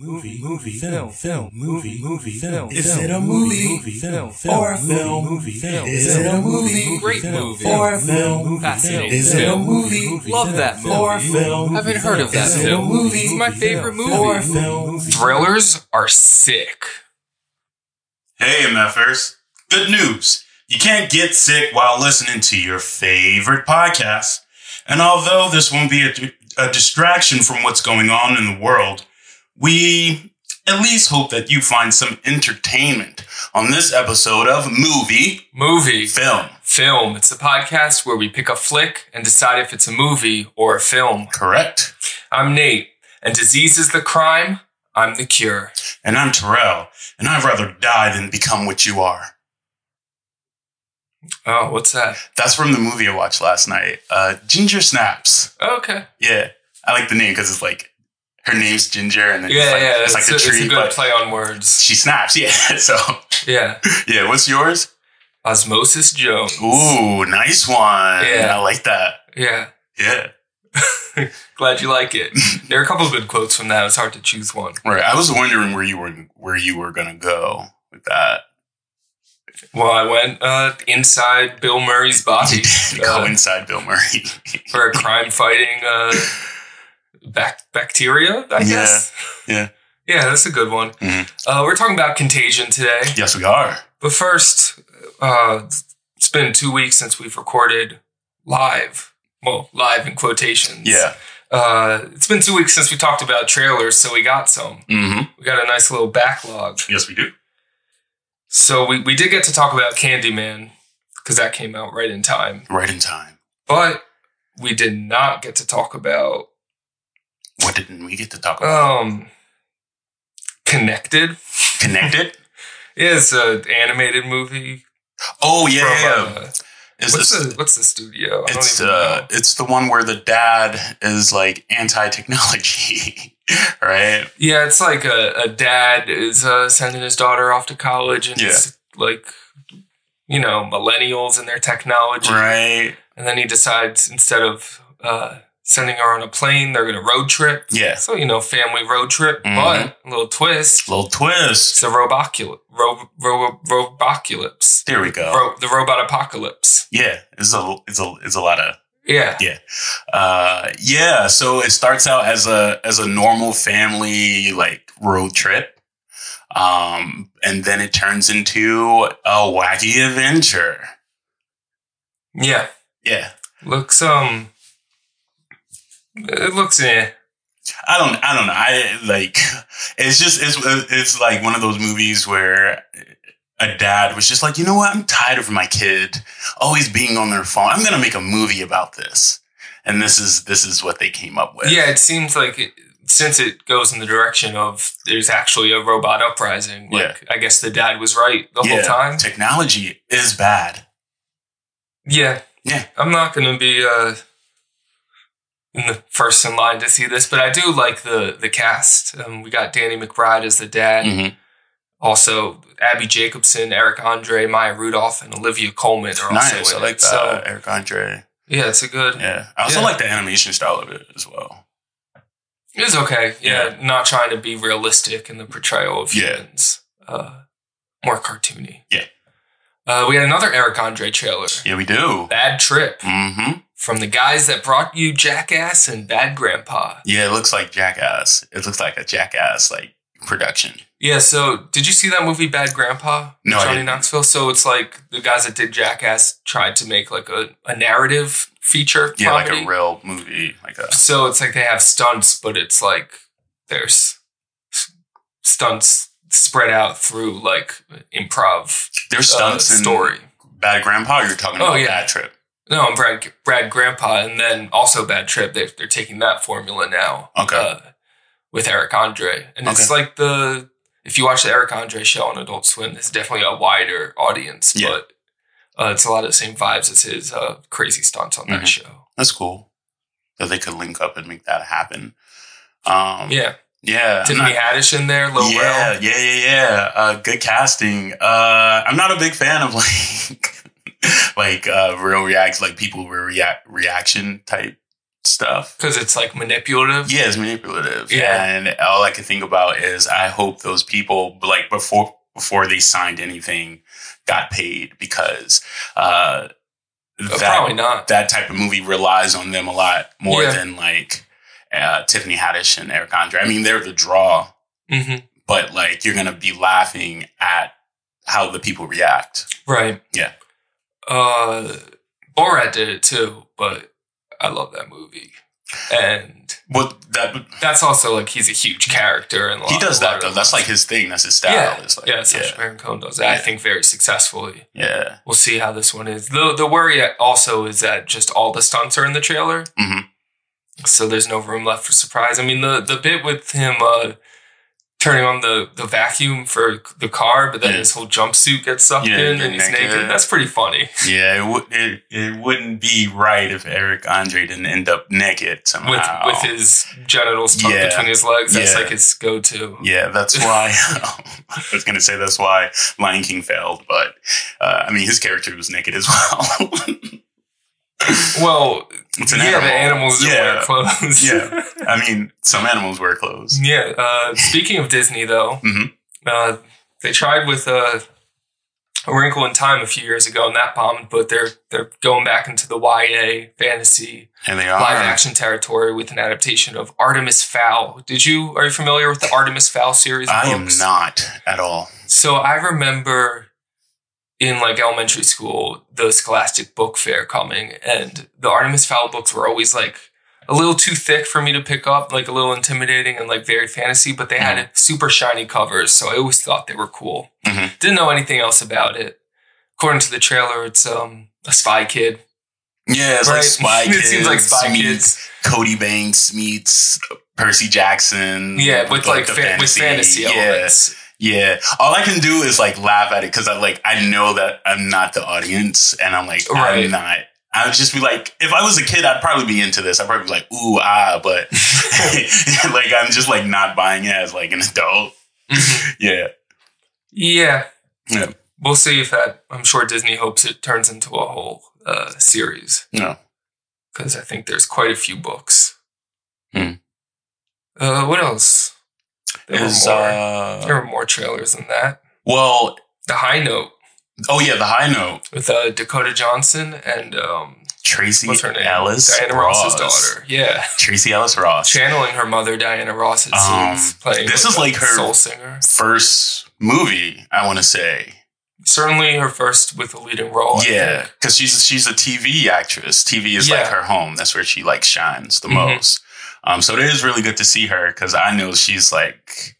movie, movie, film, film, movie, movie, film. Is it a movie? movie, film, Or a film, film? movie, film. Is it a movie? Great movie. Or a film? Fascinating Is it a movie? Love that movie. Or a film? Haven't heard of that Is it a film. movie? It's my favorite movie. Or a film? Thrillers are sick. Hey, MFers. Good news. You can't get sick while listening to your favorite podcast. And although this won't be a, a distraction from what's going on in the world, we at least hope that you find some entertainment on this episode of Movie Movie. Film. Film. It's a podcast where we pick a flick and decide if it's a movie or a film. Correct. I'm Nate, and disease is the crime. I'm the cure. And I'm Terrell, and I'd rather die than become what you are. Oh, what's that? That's from the movie I watched last night. Uh, Ginger Snaps. Okay. Yeah. I like the name because it's like her name's Ginger, and then Yeah, it's like, yeah. it's like it's, a, it's tree, a good play on words. she snaps. Yeah. So Yeah. yeah. What's yours? Osmosis Jones. Ooh, nice one. Yeah. I like that. Yeah. Yeah. Glad you like it. There are a couple of good quotes from that. It's hard to choose one. Right. I was wondering where you were where you were gonna go with that. Well, I went uh, inside Bill Murray's body go uh, inside Bill Murray. for a crime fighting uh, bac- bacteria, I Yeah, guess. yeah. Yeah, that's a good one. Mhm. Uh, we're talking about contagion today. yes, we are. But first, uh, it's been two weeks since we've recorded live. Well, live in quotations. Yeah. Uh, it's been two weeks since we talked about trailers, so we got some. Mm-hmm. We got a nice little backlog. Yes, we do. So we, we did get to talk about Candyman because that came out right in time. Right in time. But we did not get to talk about What didn't we get to talk about? um Connected. Connected. Yeah, it's an animated movie. Oh yeah. from, yeah. uh, Is what's this? the what's the studio? I It's don't even uh, know. it's the one where the dad is like anti-technology, right? Yeah, it's like a, a dad is uh, sending his daughter off to college, and it's like you know millennials and their technology, Right. and then he decides instead of uh, sending her on a plane, they're going to road trip. Yeah. So you know, family road trip, Mhm. but a little twist. Little twist. It's a robocul- ro- ro- robocalypse. There we go. Ro- the robot apocalypse. Yeah, it's a it's a it's a lot of Yeah. uh yeah. So it starts out as a as a normal family like road trip, um, and then it turns into a wacky adventure. Yeah. Yeah, Looks um. It looks eh. I don't I don't know. I like it's just it's it's like one of those movies where a dad was just like, you know what? I'm tired of my kid always being on their phone. I'm gonna make a movie about this, and this is this is what they came up with. Yeah, it seems like it, since it goes in the direction of there's actually a robot uprising. Like I guess the dad was right the whole time. Technology is bad. Yeah. Yeah. I'm not gonna be uh first in line to see this, but I do like the the cast. Um, we got Danny McBride as the dad. Mhm. Also, Abbi Jacobson, Eric Andre, Maya Rudolph, and Olivia Colman are also Nice. in I like it. that. So Eric Andre. yeah, it's a good. Yeah. I also Yeah. like the animation style of it as well. It's okay. Yeah, not trying to be realistic in the portrayal of Yeah. humans. Uh, more cartoony. Yeah. Uh, we had another Eric Andre trailer. Yeah, we do. Bad Trip Mm-hmm. From the guys that brought you Jackass and Bad Grandpa. Yeah, it looks like Jackass. It looks like a Jackass like production. Yeah, so did you see that movie Bad Grandpa? No, I Johnny didn't. Knoxville. So it's like the guys that did Jackass tried to make like a, a narrative feature Yeah, comedy. like a real movie. Like a So it's like they have stunts, but it's like there's stunts spread out through like improv there's uh, stunts in story. Bad Grandpa. You're talking Oh, about yeah. Bad Trip. No, I'm Brad, Brad Grandpa, and then also Bad Trip. They're, they're taking that formula now. Okay. Uh, with Eric Andre. And it's like the, if you watch the Eric Andre show on Adult Swim, it's definitely a wider audience, Yeah. but uh, it's a lot of the same vibes as his uh, crazy stunts on that Mhm. show. That's cool. That they could link up and make that happen. Um, Yeah. yeah. Tiffany Haddish in there, Lil yeah, Rel. yeah, yeah, yeah. Uh, good casting. Uh, I'm not a big fan of like, like uh, real reacts, like people were react reaction type stuff. because it's like manipulative. Yeah, it's manipulative. Yeah. And all I can think about is I hope those people like before before they signed anything got paid because uh Uh, probably not. that type of movie relies on them a lot more Yeah. than like uh, Tiffany Haddish and Eric Andre. I mean, they're the draw, hmm but like you're gonna be laughing at how the people react. Right. Yeah. Uh, Borat did it too, but I love that movie, and Well, that that's also like he's a huge character and he does that though. That's like his thing. That's his style. yeah, It's like, yeah. Sacha Baron Cohen does that. I think very successfully. yeah. We'll see how this one is. the The worry also is that just all the stunts are in the trailer, Mhm. so there's no room left for surprise. I mean, the the bit with him uh, turning on the the vacuum for the car, but then Yeah. his whole jumpsuit gets sucked Yeah, in and he's naked. naked. That's pretty funny. Yeah, it, would it, it wouldn't be right if Eric Andre didn't end up naked somehow. with with his genitals tucked Yeah. between his legs. That's like his go to. yeah, that's why I was gonna say that's why Lion King failed, but uh, I mean his character was naked as well. Well, it's an yeah, animal. the animals yeah, wear clothes. yeah. I mean, some animals wear clothes. yeah. Uh, speaking of Disney, though, Mhm. uh, they tried with uh, a Wrinkle in Time a few years ago, and that bombed. But they're they're going back into the YA fantasy And they are live action territory with an adaptation of Artemis Fowl. Did you are you familiar with the Artemis Fowl series? I am not at all. So I remember in like elementary school, the Scholastic Book Fair coming, and the Artemis Fowl books were always like a little too thick for me to pick up, like a little intimidating and like very fantasy, but they had super shiny covers, so I always thought they were cool. Mhm. Didn't know anything else about it. According to the trailer, it's um a spy kid. Yeah, it's right? like Spy it Kids. seems like Spy meets Kids. Cody Banks meets Percy Jackson. Yeah, with like the fa- with fantasy Yeah. elements. Yeah, all I can do is like laugh at it because I like I know that I'm not the audience, and I'm like Right. I'm not. I would just be like, if I was a kid, I'd probably be into this. I'd probably be like, ooh ah, but like I'm just like not buying it as like an adult. Mhm. Yeah, Yeah. Yeah. We'll see if that. I'm sure Disney hopes it turns into a whole uh, series no, because I think there's quite a few books. Hmm. Uh, what else? There is were more. uh, there were more trailers than that. well, The High Note oh yeah, the high note. with uh, Dakota Johnson and um, Tracee what's her name? Ellis Diana Ross. Ross's daughter. Yeah, Tracee Ellis Ross. channeling her mother, Diana Ross. It Um, seems playing. this is like her- soul singer. First movie, I want to say. Certainly her first with a leading role. Yeah, because she's she's a TV actress. TV is like her home. That's where she like shines the Mhm. most. Um, so it is really good to see her because I know she's like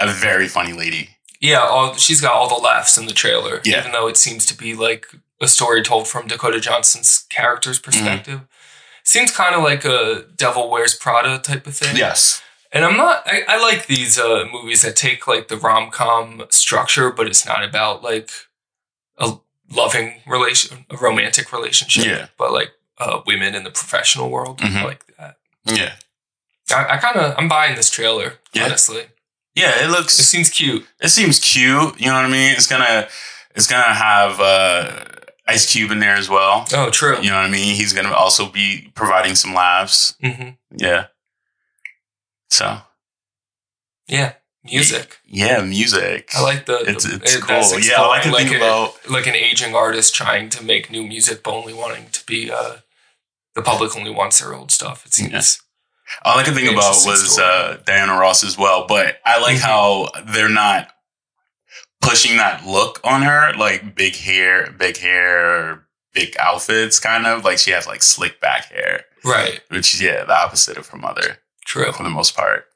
a very funny lady. Yeah, all, she's got all the laughs in the trailer. Yeah. Even though it seems to be like a story told from Dakota Johnson's character's Mm-hmm. perspective. Seems kind of like a Devil Wears Prada type of thing. Yes. And I'm not, I, I like these uh, movies that take like the rom com structure, but it's not about like a loving relation, a romantic relationship, Yeah. but like uh, women in the professional world. Mhm. I like that. Yeah. I, I kind of, I'm buying this trailer, Yeah. honestly. Yeah. It looks. It seems cute. It seems cute. You know what I mean? It's gonna. It's gonna have uh, Ice Cube in there as well. Oh, true. You know what I mean? He's gonna also be providing some laughs. hmm Yeah. So Yeah. Music. yeah, music. I like the. It's the- it's it- cool. Yeah, I can exploring, think like a- about. like an aging artist trying to make new music, but only wanting to be. uh The public only wants their old stuff. It seems. All I could think about was uh, Diana Ross as well, but I like Mhm. how they're not pushing that look on her, like big hair, big hair, big outfits, kind of like she has like slick back hair, Right. which is yeah, the opposite of her mother True. for the most part.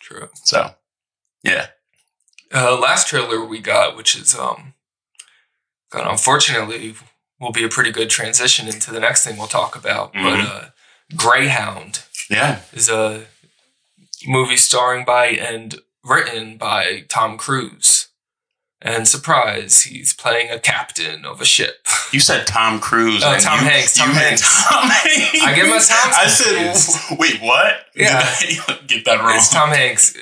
True. So yeah, Uh, last trailer we got, which is um, God, unfortunately, will be a pretty good transition into the next thing we'll talk about. Mhm. But uh, Greyhound yeah, is a movie starring by and written by Tom Cruise. And surprise, he's playing a captain of a ship. you said Tom Cruise. Oh, Tom you, Hanks, Tom Hanks. Tom Hanks. I get my sounds I said, wait, what? Yeah. Get that wrong? It's Tom Hanks.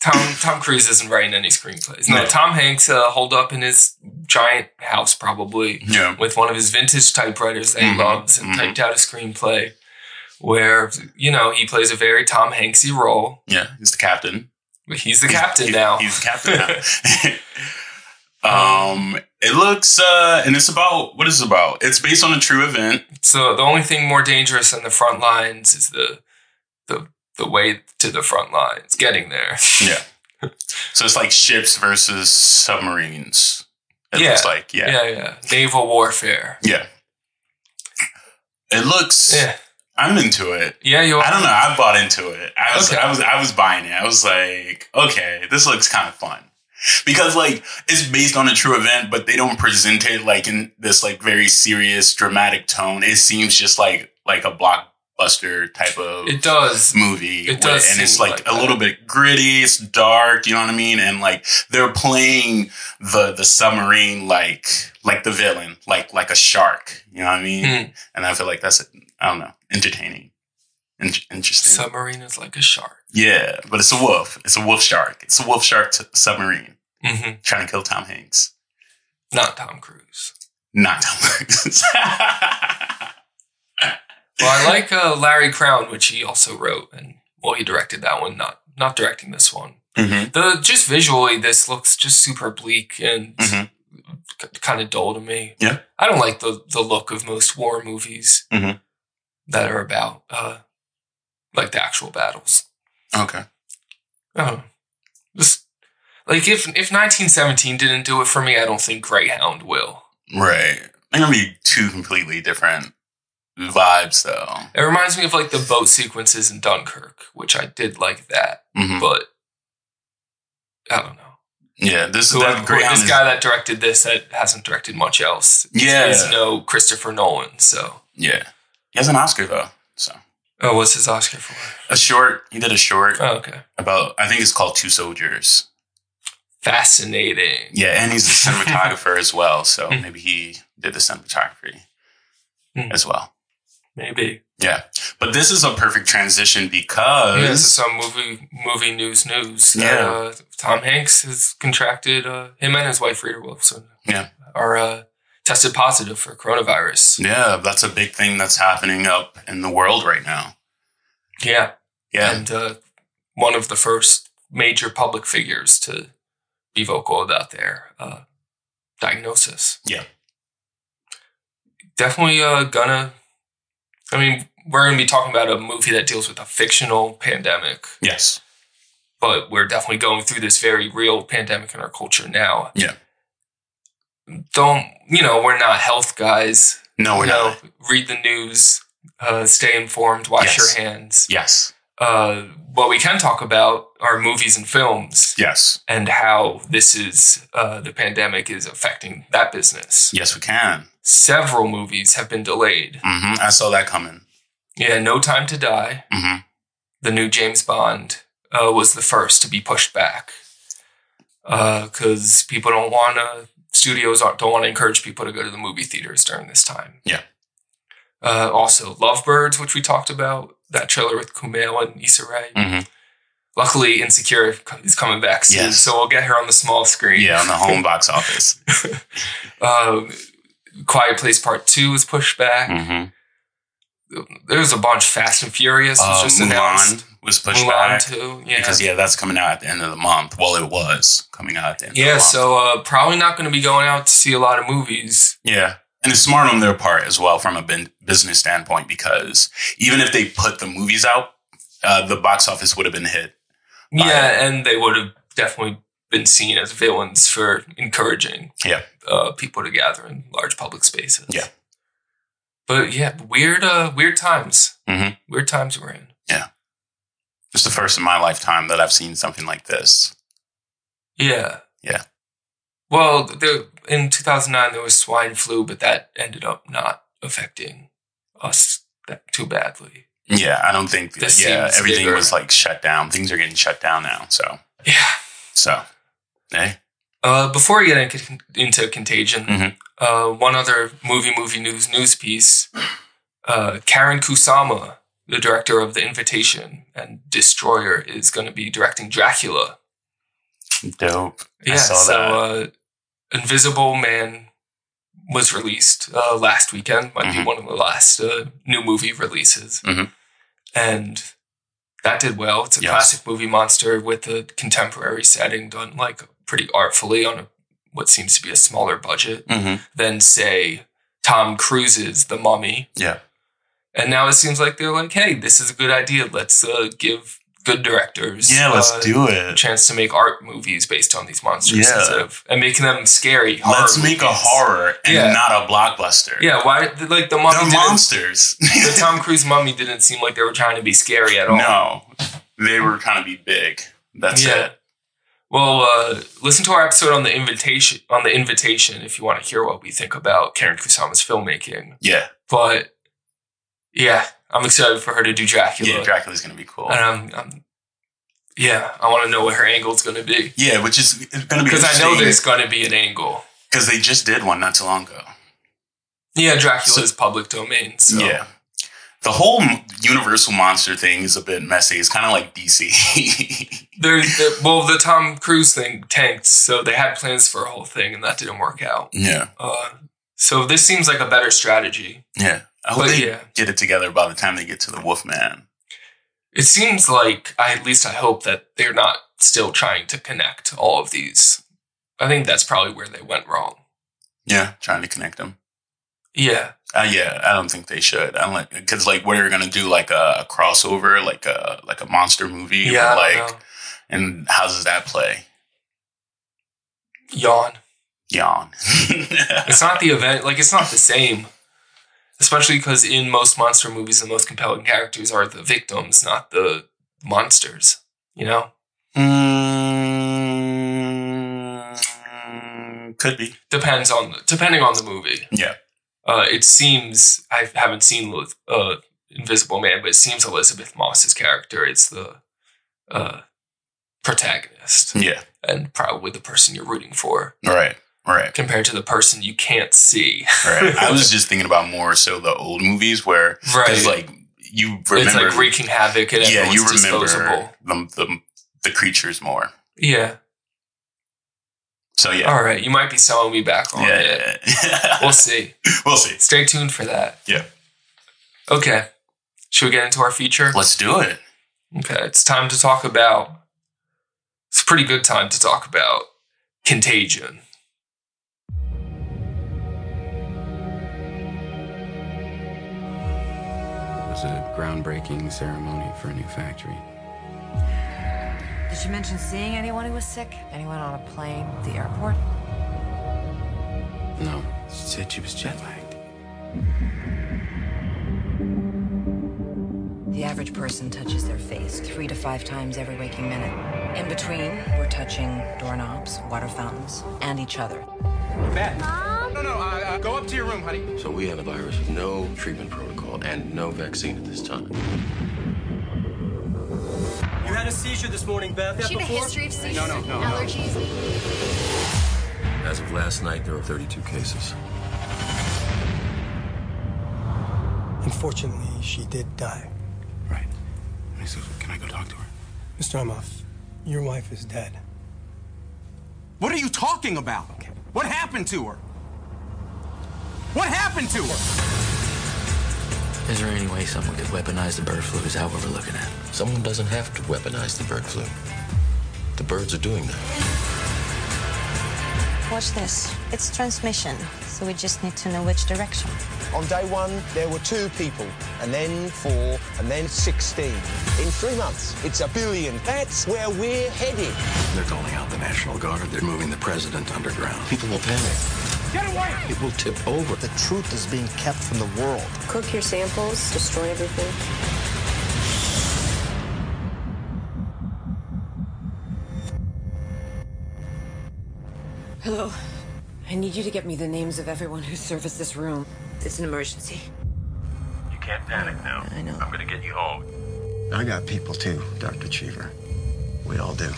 Tom Tom Cruise isn't writing any screenplays. No, No. Tom Hanks uh, holed up in his giant house probably yeah. with one of his vintage typewriters that Mhm, he loves and mhm. typed out a screenplay where you know he plays a very Tom Hanksy role. Yeah, he's the captain. He's the captain now. He's the captain now. um, it looks, uh, and it's about what is it about? It's based on a true event. So the only thing more dangerous than the front lines is the the the way to the front lines, getting there. Yeah. So it's like ships versus submarines. It Yeah. looks like, yeah. yeah, yeah. Naval warfare. Yeah. It looks. Yeah, I'm into it. yeah. You. I don't know. I bought into it. I was, Okay. I was, I was buying it. I was like, okay, this looks kind of fun because like it's based on a true event, but they don't present it like in this like very serious, dramatic tone. It seems just like like a blockbuster type of It does. movie. It does and it's like, like a that. little bit gritty. It's dark. You know what I mean? And like they're playing the the submarine like like the villain, like like a shark. You know what I mean? Hmm. And I feel like that's I don't know, entertaining, In- interesting. Submarine is like a shark. yeah, but it's a wolf. It's a wolf shark. It's a wolf shark t- submarine hmm trying to kill Tom Hanks. Not Tom Cruise. Not Tom Hanks. Well, I like uh, Larry Crowne, which he also wrote, and well, he directed that one. Not not directing this one. Mhm. The just visually, this looks just super bleak and Mhm. kind of dull to me. Yeah. I don't like the the look of most war movies Mhm. That are about uh, like the actual battles. Okay. Oh, just like if if 1917 didn't do it for me, I don't think Greyhound will. Right. They're gonna be two completely different vibes, though. It reminds me of like the boat sequences in Dunkirk, which I did like that, Mhm. but I don't know. Yeah, this Who, that Greyhound this is- guy that directed this that hasn't directed much else. Yeah. is no Christopher Nolan. So, Yeah, he has an Oscar though. So oh, what's his Oscar for? a short. He did a short Oh, okay, about. I think it's called Two Soldiers. fascinating. Yeah, and he's a cinematographer as well. So Hmm. maybe he did the cinematography Hmm. as well. Maybe. Yeah, but this is a perfect transition because Yeah, this is some movie movie news news. Yeah. uh, Tom Hanks has contracted. Uh, him and his wife Rita Wilson. Yeah. are uh, tested positive for coronavirus. yeah, that's a big thing that's happening up in the world right now. Yeah, Yeah, and uh, one of the first major public figures to be vocal about their uh, diagnosis. Yeah. definitely uh, gonna. I mean, we're gonna be talking about a movie that deals with a fictional pandemic, yes, but we're definitely going through this very real pandemic in our culture now. Yeah. Don't you know? We're not health guys. no, we're not. read the news, uh, stay informed, wash Yes. your hands. Yes, Uh, what we can talk about are movies and films yes, and how this is uh, the pandemic is affecting that business. yes, we can. Several movies have been delayed. hmm I saw that coming. Yeah, No Time to Die, hmm the new James Bond, uh, was the first to be pushed back because people don't want to. Studios don't want to encourage people to go to the movie theaters during this time. Yeah. Uh, also, Lovebirds, which we talked about, that trailer with Kumail and Issa Rae. hmm Luckily, Insecure is coming back soon, Yes. so we'll get her on the small screen. Yeah, on the home box office. Uh, Quiet Place Part Two was pushed back. hmm There's a bunch. Fast and Furious was Uh, just Mulan announced. Was pushed back too. Yeah. because yeah, that's coming out at the end of the month. Well, it was coming out at the end. of yeah. the month. So uh, probably not going to be going out to see a lot of movies. Yeah. And it's smart on their part as well from a business standpoint because even if they put the movies out, uh, the box office would have been hit. Yeah, and they would have definitely been seen as villains for encouraging Yeah. uh, people to gather in large public spaces. Yeah. But yeah, weird, uh, weird times. Mhm. Weird times we're in. It's the first in my lifetime that I've seen something like this. Yeah. Yeah. Well, there, in 2009, there was swine flu, but that ended up not affecting us that too badly. Yeah, I don't think, This yeah, everything bigger. was like shut down. Things are getting shut down now. So, Yeah. so, hey, Uh, before we get in- into Contagion, Mhm. uh, one other movie, movie news, news piece. Uh, Karyn Kusama, the director of The Invitation and Destroyer, is going to be directing Dracula. dope. Yeah, saw so that. Uh, Invisible Man was released uh, last weekend. Might be Mhm. one of the last uh, new movie releases. Mhm. and that did well. It's a Yes. classic movie monster with a contemporary setting done like pretty artfully on a, what seems to be a smaller budget Mm-hmm. than say Tom Cruise's The Mummy. Yeah. And now it seems like they're like, hey, this is a good idea. Let's uh, give good directors Yeah, let's uh, do a it. chance to make art movies based on these monsters Yeah. instead of and making them scary. Let's make a horror and Yeah. not a blockbuster. Yeah, why? Like the mummy They're monsters. The Tom Cruise mummy didn't seem like they were trying to be scary at all. no, they were trying to be big. That's Yeah. it. Well, uh, listen to our episode on the invitation. On the invitation, if you want to hear what we think about Karyn Kusama's filmmaking. Yeah, But yeah, I'm excited for her to do Dracula. yeah. Dracula's gonna be cool. and I'm, I'm yeah, I want to know what her angle's going to be Yeah, which is gonna be because I know there's going to be an angle. because they just did one not too long ago. Yeah, Dracula So- is public domain. So. Yeah. The whole Universal monster thing is a bit messy. It's kind of like DC. There, the, well, the Tom Cruise thing tanked, so they had plans for a whole thing, and that didn't work out. yeah, Uh, so this seems like a better strategy. yeah. I hope But they yeah. get it together by the time they get to the Wolfman. It seems like, I, at least I hope that they're not still trying to connect all of these. I think that's probably where they went wrong. Yeah, trying to connect them. Yeah, Uh, yeah, I don't think they should. I don't like because like what are you gonna do like a, a crossover, like a like a monster movie, yeah, or, I don't like and how does that play? yawn. Yawn. It's not the event, like it's not the same. Especially because in most monster movies, the most compelling characters are the victims, not the monsters. You know, Mm, could be. depends on depending on the movie. Yeah. Uh, it seems I haven't seen uh, Invisible Man, but it seems Elisabeth Moss's character is the uh, protagonist Yeah. and probably the person you're rooting for Right. Right. compared to the person you can't see. Right. I was just thinking about more so the old movies where right. like you remember it's like wreaking havoc and yeah you remember the, the the creatures more. Yeah. So yeah. All right. You might be selling me back on yeah, it. yeah, yeah. We'll see. we'll see. Stay tuned for that. Yeah. Okay. Should we get into our feature? Let's do it. Okay. It's time to talk about. It's a pretty good time to talk about Contagion. Groundbreaking ceremony for a new factory. Did she mention seeing anyone who was sick? Anyone on a plane, at the airport? No, she said she was jet lagged. The average person touches their face three to five times every waking minute. In between, we're touching doorknobs, water fountains, and each other. No, no, uh, uh, go up to your room, honey. So we have a virus with no treatment protocol and no vaccine at this time. You had a seizure this morning, Beth. Do you have a history of seizures No, no, no, no. allergies? As of last night, there are 32 cases. Unfortunately, she did die. Right. Let me Can I go talk to her? Mr. Emhoff, your wife is dead. What are you talking about? What happened to her? What happened to her? Is there any way someone could weaponize the bird flu? Is that what we're looking at? Someone doesn't have to weaponize the bird flu. The birds are doing that. Watch this. It's transmission, so we just need to know which direction. On day one, there were two people, and then four, and then 16. In three months, it's a billion. That's where we're headed. They're calling out the National Guard. They're moving the president underground. People will panic. Get away! It will tip over. The truth is being kept from the world. Cook your samples, destroy everything. Hello. I need you to get me the names of everyone who serviced this room. It's an emergency. You can't panic now. I know. I'm gonna get you home. I got people too, Dr. Cheever. We all do.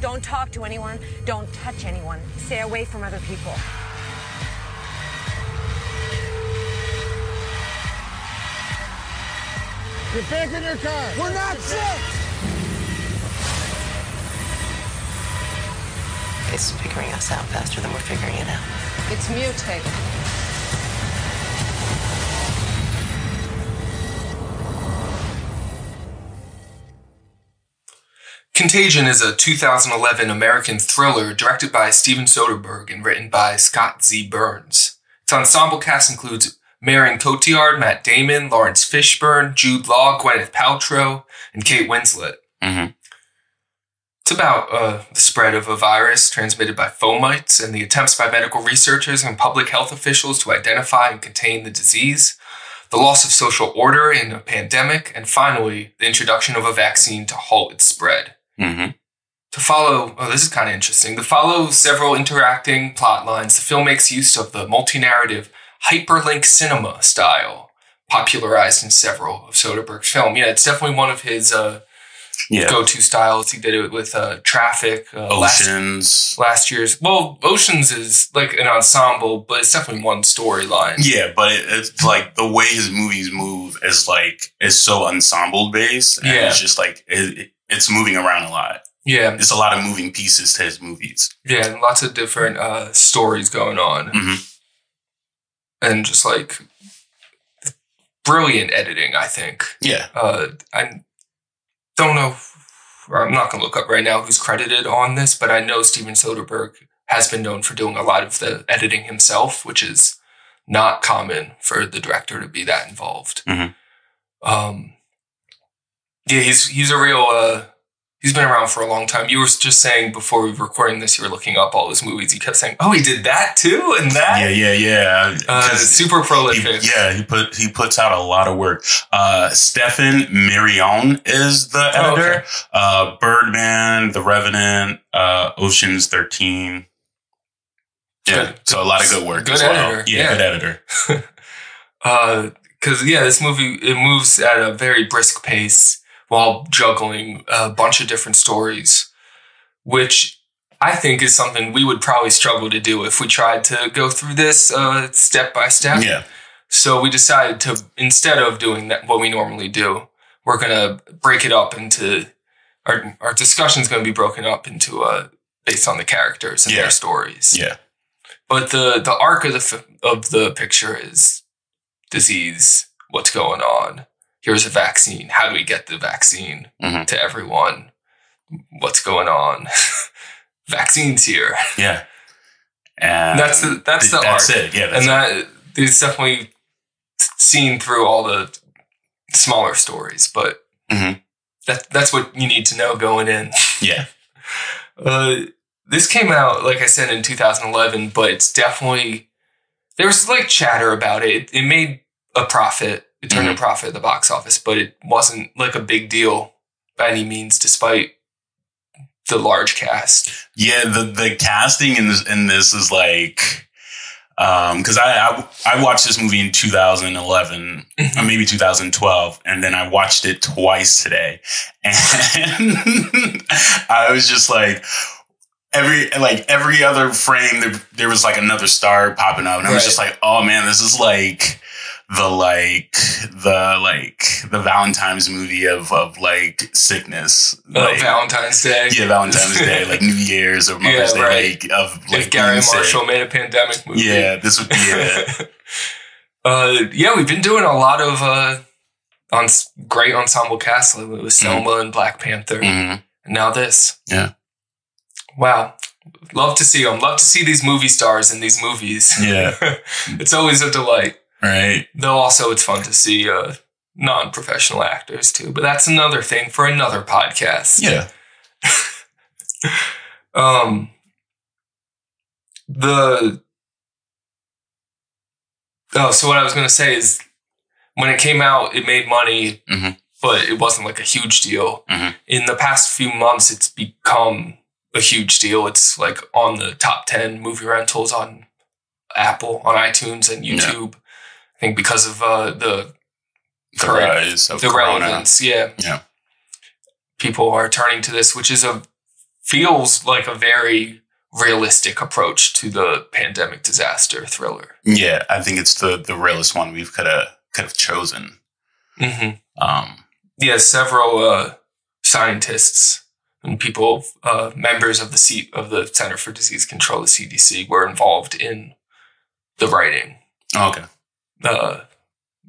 Don't talk to anyone. Don't touch anyone. Stay away from other people. Get back in your car. We're not sick. figuring us out faster than we're figuring it out. It's mutating. Contagion is a 2011 American thriller directed by Steven Soderbergh and written by Scott Z. Burns. Its ensemble cast includes Marion Cotillard, Matt Damon, Laurence Fishburne, Jude Law, Gwyneth Paltrow, and Kate Winslet. Mm-hmm. It's about uh, the spread of a virus transmitted by fomites and the attempts by medical researchers and public health officials to identify and contain the disease, the loss of social order in a pandemic, and finally, the introduction of a vaccine to halt its spread. Mm-hmm. To follow, oh, this is kind of interesting. To follow several interacting plot lines, the film makes use of the multi narrative hyperlink cinema style, popularized in several of Soderbergh's film. Yeah, it's definitely one of his uh, Yeah. go-to styles. He did it with uh, Traffic, uh, last, Oceans. last year's. Well, Oceans is like an ensemble, but it's definitely one storyline. Yeah, but it, it's like the way his movies move is like is so ensemble based, and Yeah. it's just like it, it- it's moving around a lot. Yeah, It's a lot of moving pieces to his movies. yeah, and lots of different uh, stories going on, Mhm. and just like brilliant editing. I think. Yeah, Uh, I don't know. I'm not going to look up right now who's credited on this, but I know Steven Soderbergh has been known for doing a lot of the editing himself, which is not common for the director to be that involved. Mhm. Um, yeah, he's he's a real. Uh, he's been around for a long time. You were just saying before we were recording this, you were looking up all his movies. You kept saying, "Oh, he did that too," and that. yeah, yeah, yeah. Uh, super he- prolific. yeah, he put he puts out a lot of work. Uh, Stefan Mirrione is the Oh, editor. okay. Uh, Birdman, The Revenant, uh, Ocean's Thirteen. Yeah, Good. so a lot of good work Good as well. editor, Yeah, yeah. good editor. because yeah, this movie it moves at a very brisk pace while juggling a bunch of different stories, which I think is something we would probably struggle to do if we tried to go through this uh, step by step. Yeah, So we decided to instead of doing that, what we normally do, we're gonna break it up into our our discussion's gonna be broken up into uh based on the characters and Yeah. their stories. yeah, But the the arc of the f- of the picture is disease. What's going on? Here's a vaccine. How do we get the vaccine Mhm. to everyone? What's going on? Vaccines here. yeah. And That's the that's the that's arc. it. Yeah, and it. that is definitely seen through all the smaller stories, but Mhm. that that's what you need to know going in. yeah, Uh, this came out, like I said, in 2011, but it's definitely there was like chatter about it. It, it made a profit. It turned a profit at the box office, but it wasn't like a big deal by any means, despite the large cast. yeah. The the casting in this in this is like. Um, cause I, I, I watched this movie in 2011 or maybe 2012 and then I watched it twice today and I was just like, every, like every other frame, there, there was like another star popping up and I was Right. just like, oh man, this is like the, like, the, like, the Valentine's movie of, of like sickness. Uh, Like, Valentine's Day. yeah, Valentine's Day, like New Year's or Mother's Yeah, Day, right. like, of like if Garry being sick. Marshall made a pandemic movie. Yeah, this would be it. uh, yeah, we've been doing a lot of uh, on great ensemble casts lately with Selma and Black Panther, Mhm. and now this. Yeah. Wow, love to see them. Love to see these movie stars in these movies. Yeah. it's always a delight. Right. Though also it's fun to see uh, non-professional actors too. But that's another thing for another podcast. Yeah. Um, the oh, so what I was going to say is when it came out, it made money, Mhm. but it wasn't like a huge deal. Mhm. In the past few months, it's become a huge deal. It's like on the top ten movie rentals on Apple, on iTunes, and. YouTube. I think because of uh, the The rise of the Corona. relevance. Yeah, Yeah. people are turning to this, which is a feels like a very realistic approach to the pandemic disaster thriller. Yeah, I think it's the the realest one we could have could have chosen. Mm-hmm. Um, Yeah, several uh, scientists and people, uh, members of the C- of the Center for Disease Control, the CDC, were involved in the writing. okay. Uh,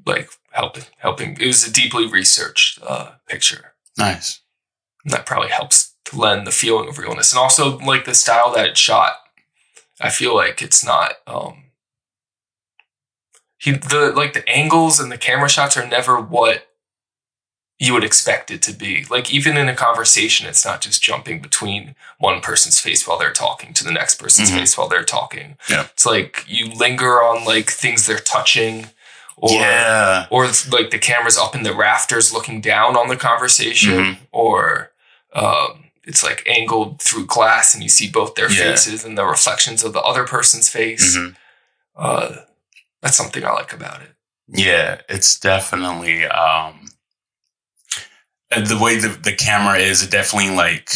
like helping, helping. It was a deeply researched uh, picture. Nice. And that probably helps to lend the feeling of realness, and also like the style that it's shot. I feel like it's not. um he the like the angles and the camera shots are never what you would expect it to be. Like even in a conversation, it's not just jumping between one person's face while they're talking to the next person's Mhm. face while they're talking. Yeah. It's like you linger on like things they're touching or Yeah. or it's like the camera's up in the rafters looking down on the conversation Mhm. or um it's like angled through glass and you see both their Yeah. faces and the reflections of the other person's face. Mhm. Uh that's something I like about it. Yeah, it's definitely um the way the, the camera is, it definitely like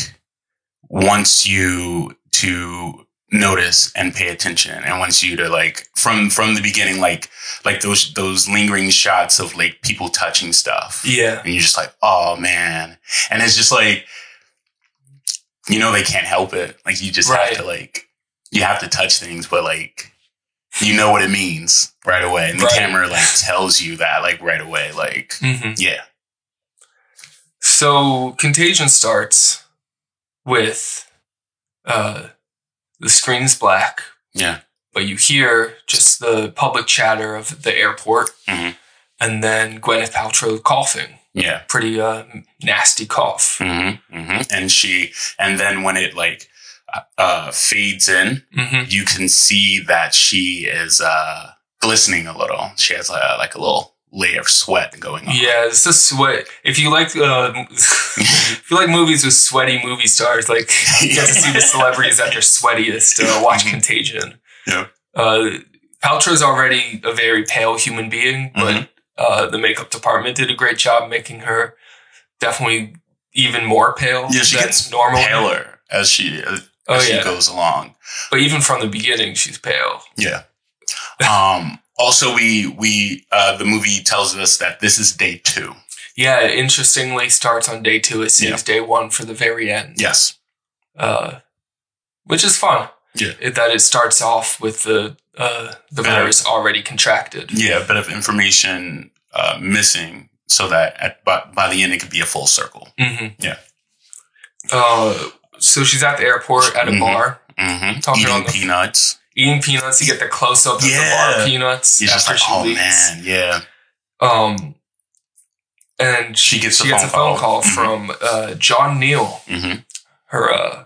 wants you to notice and pay attention and wants you to like from from the beginning like like those those lingering shots of like people touching stuff. Yeah. And you're just like, oh man. And it's just like you know they can't help it. Like you just Right. have to like you have to touch things, but like you know what it means right away. And the Right. camera like tells you that like right away. Like Mhm. yeah. So Contagion starts with uh, the screen's black, Yeah. but you hear just the public chatter of the airport, Mhm. and then Gwyneth Paltrow coughing, Yeah. pretty uh, nasty cough. hmm hmm And she, and then when it like uh, uh fades in, hmm you can see that she is uh glistening a little. She has uh, like a little layer of sweat going on. Yeah, it's the sweat. If you like, uh, if you like movies with sweaty movie stars, like you get to see the celebrities at their sweatiest. Uh, watch Contagion. Yeah. Uh, Paltrow's already a very pale human being, but uh, the makeup department did a great job making her definitely even more pale Yeah, she than gets normal. paler as she as Oh, she yeah. goes along. But even from the beginning, she's pale. Yeah. Um. Also, we we uh the movie tells us that this is day two. Yeah, it interestingly starts on day two. It seems day one for the very end. Yes. uh, which is fun. Yeah. It, that it starts off with the uh, the Better. virus already contracted. Yeah, a bit of information uh, missing, so that at by, by the end it could be a full circle. Mm-hmm. Yeah. Uh, so she's at the airport at a Mhm. bar Mm-hmm. Talking Eating on the- peanuts. Eating peanuts. You get the close up of the Yeah. bar peanuts just after like, she oh leaves. man, yeah. Um, and She gets a she gets phone a phone call. call Mhm. from uh, John Neal, hmm her uh,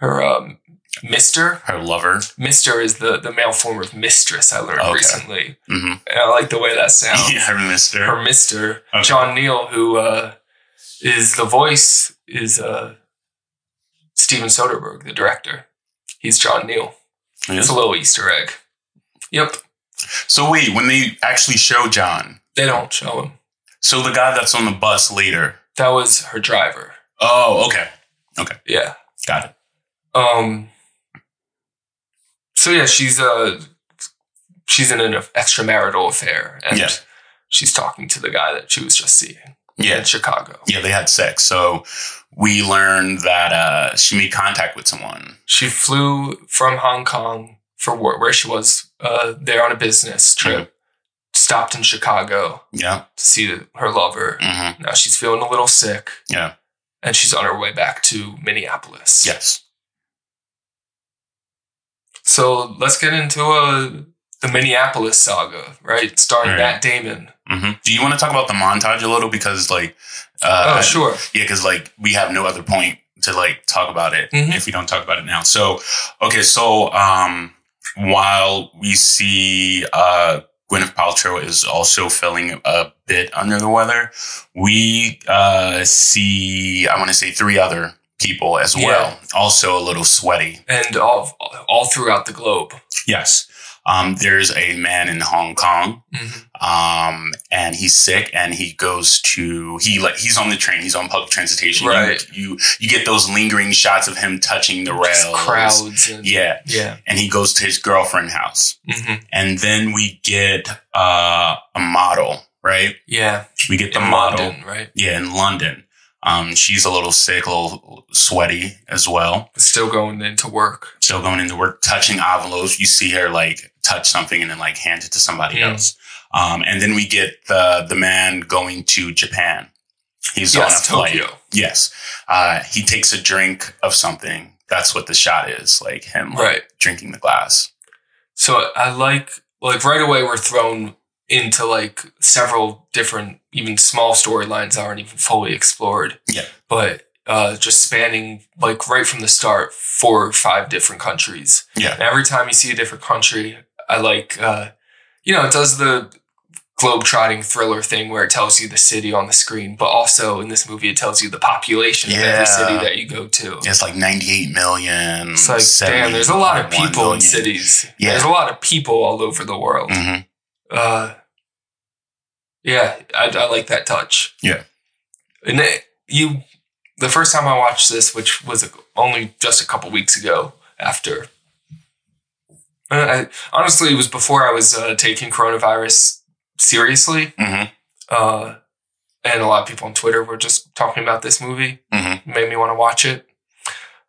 her um, Mister. Her lover. Mister is the the male form of mistress. I learned Okay. recently. hmm And I like the way that sounds. Yeah, her mister. her Mister Okay. John Neal, who uh, is the voice, is uh, Steven Soderbergh, the director. He's John Neal. Yes. It's a little Easter egg. Yep, So wait, when they actually show John, they don't show him. so the guy that's on the bus later. That was her driver. Oh, okay, okay, Yeah. got it. Um. So yeah, she's uh she's in an extramarital affair, and Yeah. she's talking to the guy that she was just seeing Yeah, in Chicago. yeah, they had sex. So we learned that uh, she made contact with someone. She flew from Hong Kong for work, where she was uh, there on a business trip. Stopped in Chicago Yeah. to see her lover. hmm Now she's feeling a little sick, Yeah. and she's on her way back to Minneapolis. Yes. So let's get into uh, the Minneapolis saga, right? Starring right. Matt Damon. hmm Do you want to talk about the montage a little because, like, uh, oh, sure. Yeah, because like we have no other point to like talk about it Mhm. if we don't talk about it now. So okay, so um while we see uh Gwyneth Paltrow is also feeling a bit under the weather, we uh see I want to say three other people as Yeah. well, also a little sweaty. And all all throughout the globe. Yes. Um, there's a man in Hong Kong, Mhm. um, and he's sick, and he goes to he like he's on the train, he's on public transportation. You- Right. You you, get those lingering shots of him touching the rails, crowds. And, Yeah, Yeah. and he goes to his girlfriend's house, hmm and then we get uh, a model, right? Yeah. We get the In model, London, right? yeah, in London. Um, she's a little sick, a little sweaty as well Still going into work. still going into work, touching envelopes. You see her like touch something and then like hand it to somebody Mm. else. Um, and then we get the the man going to Japan, He's Yes, on a flight. Yes. Uh, he takes a drink of something. That's what the shot is, like him like, Right. drinking the glass. So I like like right away we're thrown into like several different even small storylines aren't even fully explored. Yeah. But uh just spanning like right from the start four or five different countries. Yeah. And every time you see a different country, I like uh you know, it does the globe-trotting thriller thing where it tells you the city on the screen, but also in this movie it tells you the population of every city that you go to. It's like 98 million. It's like, damn, there's a lot of 71 people in cities. Yeah. There's a lot of people all over the world. Mhm. Uh, yeah, I, I like that touch. Yeah. And it, you, the first time I watched this, which was only just a couple weeks ago after. uh, I, honestly, it was before I was uh, taking coronavirus seriously. Mhm. Uh, and a lot of people on Twitter were just talking about this movie. Mhm. Made me want to watch it.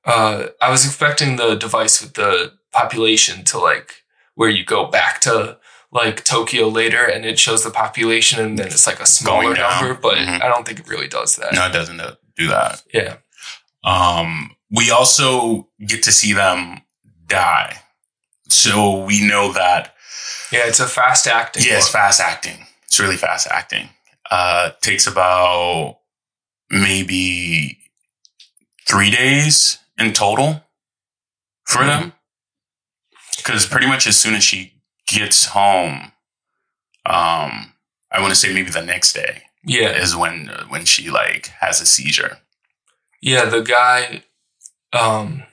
Uh, I was expecting the device with the population to like where you go back to like Tokyo later and it shows the population and then it's like a smaller number, but Mhm. I don't think it really does that. No, it doesn't do that. Yeah. Um, we also get to see them die. So we know that Yeah, it's a fast acting. Yeah, it's fast acting. It's really fast acting. Uh, takes about maybe three days in total for Mm-hmm. them. Because pretty much as soon as she gets home, um, I want to say maybe the next day Yeah. is when when she like has a seizure. Yeah, the guy, um,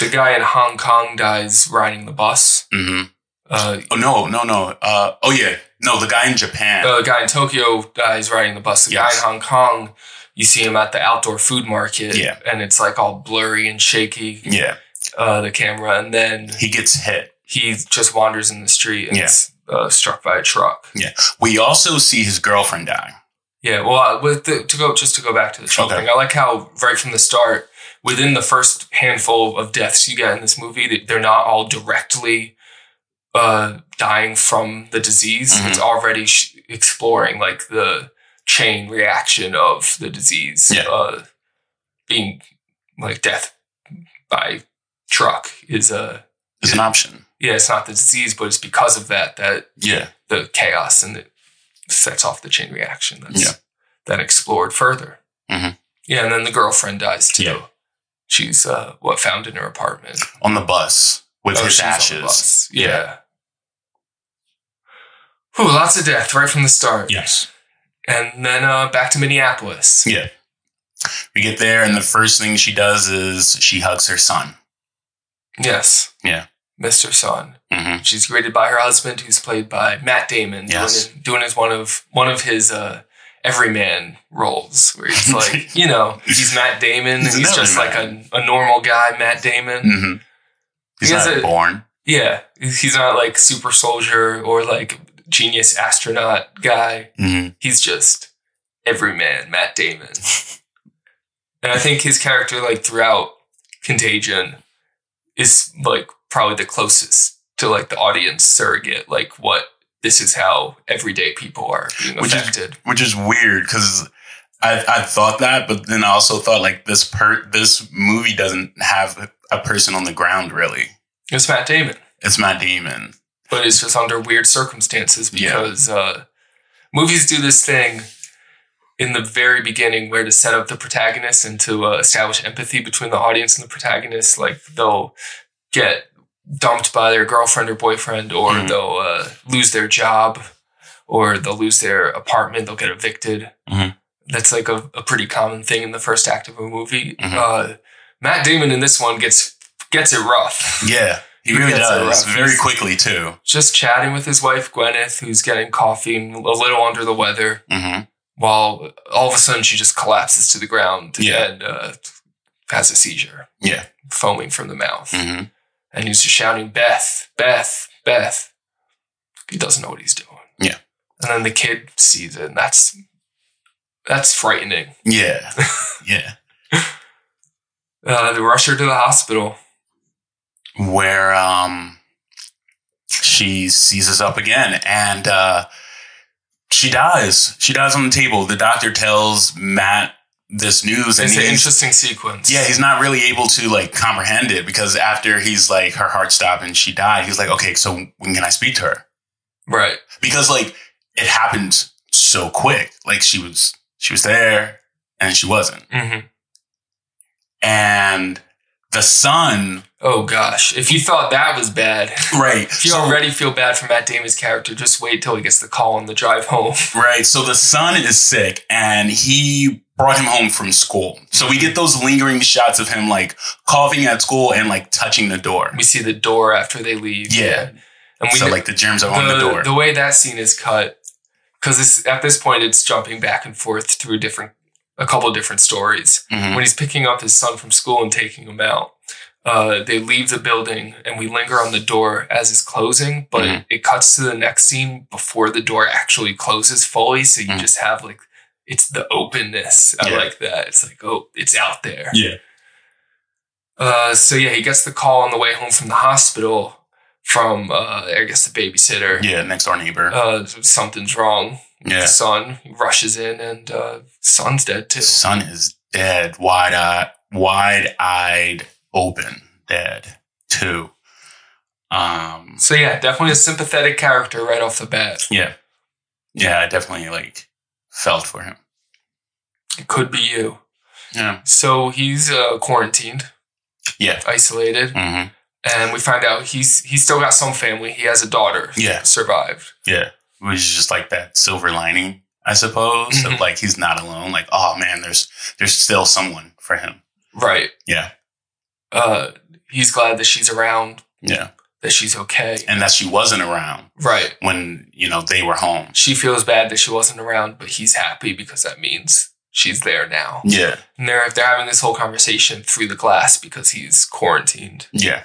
the guy in Hong Kong dies riding the bus. Mm-hmm. Uh, Oh no, no, no. Uh, oh yeah, no. The guy in Japan. the guy in Tokyo dies riding the bus. The Yes. guy in Hong Kong, you see him at the outdoor food market. Yeah. And it's like all blurry and shaky. yeah, Uh, the camera. And then he gets hit. he just wanders in the street and Yeah. is uh, struck by a truck. Yeah. We also see his girlfriend die. Yeah, well, uh, with the, to go just to go back to the truck Okay. thing, I like how right from the start, within the first handful of deaths you get in this movie, they're not all directly uh, dying from the disease. Mhm. It's already sh- exploring like the chain reaction of the disease, Yeah. uh, being like death by truck is a It's an option. yeah, it's not the disease, but it's because of that that Yeah. the chaos and it sets off the chain reaction that's Yeah. then explored further. Mhm. Yeah, and then the girlfriend dies too. Yeah. She's uh, what found in her apartment On the bus with Oh, his she's on the ashes. bus. Yeah. Whew, lots of death right from the start. Yes. And then uh, back to Minneapolis. Yeah. We get there, and the first thing she does is she hugs her son. Yes. Yeah. Mr. Son. hmm She's greeted by her husband, who's played by Matt Damon, Yes. doing, doing his one of one of his uh, everyman roles, where he's like, you know, he's Matt Damon, He's and he's just like a, a normal guy, Matt Damon. hmm He's He not a- born. Yeah, he's not like super soldier or like genius astronaut guy. hmm He's just everyman, Matt Damon. and I think his character, like throughout Contagion, is like probably the closest to like the audience surrogate, like what this is how everyday people are being Which is- affected. Which is weird because I I thought that, but then I also thought like this per this movie doesn't have a person on the ground really. It's Matt Damon, It's Matt Damon. but it's just under weird circumstances Yeah. because uh, movies do this thing in the very beginning where to set up the protagonist and to uh, establish empathy between the audience and the protagonist. Like they'll get dumped by their girlfriend or boyfriend, or Mhm. they'll uh, lose their job, or they'll lose their apartment, they'll get evicted. Mhm. That's like a, a pretty common thing in the first act of a movie. Mhm. Uh, Matt Damon in this one gets gets it rough. Yeah, he He really does very quickly too. Just chatting with his wife Gwyneth, who's getting coffee and a little under the weather hmm while all of a sudden she just collapses to the ground Yeah. and uh, has a seizure, Yeah. foaming from the mouth. hmm And he's just shouting, Beth, Beth, Beth. He doesn't know what he's doing. Yeah. And then the kid sees it, and that's that's frightening. Yeah. yeah. Uh, they rush her to the hospital. Where um she seizes up again and uh she dies. She dies on the table. The doctor tells Matt this news, and It's an interesting sequence. Yeah, he's not really able to like comprehend it because after he's like her heart stopped and she died, he's like, okay, so when can I speak to her? Right. Because like it happened so quick. Like she was she was there and she wasn't. Mm-hmm. And the son, Oh gosh, if you thought that was bad, right? if you so- already feel bad for Matt Damon's character, just wait till he gets the call on the drive home. Right. So the son is sick and he brought him home from school. So we get those lingering shots of him like coughing at school and like touching the door. We see the door after they leave. Yeah. And we so like the germs are on the door. The way that scene is cut, because at this point it's jumping back and forth through different, a couple of different stories. Mhm. When he's picking up his son from school and taking him out, uh, they leave the building and we linger on the door as it's closing, but Mhm. it cuts to the next scene before the door actually closes fully. So you just have like, it's the openness. I Yeah. like that. It's like, oh, it's out there. yeah. Uh, so yeah, he gets the call on the way home from the hospital from, uh, I guess the babysitter. Yeah. Next door neighbor. Uh, something's wrong. Yeah. The son rushes in and, uh, son's dead too. son is dead, wide eyed, wide eyed, open, dead too. Um, So yeah, definitely a sympathetic character right off the bat. yeah, yeah, I definitely like felt for him. It could be you. Yeah, So he's, uh, quarantined, yeah, isolated. hmm And we find out he's, he's still got some family. He has a daughter. Yeah. Survived. yeah. Which is just like that silver lining, I suppose. Mhm. Of like he's not alone. Like, oh man, there's there's still someone for him. Right. Yeah, Uh, he's glad that she's around, yeah, that she's okay. and that she wasn't around Right. when you know they were home. She feels bad that she wasn't around, but he's happy because that means she's there now. Yeah, And they're they're having this whole conversation through the glass because he's quarantined. yeah.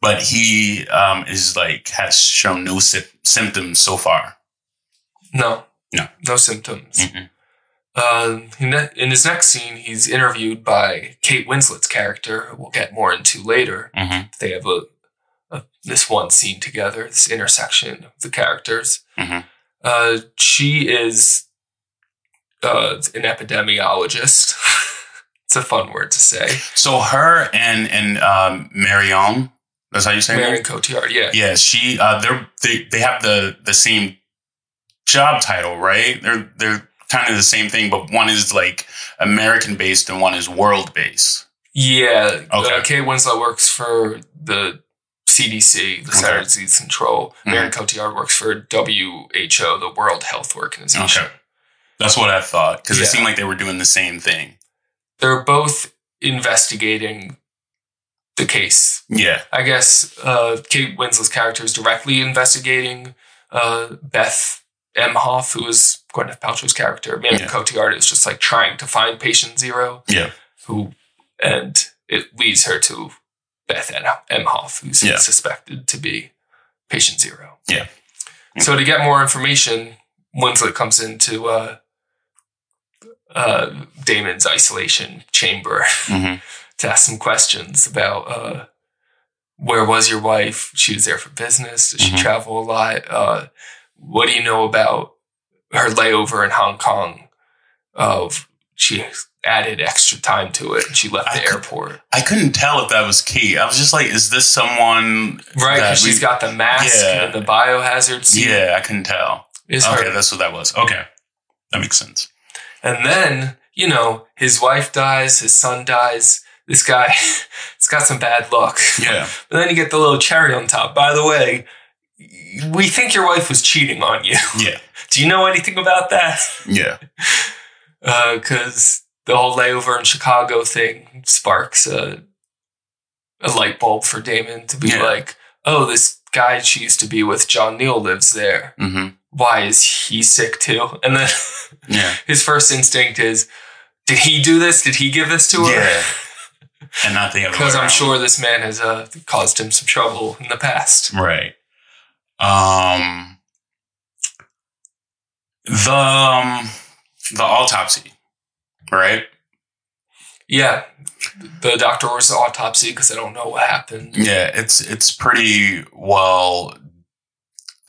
But he um is like has shown no sy- symptoms so far. No, No. no symptoms. Mhm. Uh, in, his next scene, he's interviewed by Kate Winslet's character, who we'll get more into later. Mhm. They have a, a this one scene together, this intersection of the characters. Mhm. Uh, she is uh, an epidemiologist. it's a fun word to say. So her and and um, Marion, that's how you say Marion? Cotillard, yeah. Yeah, she uh, they're they they have the the same job title, right? They're they're kind of the same thing, but one is like American based and one is world based. Yeah. Okay. Uh, Kate Winslet works for the CDC, the Center Okay. of Disease Control. Mhm. Marion Cotillard works for WHO, the World Health Organization. Okay, that's what I thought because Yeah. it seemed like they were doing the same thing. They're both investigating the case. Yeah, I guess uh, Kate Winslet's character is directly investigating uh, Beth Emhoff, who is Gwyneth Paltrow's character. Marion Yeah. Cotillard is just like trying to find patient zero. yeah, who and it leads her to Beth and Emhoff, who's Yeah. suspected to be patient zero. Yeah. So to get more information, Winslet comes into uh, uh, Damon's isolation chamber hmm to ask some questions about uh, where was your wife? She was there for business. Does she Mhm. travel a lot? What do you know about her layover in Hong Kong? Of she added extra time to it and she left I the could- airport. I couldn't tell if that was key. I was just like, is this someone? Right, because she's got the mask Yeah. and the biohazard suit. Yeah, I couldn't tell. Is okay, her. that's what that was. Okay, that makes sense. And then, you know, his wife dies, his son dies. This guy, it's got some bad luck. Yeah, But then you get the little cherry on top. By the way, we think your wife was cheating on you. yeah, Do you know anything about that? yeah, Because the whole layover in Chicago thing sparks a, a light bulb for Damon to be Yeah. like, oh, this guy she used to be with, John Neal, lives there. hmm Why is he sick too? And then yeah, his first instinct is, did he do this? Did he give this to her? yeah. And not the other Because I'm sure this man has uh, caused him some trouble in the past. Right. Um. The um, the autopsy, right? Yeah. The doctor orders the autopsy because I don't know what happened. Yeah, it's it's pretty well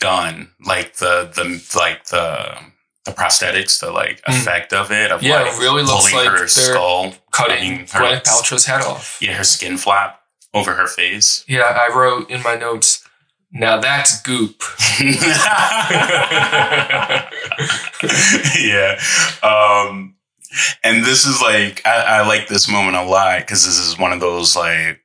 done. Like the the like the the prosthetics, the like effect of it, of Mm. Yeah, like it really looks like her skull, cutting her, Gwyneth Paltrow's head off. Yeah, her skin flap over her face. Yeah, I wrote in my notes. Now that's goop. yeah. Um, and this is like, I, I like this moment a lot because this is one of those like,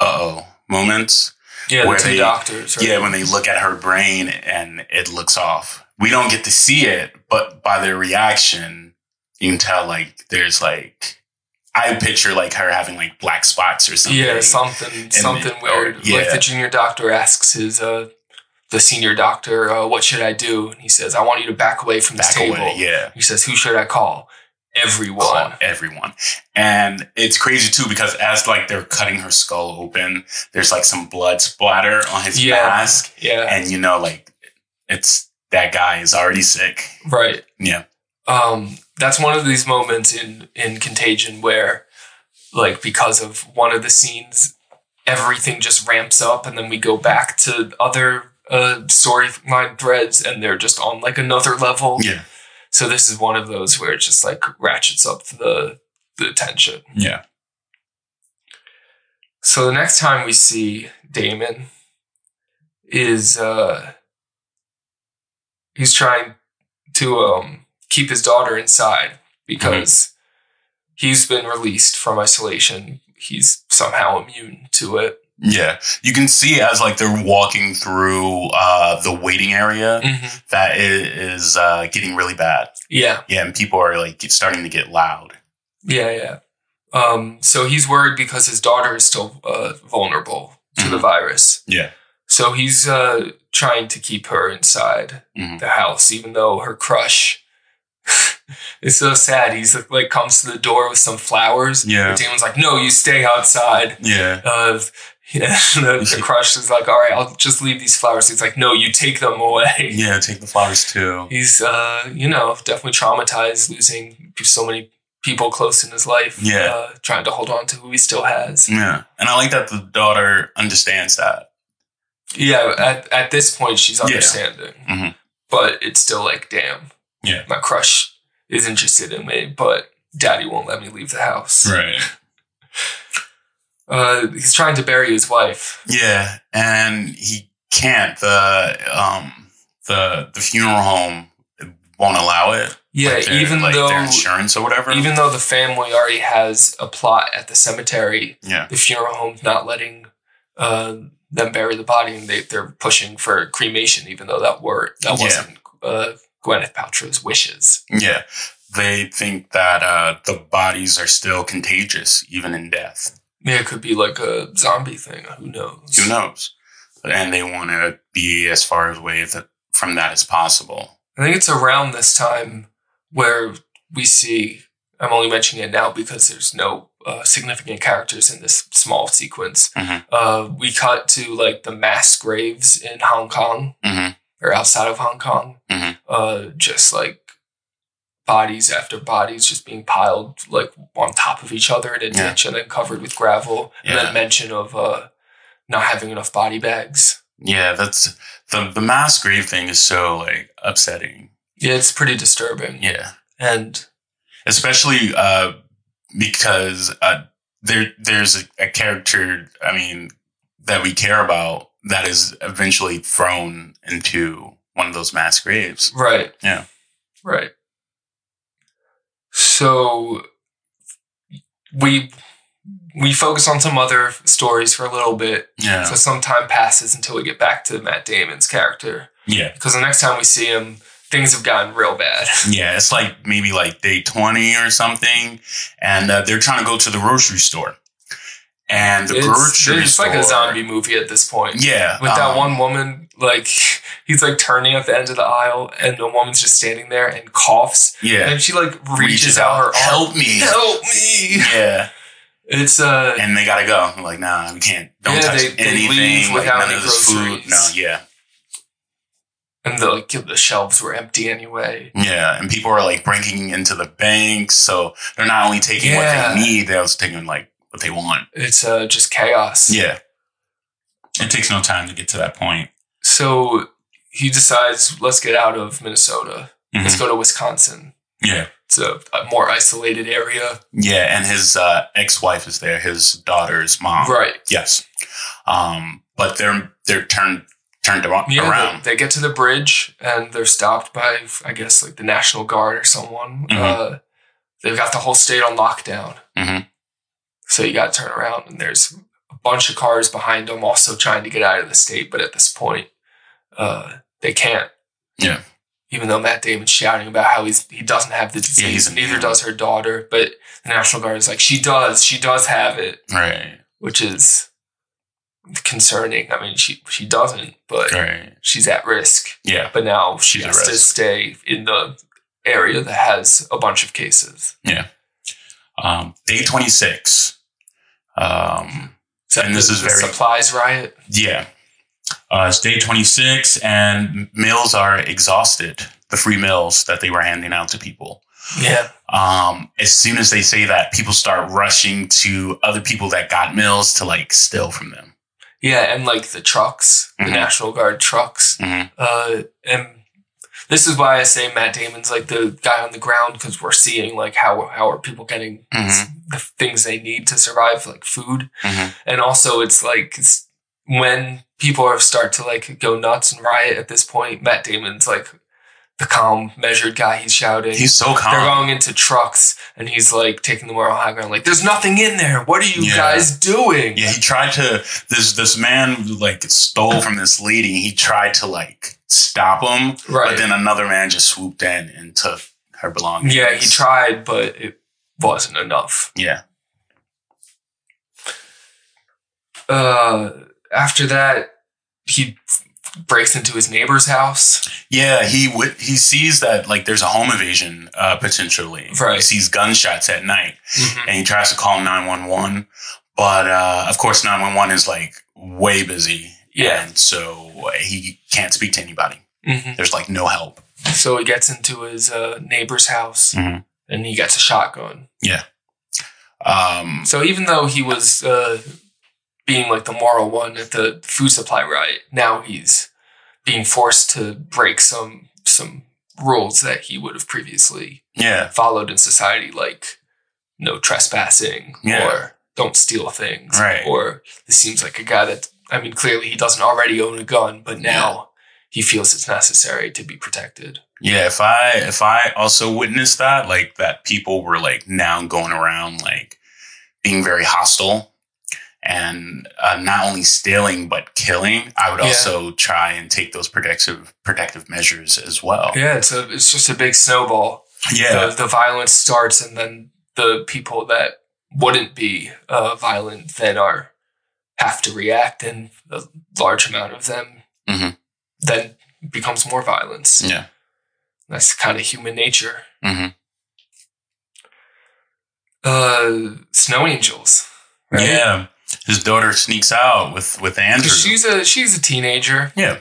uh oh moments. Yeah, the two they- doctors, right? Yeah, when they look at her brain and it looks off. We don't get to see it, but by their reaction, you can tell like there's like, I picture like her having like black spots or something. Yeah, something something it- weird. oh, yeah. Like the junior doctor asks his uh the senior doctor, uh, what should I do? And he says, I want you to back away from this Back table. away, yeah. He says, Who should I call? Everyone. call everyone. And it's crazy too because as like they're cutting her skull open, there's like some blood splatter on his Yeah, mask. yeah. And you know, like it's that guy is already sick. Right. Yeah. um, that's one of these moments in in Contagion where, like, because of one of the scenes, everything just ramps up, and then we go back to other uh, storyline threads, and they're just on like another level. Yeah. So this is one of those where it just like ratchets up the the tension. Yeah. So the next time we see Damon is uh he's trying to um keep his daughter inside because he's been released from isolation. He's somehow immune to it. Yeah. You can see as like they're walking through uh the waiting area Mhm. that it is uh getting really bad. Yeah. Yeah, and people are like starting to get loud. Yeah, yeah. Um so he's worried because his daughter is still uh vulnerable to the virus. Yeah. So he's uh, trying to keep her inside Mhm. the house, even though her crush is so sad. He's like comes to the door with some flowers. Yeah. Damon's like, "No, you stay outside." Yeah. Uh, yeah, the, the crush is like, "All right, I'll just leave these flowers." He's like, "No, you take them away." Yeah, take the flowers too. He's, uh, you know, definitely traumatized, losing so many people close in his life. Yeah. uh, trying to hold on to who he still has. Yeah. And I like that the daughter understands that. Yeah, at, at this point, she's Yeah. understanding. Mhm. But it's still like, damn, Yeah. my crush is interested in me, but daddy won't let me leave the house. Right. Uh, he's trying to bury his wife. Yeah, and he can't. The um the the funeral home won't allow it. Yeah, Like even like though their insurance or whatever. Even though the family already has a plot at the cemetery, Yeah. the funeral home's not letting uh, them bury the body, and they they're pushing for cremation, even though that were that wasn't uh, Gwyneth Paltrow's wishes. yeah, they think that uh, the bodies are still contagious even in death. Yeah, it could be like a zombie thing. Who knows? Who knows? And they want to be as far away from that as possible. I think it's around this time where we see. I'm only mentioning it now because there's no uh, significant characters in this small sequence. Mhm. Uh, we cut to like the mass graves in Hong Kong Mhm. Or outside of Hong Kong. Mhm. Uh, just like bodies after bodies just being piled like on top of each other in a Yeah. ditch and then covered with gravel. And then mention of uh, not having enough body bags. Yeah, that's the the mass grave thing is so like upsetting. Yeah, it's pretty disturbing. Yeah. And especially uh, because uh, there there's a, a character. I mean, that we care about that is eventually thrown into one of those mass graves. Right. Yeah. Right. So we we focus on some other stories for a little bit. Yeah. So some time passes until we get back to Matt Damon's character. Yeah. Because the next time we see him, things have gotten real bad. Yeah, it's like maybe like day 20 or something. And uh, they're trying to go to the grocery store. And the it's grocery it's store. like a zombie movie at this point. Yeah, With that um, one woman, like he's like turning at the end of the aisle and the woman's just standing there and coughs. Yeah. And she like reaches, Reaches out her out, arm. "Help me." Help me. Yeah. It's uh And they gotta go. I'm like, nah, we can't. Don't Yeah, touch they- they anything. leave like, without none any of this food. No, yeah. and the like the shelves were empty anyway. Yeah, and people are like breaking into the banks, so they're not only taking Yeah. what they need, they're also taking like what they want. It's uh just chaos. Yeah, it takes no time to get to that point. So he decides, let's get out of Minnesota. Let's go to Wisconsin. Yeah. It's a, a more isolated area. Yeah, and his uh, ex-wife is there, his daughter's mom. Right. Yes. Um, but they're they're turned turned Yeah, around. They, they get to the bridge and they're stopped by, I guess, like the National Guard or someone. Mhm. Uh, they've got the whole state on lockdown. Mhm. So you got to turn around and there's a bunch of cars behind them also trying to get out of the state. But at this point, uh, they can't. Yeah. Even though Matt Damon's shouting about how he's he doesn't have the disease, Yeah, neither does her daughter. But the National Guard is like, she does, she does have it, Right. which is concerning. I mean, she she doesn't, but Right. she's at risk. Yeah. But now she She's has to stay in the area that has a bunch of cases. Yeah. Um, day 26. Um, So and this is very supplies riot. Yeah. Uh, it's day 26, and mills are exhausted. The free mills that they were handing out to people. Yeah. Um, as soon as they say that, people start rushing to other people that got mills to like steal from them. Yeah, and like the trucks, the Mhm. National Guard trucks. Mhm. Uh, and this is why I say Matt Damon's like the guy on the ground because we're seeing like how how are people getting Mhm. the things they need to survive, like food, Mhm. and also it's like it's when people are start to like go nuts and riot at this point. Matt Damon's like the calm, measured guy. He's shouting. He's so calm. They're going into trucks, and he's like taking the moral high ground. Like, there's nothing in there. What are you Yeah. guys doing? Yeah, he tried to. This this man like stole from this lady. He tried to like stop him, Right. But then another man just swooped in and took her belongings. Yeah, he tried, but it wasn't enough. Yeah, Uh, after that, he breaks into his neighbor's house. yeah. He would. He sees that like there's a home invasion uh, potentially. Right. He sees gunshots at night, Mhm. and he tries to call nine one one. But uh, of course, nine one one is like way busy. Yeah. and so he can't speak to anybody. Mhm. There's like no help. So he gets into his uh, neighbor's house, Mhm. and he gets a shotgun. Yeah. Um. So even though he was uh, being like the moral one at the food supply riot, now he's being forced to break some some rules that he would have previously Yeah. followed in society, like no trespassing Yeah. or don't steal things. Right. Or this seems like a guy that I mean, clearly he doesn't already own a gun, but now he feels it's necessary to be protected. Yeah, if I if I also witnessed that, like that people were like now going around like being very hostile and uh, not only stealing but killing, I would Yeah. also try and take those protective protective measures as well. Yeah, it's a it's just a big snowball. Yeah. the, the violence starts, and then the people that wouldn't be uh, violent then are have to react, and a large amount of them Mhm. then becomes more violence. Yeah. That's kind of human nature. hmm Uh, snow angels. right? Yeah. His daughter sneaks out with with Andrew. she's a she's a teenager. Yeah.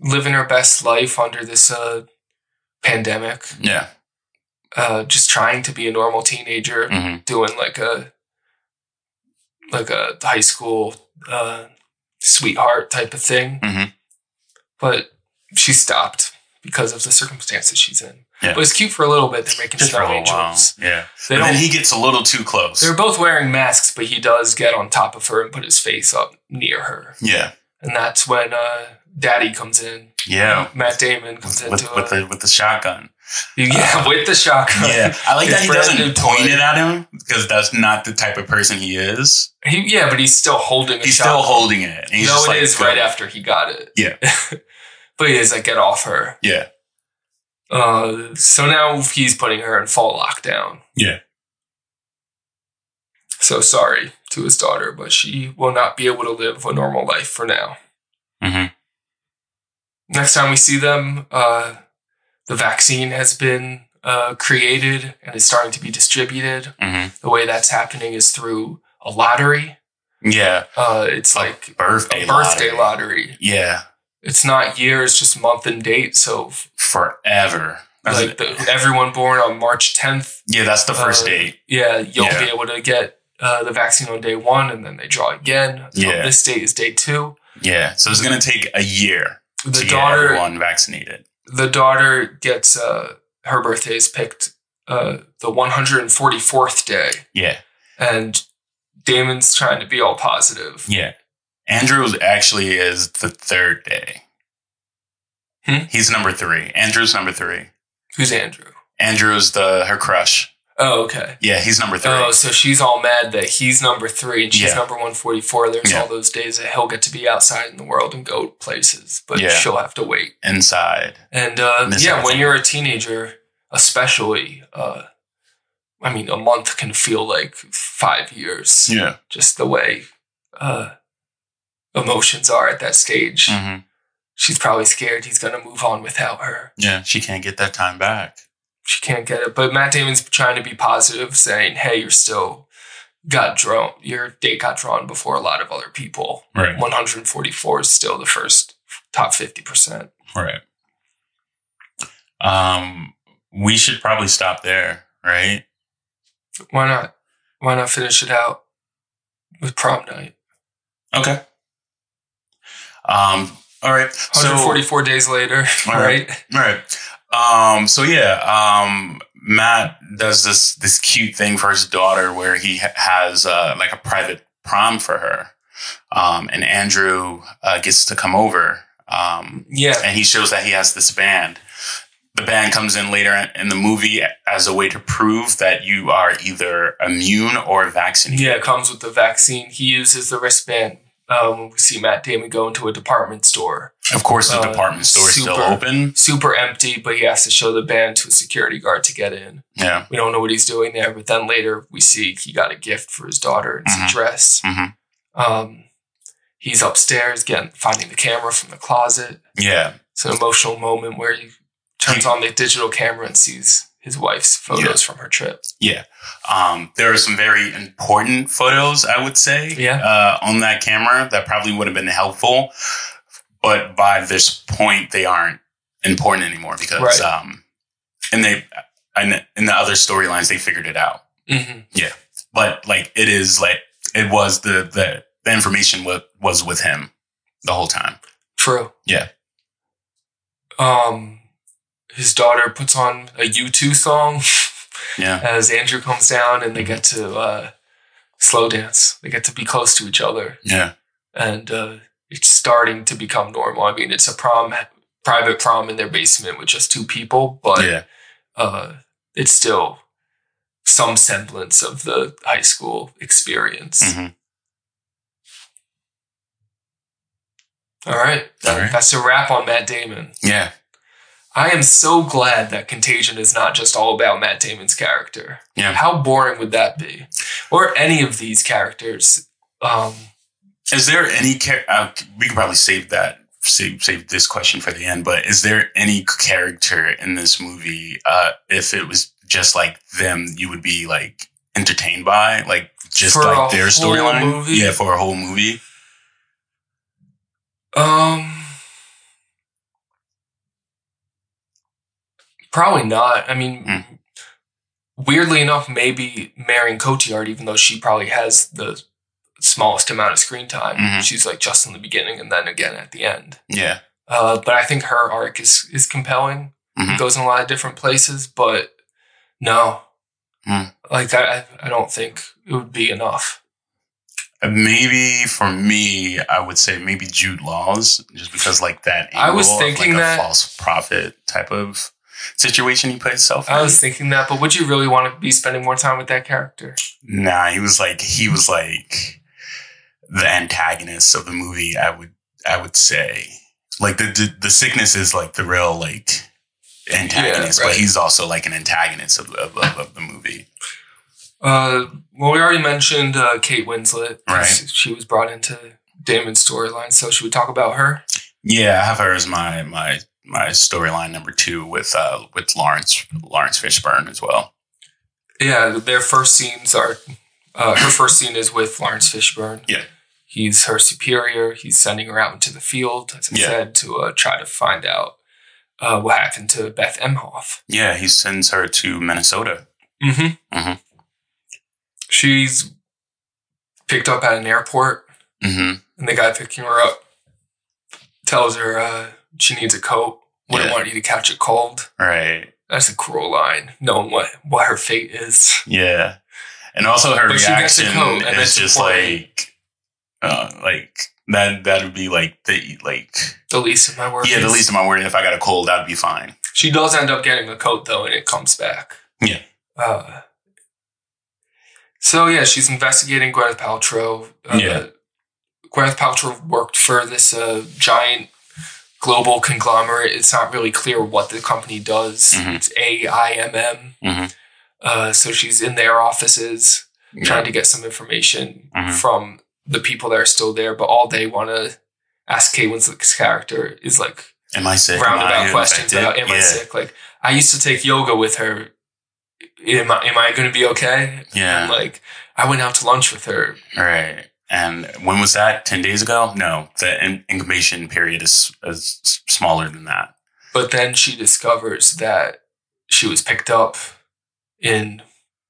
living her best life under this uh, pandemic. Yeah. uh, just trying to be a normal teenager, Mhm. doing like a like a high school uh, sweetheart type of thing. Mhm. But she stopped because of the circumstances she's in. Yeah. But it's cute for a little bit. They're making Just for snow a little while. angels. Yeah. They But then he gets a little too close. They're both wearing masks, but he does get on top of her and put his face up near her. Yeah. And that's when uh, Daddy comes in. Yeah. Matt Damon comes With, into with a, the with the shotgun. yeah, with the shotgun. Yeah, I like His that he doesn't point it at him because that's not the type of person he is. He, yeah, but he's still holding. He's still holding it. he's no, just it like, is right after he got it. Yeah, But he is like, get off her. yeah, Uh, so now he's putting her in full lockdown. yeah. So sorry to his daughter, but she will not be able to live a normal life for now. hmm Next time we see them, uh, the vaccine has been uh, created and is starting to be distributed. hmm The way that's happening is through a lottery. Yeah, Uh, it's like birthday, a birthday lottery. lottery. Yeah, It's not years, just month and date. So forever. That's like the, everyone born on March 10th. yeah, that's the first uh, date. Yeah, you'll Yeah. be able to get uh, the vaccine on day one, and then they draw again. So Yeah. this date is day two. Yeah, so it's gonna take a year The to get daughter, everyone vaccinated. The daughter gets uh, her birthday is picked uh, the 144th day, Yeah. and Damon's trying to be all positive. Yeah. Andrews actually is the third day. Hmm? He's number three. Andrew's number three. Who's Andrew? Andrew's the her crush. Oh, okay. Yeah, he's number three. Oh, so she's all mad that he's number three and she's Yeah. number 144. There's Yeah. all those days that he'll get to be outside in the world and go places, but Yeah. she'll have to wait. Inside. And uh, yeah, when you're a teenager, especially, uh, I mean, a month can feel like five years. Yeah. Just the way uh, emotions are at that stage. hmm She's probably scared he's going to move on without her. Yeah. She can't get that time back. She can't get it. But Matt Damon's trying to be positive, saying, hey, you're still got drawn, your date got drawn before a lot of other people. Right. 144 is still the first top 50%. Right. Um, we should probably stop there, right? Why not? Why not finish it out with prom night? Okay. Um, all right. So, 144 days later, All right? Right. Um, so yeah, um, Matt does this, this cute thing for his daughter where he ha- has, uh, like a private prom for her. Um, and Andrew, uh, gets to come over. Um, Yeah. and he shows that he has this band. The band comes in later in the movie as a way to prove that you are either immune or vaccinated. Yeah, it comes with the vaccine. He uses the wristband. Um, we see Matt Damon go into a department store. Of course, the Uh, department store is still super- open. Super empty, but he has to show the band to a security guard to get in. Yeah. We don't know what he's doing there, but then later we see he got a gift for his daughter. It's Mhm. a dress. Mhm. Um, he's upstairs getting finding the camera from the closet. Yeah. It's an emotional moment where he turns on the digital camera and sees his wife's photos from her trip. Yeah. Um, there are some very important photos, I would say, Yeah. uh, on that camera that probably would have been helpful. But by this point, they aren't important anymore because, Right. um, and they, and in the other storylines, they figured it out. hmm Yeah. But like, it is like, it was the, the, the information was, was with him the whole time. True. Yeah. Um, his daughter puts on a U2 song Yeah. as Andrew comes down and they get to uh, slow dance. They get to be close to each other. Yeah. And uh, it's starting to become normal. I mean, it's a prom, private prom in their basement with just two people, but Yeah. uh, it's still some semblance of the high school experience. Mhm. All right. All right. That's a wrap on Matt Damon. Yeah. I am so glad that Contagion is not just all about Matt Damon's character. Yeah. How boring would that be? Or any of these characters. Um, Is there any character? uh, we could probably save that save save this question for the end, but is there any character in this movie uh if it was just like them you would be like entertained by like just like their storyline? Yeah, for a whole movie. um, probably not. I mean, Hmm. weirdly enough, maybe Marion Cotillard, even though she probably has the smallest amount of screen time, Mhm. she's like just in the beginning and then again at the end. Yeah. Uh, but I think her arc is is compelling. Mhm. It goes in a lot of different places, but no, Hmm. like I, I- don't think it would be enough. Uh, Maybe for me, I would say maybe Jude Law's, just because like that. I was angle of, thinking like, that- a false prophet type of situation he put himself in. I was thinking that, but would you really want to be spending more time with that character? Nah, he was like he was like the antagonist of the movie. I would I would say like the the, the sickness is like the real like antagonist, Yeah, right. but he's also like an antagonist of, of, of, of the movie. Uh, well, we already mentioned uh, Kate Winslet. Right. She was brought into Damon's storyline, so should we talk about her? Yeah, I have her as my my my storyline number two with uh with Laurence Laurence Fishburne as well. Yeah, their first scenes are. Uh, her first scene is with Laurence Fishburne. Yeah. He's her superior. He's sending her out into the field, as I Yeah. said, to uh, try to find out uh, what happened to Beth Emhoff. Yeah, he sends her to Minnesota. Mm-hmm. Mhm. She's picked up at an airport, Mm-hmm. and the guy picking her up tells her uh, she needs a coat. Wouldn't Yeah. want you to catch a cold. Right. That's a cruel line, knowing what what her fate is. Yeah. And also her But she gets a reaction coat, and is it's just like, uh, like that. That would be like the like The least of my worries. yeah, the least of my worries. If I got a cold, that'd be fine. She does end up getting a coat though, and it comes back. Yeah. Uh, so yeah, she's investigating Gwyneth Paltrow. Uh, Yeah. Gwyneth Paltrow worked for this uh, giant global conglomerate. It's not really clear what the company does. Mhm. It's AIMM. Mhm. Uh, so she's in their offices Yeah. trying to get some information Mhm. from the people that are still there, but all they want to ask Kate Winslet's character is like Am I sick? Roundabout I questions infected? about am I sick? Like I used to take yoga with her. Am I am I going to be okay? Yeah. And, like I went out to lunch with her. Right. And when was that? 10 days ago? No, the in- incubation period is, is smaller than that. But then she discovers that she was picked up in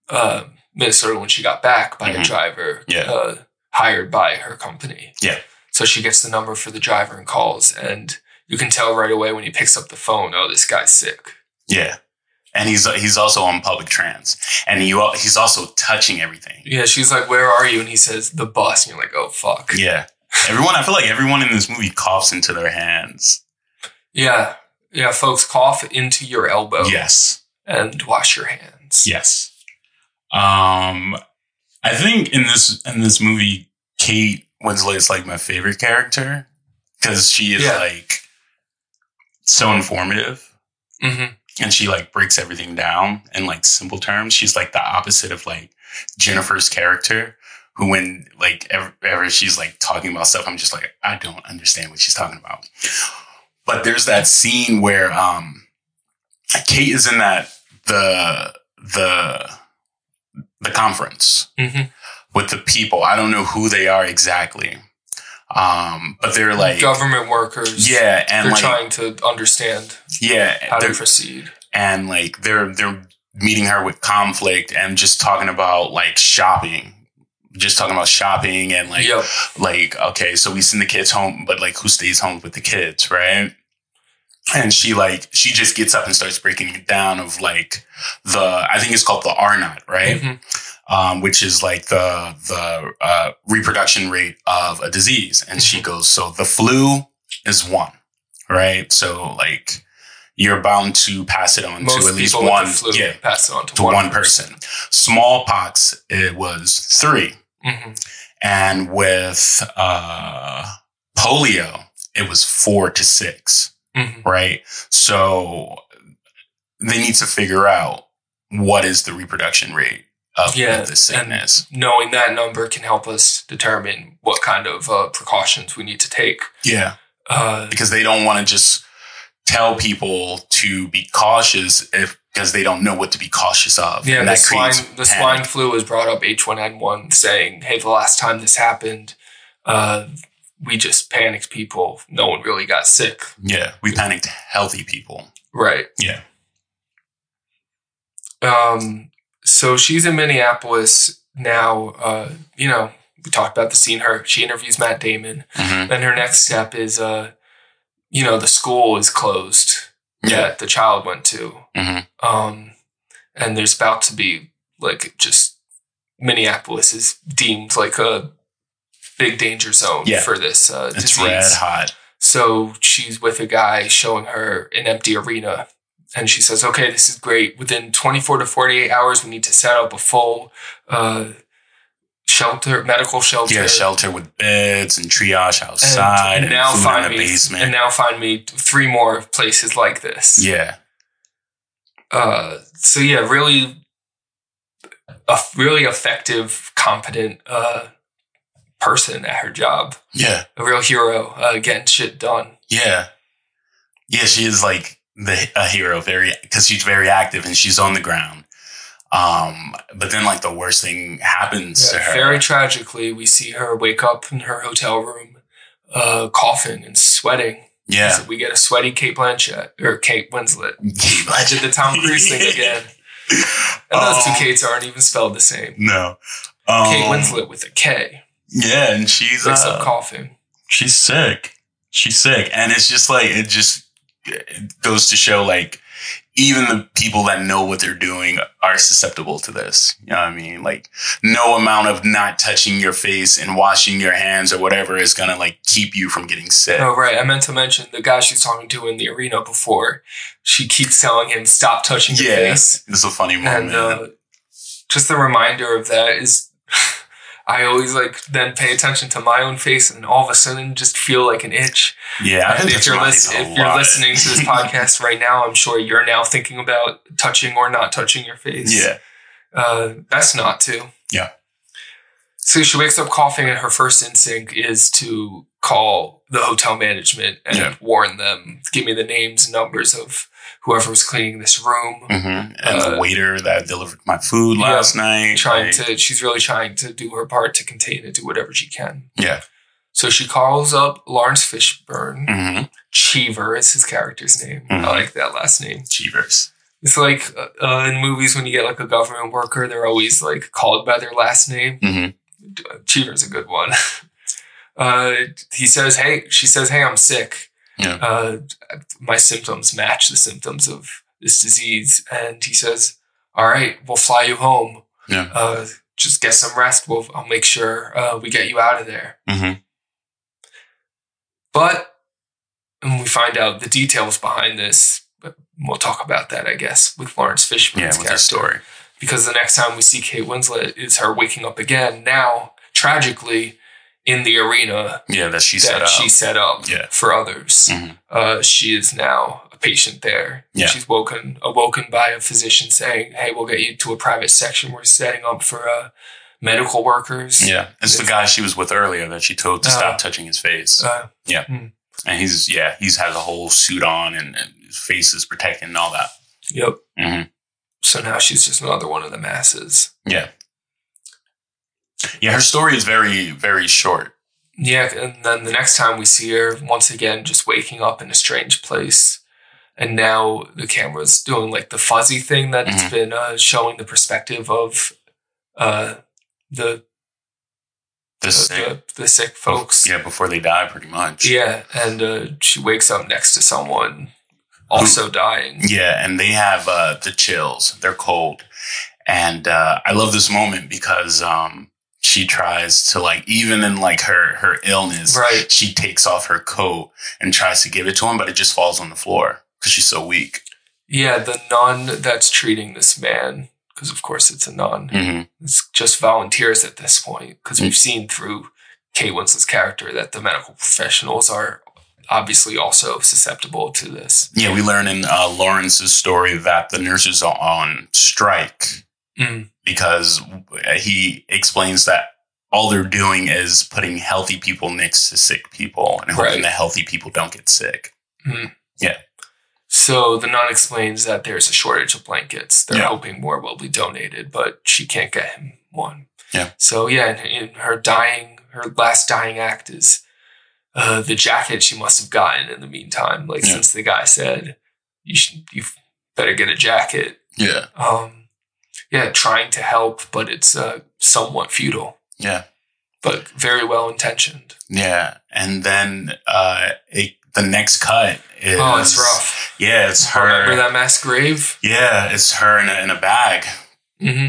uh, Minnesota when she got back by a Mhm. driver Yeah. uh, hired by her company. Yeah. So she gets the number for the driver and calls, and you can tell right away when he picks up the phone, oh, this guy's sick. Yeah. And he's he's also on public trans. And he, he's also touching everything. Yeah, she's like, "Where are you?" And he says, "The bus." And you're like, "Oh fuck." Yeah. Everyone, I feel like everyone in this movie coughs into their hands. Yeah, yeah, folks, cough into your elbow. Yes. and wash your hands. Yes. Um, I think in this in this movie, Kate Winslet is like my favorite character because she is Yeah. like so informative hmm and she like breaks everything down in like simple terms. She's like the opposite of like Jennifer's character, who when like ever, ever she's like talking about stuff, I'm just like I don't understand what she's talking about. But there's that scene where um Kate is in that the the the conference hmm with the people. I don't know who they are exactly. Um, but they're like Government workers. yeah, and they're like trying to understand yeah, how to proceed. and like they're they're meeting her with conflict and just talking about like shopping just talking about shopping and like Yep. like okay so we send the kids home but like who stays home with the kids right and she like she just gets up and starts breaking it down of like the i think it's called the r naught right Mhm. um, which is like the the uh, reproduction rate of a disease. And she goes, so the flu is one, right? So like you're bound to pass it on Most to at least one, yeah, pass it on to, to one, person. Smallpox, it was three, hmm and with uh, polio, it was four to six hmm right? So they need to figure out what is the reproduction rate of Yeah, the sickness. Knowing that number can help us determine what kind of uh, precautions we need to take. Yeah, Uh, because they don't want to just tell people to be cautious if because they don't know what to be cautious of. yeah, And the that swine, the swine flu was brought up H1N1 saying, hey, the last time this happened, uh, we just panicked people. No one really got sick. Yeah, we panicked healthy people. Right. Yeah, Um, so she's in Minneapolis now. Uh, you know, we talked about the scene. Her she interviews Matt Damon. Mhm. Then her next step is, uh, you know, the school is closed Yeah. that the child went to. Mhm. Um, and there's about to be like just Minneapolis is deemed like a big danger zone Yeah. for this uh, it's disease. red hot. So she's with a guy showing her an empty arena. And she says, okay, this is great. Within 24 to 48 hours, we need to set up a full uh, shelter, medical shelter. Yeah, shelter with beds and triage outside and, now food find me, basement. And now find me three more places like this. yeah, Uh, so yeah, really, a really effective, competent uh, person at her job. yeah. A real hero, uh, getting shit done. Yeah. Yeah, she is like the a hero, very because she's very active and she's on the ground. Um, but then like the worst thing happens to her. very tragically, we see her wake up in her hotel room, uh, coughing and sweating. yeah. So we get a sweaty Cate Blanchett or Kate Winslet. Kate I did the Tom Cruise thing again. And those two Um, Kates aren't even spelled the same. No. Um, Kate Winslet with a K. Yeah, and she's Wakes uh, up coughing. she's sick. She's sick, and it's just like it just it goes to show like even the people that know what they're doing are susceptible to this. You know what I mean? Like no amount of not touching your face and washing your hands or whatever is gonna like keep you from getting sick. Oh, right. I meant to mention the guy she's talking to in the arena before. She keeps telling him, stop touching your face. Yeah, face. it's a funny moment. And uh, just a reminder of that is I always like then pay attention to my own face and all of a sudden just feel like an itch. Yeah, And if you're, lis- if you're listening to this podcast right now, I'm sure you're now thinking about touching or not touching your face. yeah, Uh, best not to. yeah, So she wakes up coughing, and her first instinct is to call the hotel management and Yeah. warn them, give me the names and numbers of whoever was cleaning this room. hmm and Uh, the waiter that delivered my food yeah, last night. Trying like, to, she's really trying to do her part to contain it, do whatever she can. yeah, So she calls up Laurence Fishburne. hmm Cheever is his character's name. Mhm. I like that last name. Cheevers. It's like uh, in movies when you get like a government worker, they're always like called by their last name. hmm Cheever's a good one. Uh, he says, "Hey," she says, "Hey, I'm sick. Yeah. Uh, my symptoms match the symptoms of this disease." And he says, "All right, we'll fly you home. Yeah. Uh, just get some rest. We'll, I'll make sure uh, we get you out of there." hmm But and we find out the details behind this. But we'll talk about that, I guess, with Laurence Fishburne's Yeah, with character. story. Because the next time we see Kate Winslet is her waking up again. Now, tragically, in the arena Yeah, that she that set up. she set up Yeah. for others. Mhm. Uh, she is now a patient there. Yeah. She's woken awoken by a physician saying, "Hey, we'll get you to a private section. We're setting up for uh, medical workers." Yeah, it's the guy she was with earlier that she told to Uh, stop touching his face. Uh, yeah, hmm. and he's yeah he's has a whole suit on and, and his face is protected and all that. Yep. hmm So now she's just another one of the masses. Yeah, yeah. Her story is very very short. Yeah, and then the next time we see her, once again, just waking up in a strange place. And now the camera's doing like the fuzzy thing that it's Mhm. been uh, showing the perspective of uh, the, The the, sick, the the sick folks. yeah, before they die, pretty much. Yeah, and uh, she wakes up next to someone also dying. Yeah, and they have uh, the chills. They're cold, and uh, I love this moment because um, she tries to like even in like her her illness, Right. She takes off her coat and tries to give it to him, but it just falls on the floor because she's so weak. Yeah, the nun that's treating this man, because of course it's a nun, hmm it's just volunteers at this point because we've seen through Kate Winslet's character that the medical professionals are obviously also susceptible to this. Yeah, we learn in uh, Laurence's story that the nurses are on strike Mm. Because he explains that all they're doing is putting healthy people next to sick people and hoping Right. that healthy people don't get sick. Mm. Yeah. So the nun explains that there's a shortage of blankets. They're Yeah. hoping more will be donated, but she can't get him one. Yeah. So yeah, in, in her dying, her last dying act is uh, the jacket she must have gotten in the meantime. Like Yeah. since the guy said you should, you better get a jacket. Yeah. Um, yeah, trying to help, but it's uh, somewhat futile, Yeah. but very well intentioned. Yeah. And then uh it, the next cut is Oh, it's rough. Yeah, it's her. Remember that mass grave? Yeah, it's her in a, in a bag. Mm-hmm.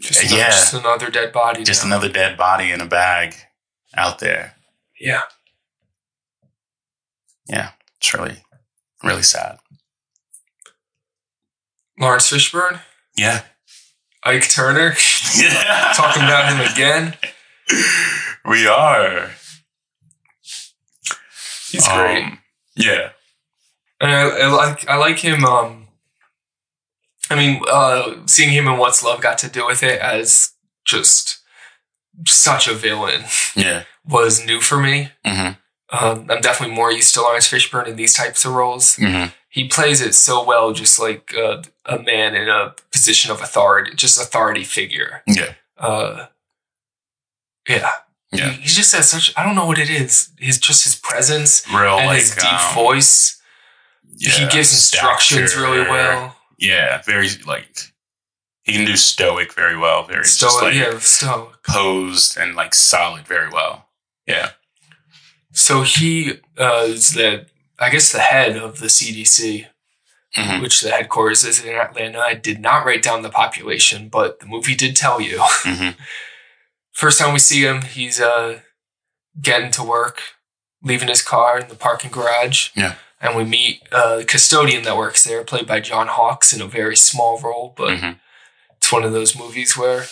Just, another, Yeah. just another dead body. Just now. another dead body in a bag out there. Yeah. Yeah. It's really, really sad. Laurence Fishburne, Yeah. Ike Turner, Yeah. talking about him again. We are. He's great. Um, yeah. And I, I like I like him. Um, I mean, uh, seeing him in What's Love got to do with it as just such a villain Yeah. was new for me. hmm Um, I'm definitely more used to Laurence Fishburne in these types of roles. hmm He plays it so well, just like uh, a man in a position of authority, just authority figure. Yeah. Uh, yeah. Yeah. He, he just has such, I don't know what it is. His, just his presence Real and like his deep um, voice. he gives instructions really well. Yeah. Very like he can do stoic very well. Very just Stoic, like yeah, stoic. posed and like solid very well. Yeah. So he uh, is the, I guess, the head of the CDC. Mhm. which the headquarters is in Atlanta. I did not write down the population, but the movie did tell you. Mhm. First time we see him, he's uh, getting to work, leaving his car in the parking garage. Yeah. And we meet uh, the custodian that works there, played by John Hawkes in a very small role, but Mhm. it's one of those movies where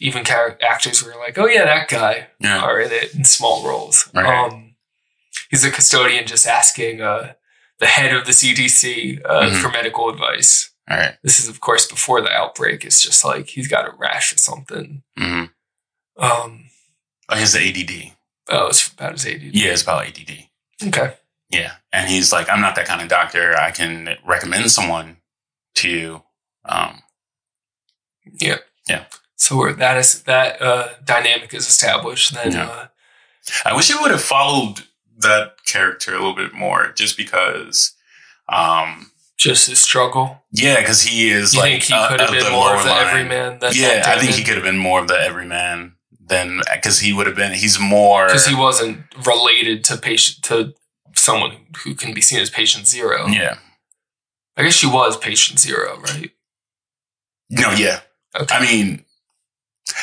even char- actors were like, "Oh yeah, that guy," Yeah. are in it in small roles. Right. Um, he's a custodian just asking uh, the head of the CDC uh, Mhm. for medical advice. All right. This is, of course, before the outbreak. It's just like he's got a rash or something. hmm Um, Oh, the ADD. oh, it's about his ADD. Yeah, it's about ADD. Okay. Yeah. And he's like, I'm not that kind of doctor. I can recommend someone to you. Um, Yeah. Yeah. So that is that uh, dynamic is established. Then Yeah. uh, I wish it would have followed that character a little bit more just because, um, just his struggle. yeah, because he is You like think he uh, could have been more of the line. everyman? Yeah, I think he could have been more of the everyman than because he would have been. He's more because he wasn't related to patient to someone who can be seen as patient zero. Yeah. I guess she was patient zero, right? No, yeah. Okay. I mean,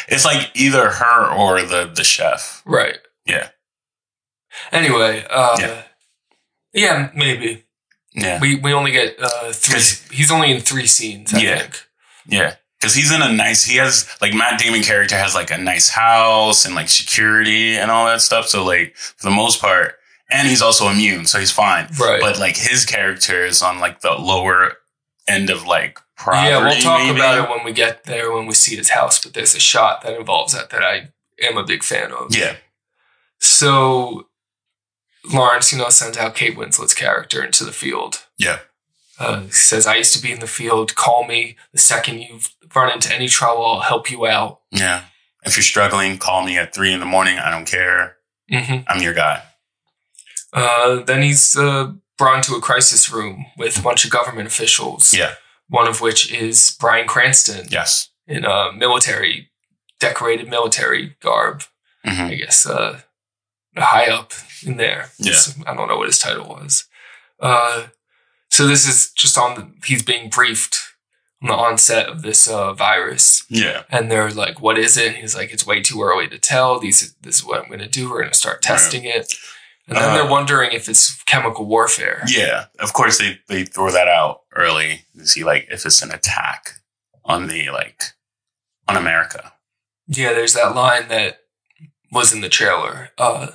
it's like either her or the the chef. Right. Yeah. Anyway, uh, Yeah. yeah. maybe Yeah. we we only get uh, three. He's only in three scenes. I Yeah. think. Yeah. Because he's in a nice, he has, like, Matt Damon character has, like, a nice house and, like, security and all that stuff. So, like, for the most part, and he's also immune, so he's fine. Right. But, like, his character is on, like, the lower end of, like, poverty. yeah, we'll talk maybe. about it when we get there when we see his house. But there's a shot that involves that that I am a big fan of. Yeah. So Laurence, you know, sends out Kate Winslet's character into the field. Yeah. Uh, he says, "I used to be in the field. Call me the second you've run into any trouble. I'll help you out." Yeah. If you're struggling, call me at three in the morning. I don't care. hmm I'm your guy. Uh, then he's uh, brought into a crisis room with a bunch of government officials. Yeah. One of which is Bryan Cranston Yes. in a military, decorated military garb. Mhm. I guess uh, high up in there. Yeah. So I don't know what his title was. Uh, so this is just on the, he's being briefed on the onset of this uh, virus. Yeah. And they're like, what is it? And he's like, it's way too early to tell. These, this is what I'm going to do. We're going to start testing it. And then Uh, they're wondering if it's chemical warfare. Yeah. Of course, they, they throw that out early to see, like, if it's an attack on the, like, on America. Yeah, there's that line that was in the trailer. Uh,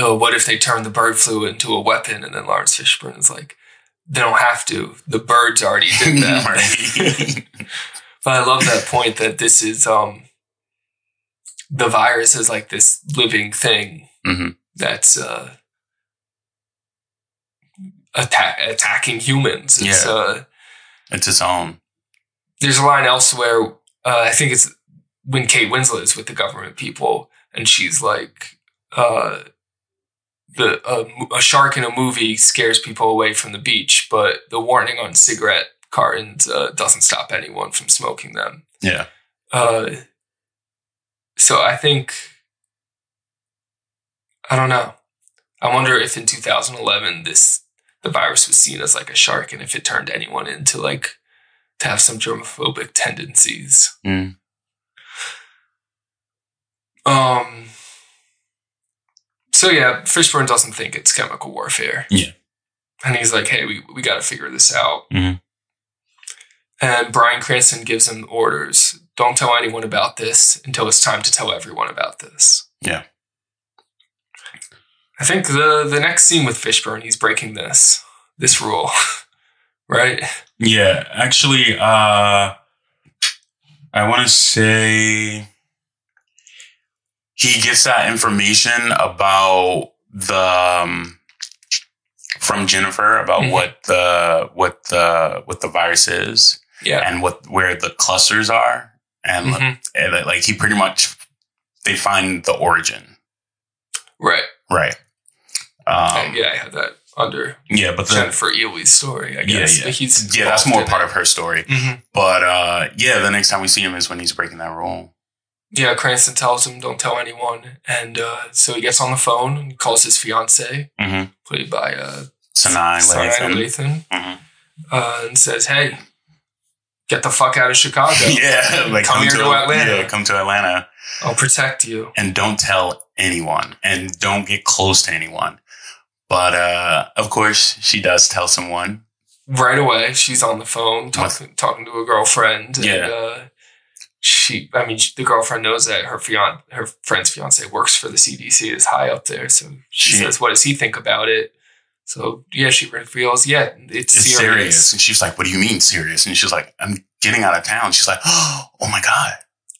uh, what if they turn the bird flu into a weapon? And then Laurence Fishburne is like, they don't have to. The birds already did that. But I love that point that this is um, the virus is like this living thing Mhm. that's uh, attack- attacking humans. It's, Yeah. uh, It's its own. there's a line elsewhere. Uh, I think it's when Kate Winslet is with the government people, and she's like, uh, "the uh, a shark in a movie scares people away from the beach, but the warning on cigarette cartons uh, doesn't stop anyone from smoking them." Yeah. Uh, so I think I don't know. I wonder if in 2011 this the virus was seen as like a shark, and if it turned anyone into like to have some germophobic tendencies. Mm. Um. So yeah, Fishburne doesn't think it's chemical warfare. Yeah. and he's like, "Hey, we we got to figure this out." Mhm. And Bryan Cranston gives him orders: "Don't tell anyone about this until it's time to tell everyone about this." Yeah. I think the the next scene with Fishburne, he's breaking this this rule, right? Yeah. Actually, uh, I want to say he gets that information about the um, from Jennifer about Mhm. what the what the what the virus is Yeah. and what where the clusters are and, Mhm. and like he pretty much they find the origin Right. right um, yeah, I had that under yeah but the, Jennifer Ehle's story. I yeah guess yeah But he's yeah that's more part it. of her story Mhm. but uh yeah the next time we see him is when he's breaking that rule Yeah, Cranston tells him, "Don't tell anyone," and uh, so he gets on the phone and calls his fiance, mm-hmm. played by uh, Sanaa Lathan. Mhm. uh, and says, "Hey, get the fuck out of Chicago. Yeah, like come, here to, Atlanta. Yeah, come to Atlanta, I'll protect you." and don't tell anyone, and don't get close to anyone. But uh, of course, she does tell someone. right away she's on the phone talking talking to a girlfriend and Yeah. She i mean the girlfriend knows that her fiance, her friend's fiance works for the cdc is high up there so she She- says what does he think about it so yeah she reveals yeah it's, It's serious. serious. and she's like, "What do you mean serious?" And she's like, "I'm getting out of town." She's like, "Oh my god."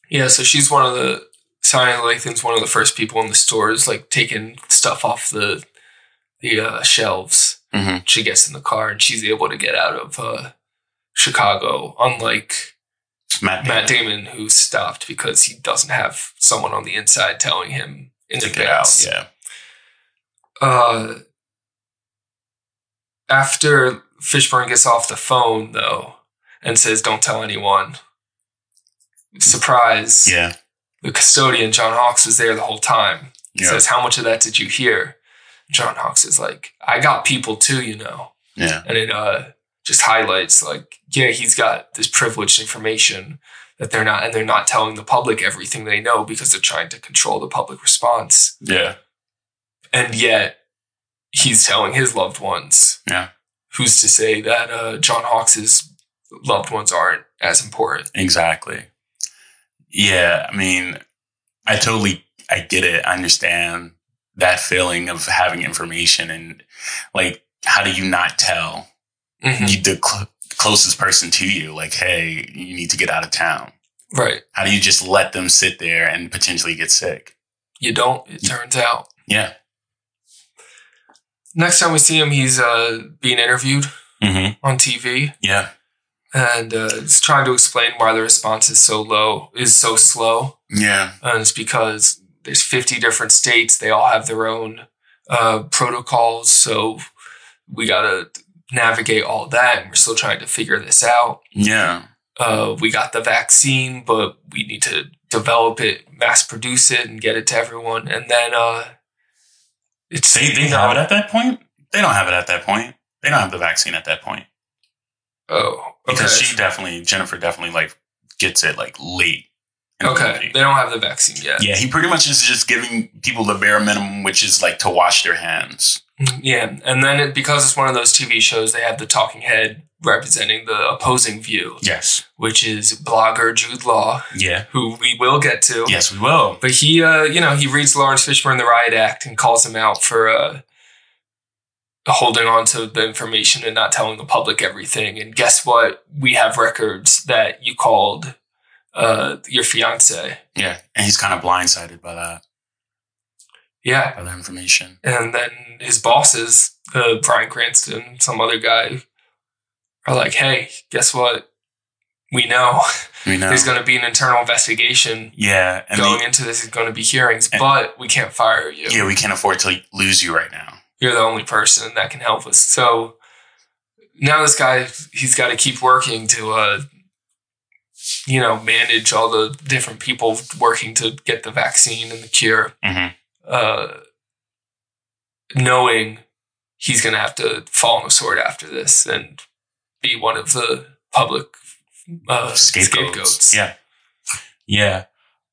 yeah so she's one of the Sanaa Lathan's one of the first people in the stores like taking stuff off the the uh, shelves Mhm. she gets in the car and she's able to get out of uh, chicago unlike Matt Damon. Matt Damon, who stopped because he doesn't have someone on the inside telling him in to get out. Yeah, Uh, after Fishburne gets off the phone, though, and says, "Don't tell anyone." Surprise! yeah, The custodian, John Hawkes was there the whole time. He Yeah. says, "How much of that did you hear?" John Hawkes is like, "I got people too, you know." yeah, and it uh just highlights like yeah he's got this privileged information that they're not and they're not telling the public everything they know because they're trying to control the public response yeah, and yet he's telling his loved ones yeah. who's to say that uh john hawkes's loved ones aren't as important Exactly. Yeah, I mean, I totally, I get it. I understand that feeling of having information and like, how do you not tell Mhm. you, cl- closest person to you? Like, hey, you need to get out of town. right How do you just let them sit there and potentially get sick? you don't it turns out Yeah. next time we see him he's uh being interviewed Mm-hmm. on tv Yeah. and uh, it's trying to explain why the response is so low is so slow Yeah. and it's because there's 50 different states they all have their own uh, protocols so we gotta navigate all that and we're still trying to figure this out Yeah. uh, we got the vaccine but we need to develop it mass produce it and get it to everyone and then uh, it's They, they have it at that point? They don't have it at that point. They don't have the vaccine at that point. oh okay Because she definitely, Jennifer definitely like gets it like late. in the okay they don't have the vaccine yet Yeah, he pretty much is just giving people the bare minimum, which is like to wash their hands. Yeah, and then it, because it's one of those TV shows, they have the talking head representing the opposing view, Yes. which is blogger Jude Law, Yeah. who we will get to. Yes, we will. But he, uh, you know, he reads Laurence Fishburne the Riot Act and calls him out for uh, holding on to the information and not telling the public everything. And guess what? We have records that you called uh, your fiance. Yeah. And he's kind of blindsided by that, Yeah, other information. and then his bosses, uh, Brian Cranston, some other guy, are like, "Hey, guess what? We know We know. there's going to be an internal investigation yeah. And going they- into this. Is going to be hearings, but we can't fire you. yeah, we can't afford to lose you right now. You're the only person that can help us." So now this guy, he's got to keep working to, uh, you know, manage all the different people working to get the vaccine and the cure. Mhm. Uh, knowing he's going to have to fall on the sword after this and be one of the public uh, Scapegoats. scapegoats. Yeah. Yeah.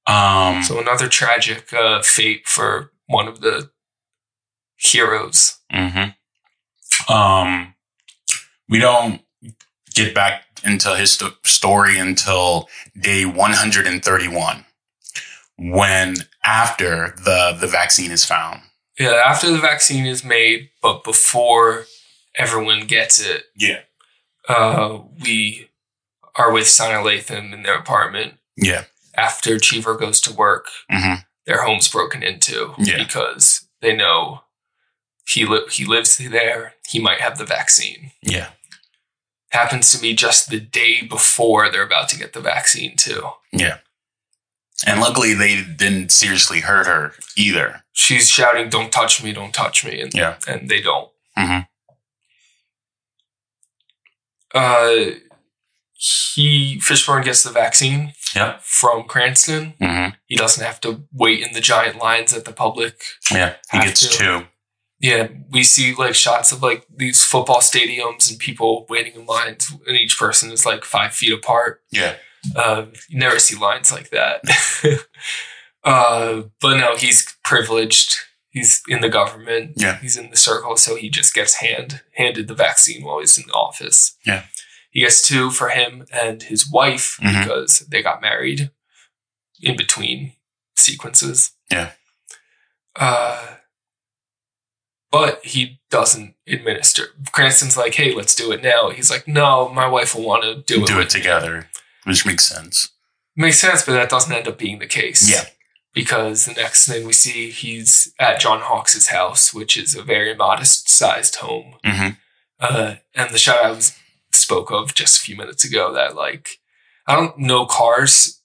Um, So another tragic uh, fate for one of the heroes. hmm Um, we don't get back into his sto- story until day 131, when after the the vaccine is found. Yeah, after the vaccine is made, but before everyone gets it, Yeah. uh, we are with Sanaa Lathan in their apartment. Yeah. After Cheever goes to work, hmm their home's broken into Yeah. because they know he li- he lives there. He might have the vaccine. Yeah. Happens to be just the day before they're about to get the vaccine too. Yeah. And luckily, they didn't seriously hurt her either. She's shouting, "Don't touch me! Don't touch me!" and Yeah. and they don't. hmm Uh, he Fishburne gets the vaccine Yeah. from Cranston. hmm He doesn't have to wait in the giant lines that the public Yeah. He gets to. two. Yeah, we see like shots of like these football stadiums and people waiting in lines, and each person is like five feet apart. Yeah. Uh, you never see lines like that. uh, but no, he's privileged. He's in the government. Yeah. He's in the circle, so he just gets hand handed the vaccine while he's in the office. Yeah. He gets two for him and his wife Mhm. because they got married in between sequences. Yeah. Uh, but he doesn't administer. Cranston's like, "Hey, let's do it now." He's like, "No, my wife will want to do it." Do with it together, which makes sense. Makes sense, but that doesn't end up being the case. Yeah. Because the next thing we see, he's at John Hawkes' house, which is a very modest sized home. hmm Uh, and the shot I was spoke of just a few minutes ago that like I don't know cars,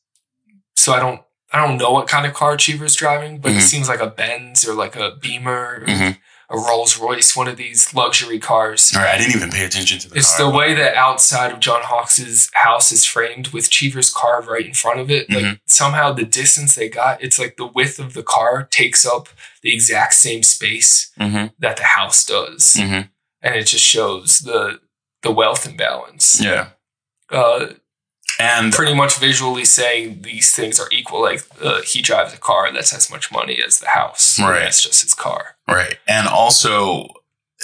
so I don't I don't know what kind of car Cheever's driving, but it Mhm. seems like a Benz or like a Beamer Mhm. A Rolls Royce, one of these luxury cars. All right, I didn't even pay attention to the It's car. the way that outside of John Hawkes' house is framed with Cheever's car right in front of it. Like Mhm. somehow the distance they got, it's like the width of the car takes up the exact same space Mhm. that the house does. Mhm. And it just shows the the wealth imbalance. Yeah. Uh, and pretty much visually saying these things are equal. Like uh, he drives a car that's as much money as the house. Right. That's just his car. Right. And also,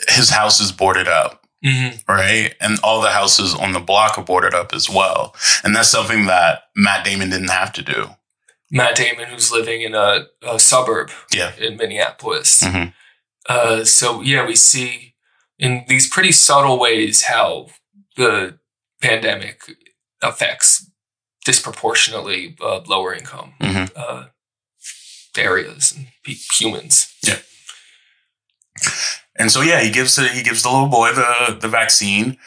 his house is boarded up. Mhm. Right. And all the houses on the block are boarded up as well. And that's something that Matt Damon didn't have to do. Matt Damon, who's living in a, a suburb Yeah. in Minneapolis. Mhm. Uh, so yeah, we see in these pretty subtle ways how the pandemic affects disproportionately uh, lower income Mhm. uh, areas and humans. Yeah. And so yeah, he gives the, he gives the little boy the the vaccine,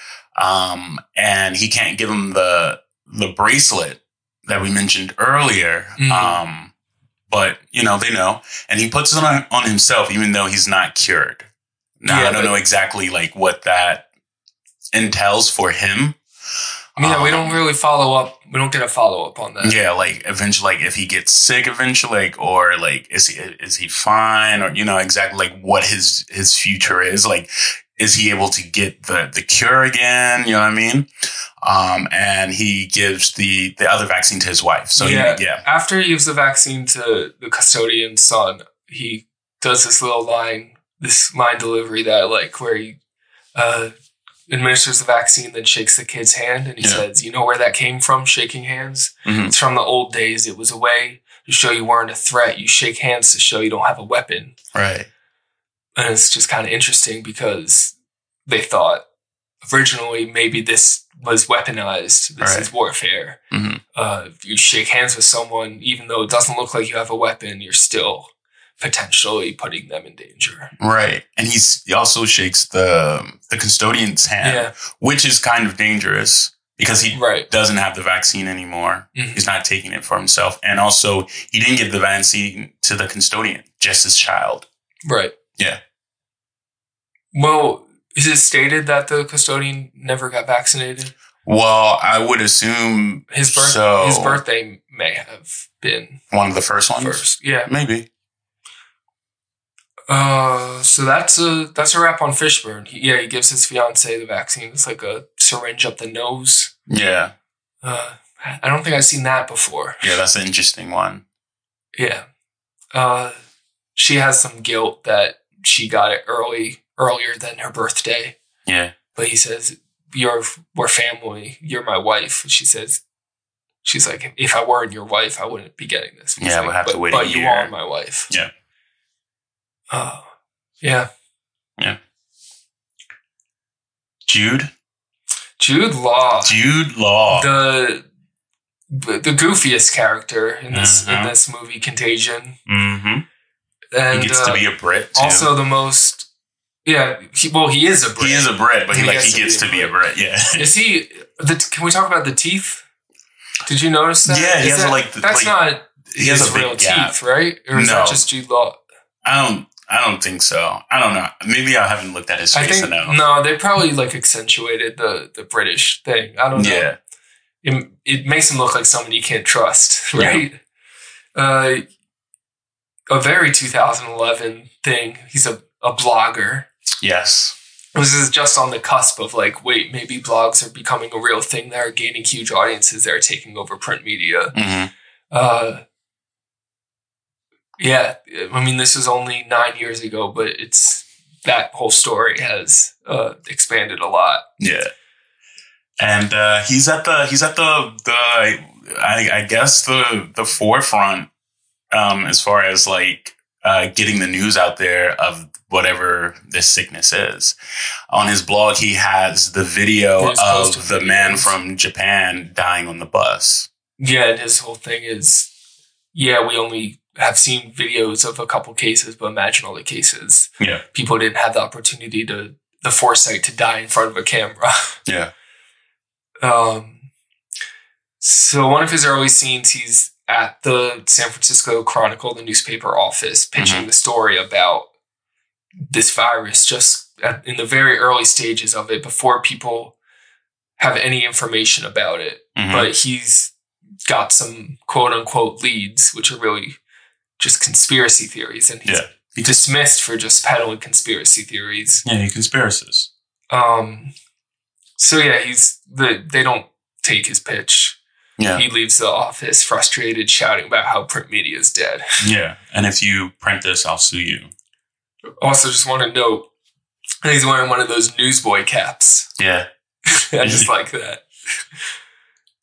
um, and he can't give him the the bracelet that we mentioned earlier. Mhm. Um, but you know they know, and he puts it on on himself, even though he's not cured. Now Yeah, I don't but- know exactly like what that entails for him. Yeah, we Um, don't really follow up. We don't get a follow up on that. yeah, like eventually, like if he gets sick eventually, like or like is he is he fine or you know exactly like what his his future is like is he able to get the the cure again? You know what I mean? Um, and he gives the the other vaccine to his wife. So yeah. yeah, yeah, After he gives the vaccine to the custodian's son, he does this little line, this line delivery that I like, where he uh, administers the vaccine, then shakes the kid's hand, and he Yeah. says, "You know where that came from? Shaking hands. Mhm. It's from the old days. It was a way to show you weren't a threat. You shake hands to show you don't have a weapon." right, And it's just kind of interesting because they thought originally maybe this was weaponized. This Right. is warfare. Mhm. Uh, you shake hands with someone, even though it doesn't look like you have a weapon, you're still potentially putting them in danger. right. And he's he also shakes the the custodian's hand, Yeah. which is kind of dangerous because he Right. doesn't have the vaccine anymore. Mhm. He's not taking it for himself. And also, he didn't give the vaccine to the custodian, just his child. Right. Yeah. Well, is it stated that the custodian never got vaccinated? Well, I would assume His birth, so. his birthday may have been One of the first ones? first. Yeah. Maybe. Uh, so that's a that's a wrap on Fishburne. He, yeah, he gives his fiance the vaccine. It's like a syringe up the nose. Yeah. Uh, I don't think I've seen that before. Yeah, that's an interesting one. Yeah. Uh, she has some guilt that she got it early, earlier than her birthday. Yeah. But he says, "You're we're family. You're my wife." She says, "She's like, if I weren't your wife, I wouldn't be getting this." He's Yeah, like, would have to but, wait a But you are my wife. Yeah. Oh, yeah. Yeah. Jude? Jude Law. Jude Law. the the goofiest character in this in Mhm. this movie, Contagion, mm-hmm. and he gets uh, to be a Brit, too. also the most. Yeah, he, well, he is a Brit. he is a Brit, but he, He like, gets he to gets be to a be a Brit. Yeah. Is he? The, can we talk about the teeth? Did you notice that? Yeah, he Is has, that- like, the- that's like- not he has a real gap. teeth, right? Or is No. that just Jude Law? I don't. I don't think so. I don't know. Maybe I haven't looked at his I face think enough. no, they probably like accentuated the the British thing. I don't know. Yeah. it, it makes him look like someone you can't trust, Yeah. right? Uh, a very 2011 thing. He's a a blogger. Yes. This is just on the cusp of like, wait, maybe blogs are becoming a real thing that are gaining huge audiences that are taking over print media. Mhm. Uh, yeah, I mean, this was only nine years ago, but it's that whole story has uh, expanded a lot. Yeah. And uh, he's at the he's at the the I, I guess the the forefront um, as far as like uh, getting the news out there of whatever this sickness is. On his blog, he has the video of the man from Japan dying on the bus. Yeah, and his whole thing is, yeah, we only have seen videos of a couple cases, but imagine all the cases. Yeah. People didn't have the opportunity to, the foresight to die in front of a camera. Yeah. Um, so one of his early scenes, he's at the San Francisco Chronicle, the newspaper office, pitching the story about this virus just at, in the very early stages of it before people have any information about it. Mhm. But he's got some quote unquote leads, which are really just conspiracy theories, and he's Yeah. dismissed for just peddling conspiracy theories. Yeah, he conspiracies. Um, so yeah, he's the they don't take his pitch. Yeah. He leaves the office frustrated, shouting about how print media is dead. Yeah. And if you print this, I'll sue you. Also, just want to note he's wearing one of those newsboy caps. Yeah. I just like that.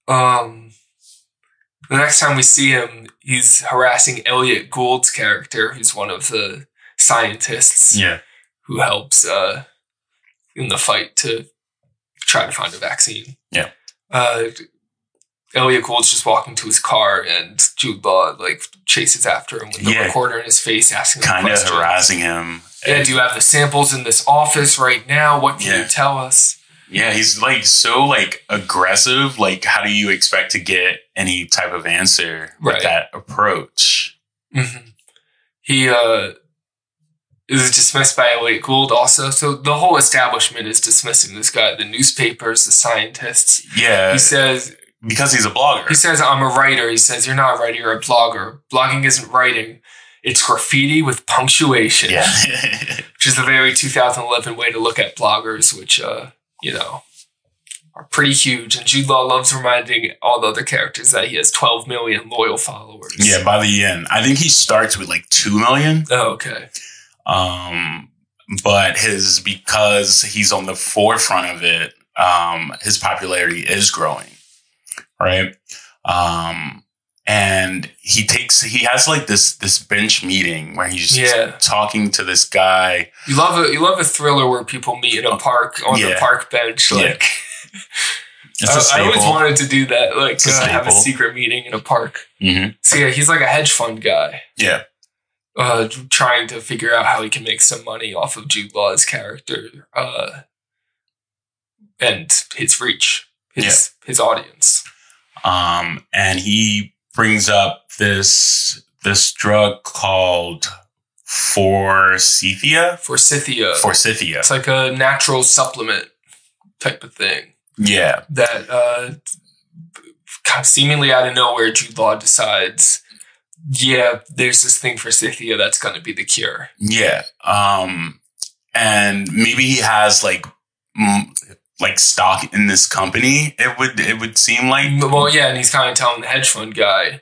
Um, the next time we see him, he's harassing Elliott Gould's character, who's one of the scientists Yeah. who helps uh, in the fight to try to find a vaccine. Yeah. Uh, Elliott Gould's just walking to his car, and Jude Law like chases after him with the Yeah. recorder in his face, asking him Kind of harassing him. Yeah, do you have the samples in this office right now? What can Yeah. you tell us? Yeah, he's like so like aggressive. Like, how do you expect to get any type of answer with Right. that approach? hmm He uh, is dismissed by Elliott Gould also. So the whole establishment is dismissing this guy. The newspapers, the scientists. Yeah, He says because he's a blogger. he says I'm a writer. He says you're not a writer. You're a blogger. Blogging isn't writing. It's graffiti with punctuation. yeah, which is a very 2011 way to look at bloggers, which uh, you know are pretty huge. And Jude Law loves reminding all the other characters that he has 12 million loyal followers. yeah. By the end, I think he starts with like two million. Oh, okay. Um, but his because he's on the forefront of it, um, his popularity is growing, right? Um, and he takes he has like this this bench meeting where he's Yeah. talking to this guy. You love a you love a thriller where people meet in a park on the park bench. Yeah. Like a I, I always wanted to do that. Like uh, have a secret meeting in a park. hmm So yeah, he's like a hedge fund guy. Yeah, uh, trying to figure out how he can make some money off of Jude Law's character uh, and his reach, his his audience. um, and he brings up this this drug called forsythia. Forsythia. Forsythia. It's like a natural supplement type of thing Yeah, that uh, seemingly out of nowhere, Jude Law decides, yeah, there's this thing forsythia that's going to be the cure. yeah. Um, and maybe he has like m- like stock in this company. It would it would seem like Well, yeah, and he's kind of telling the hedge fund guy,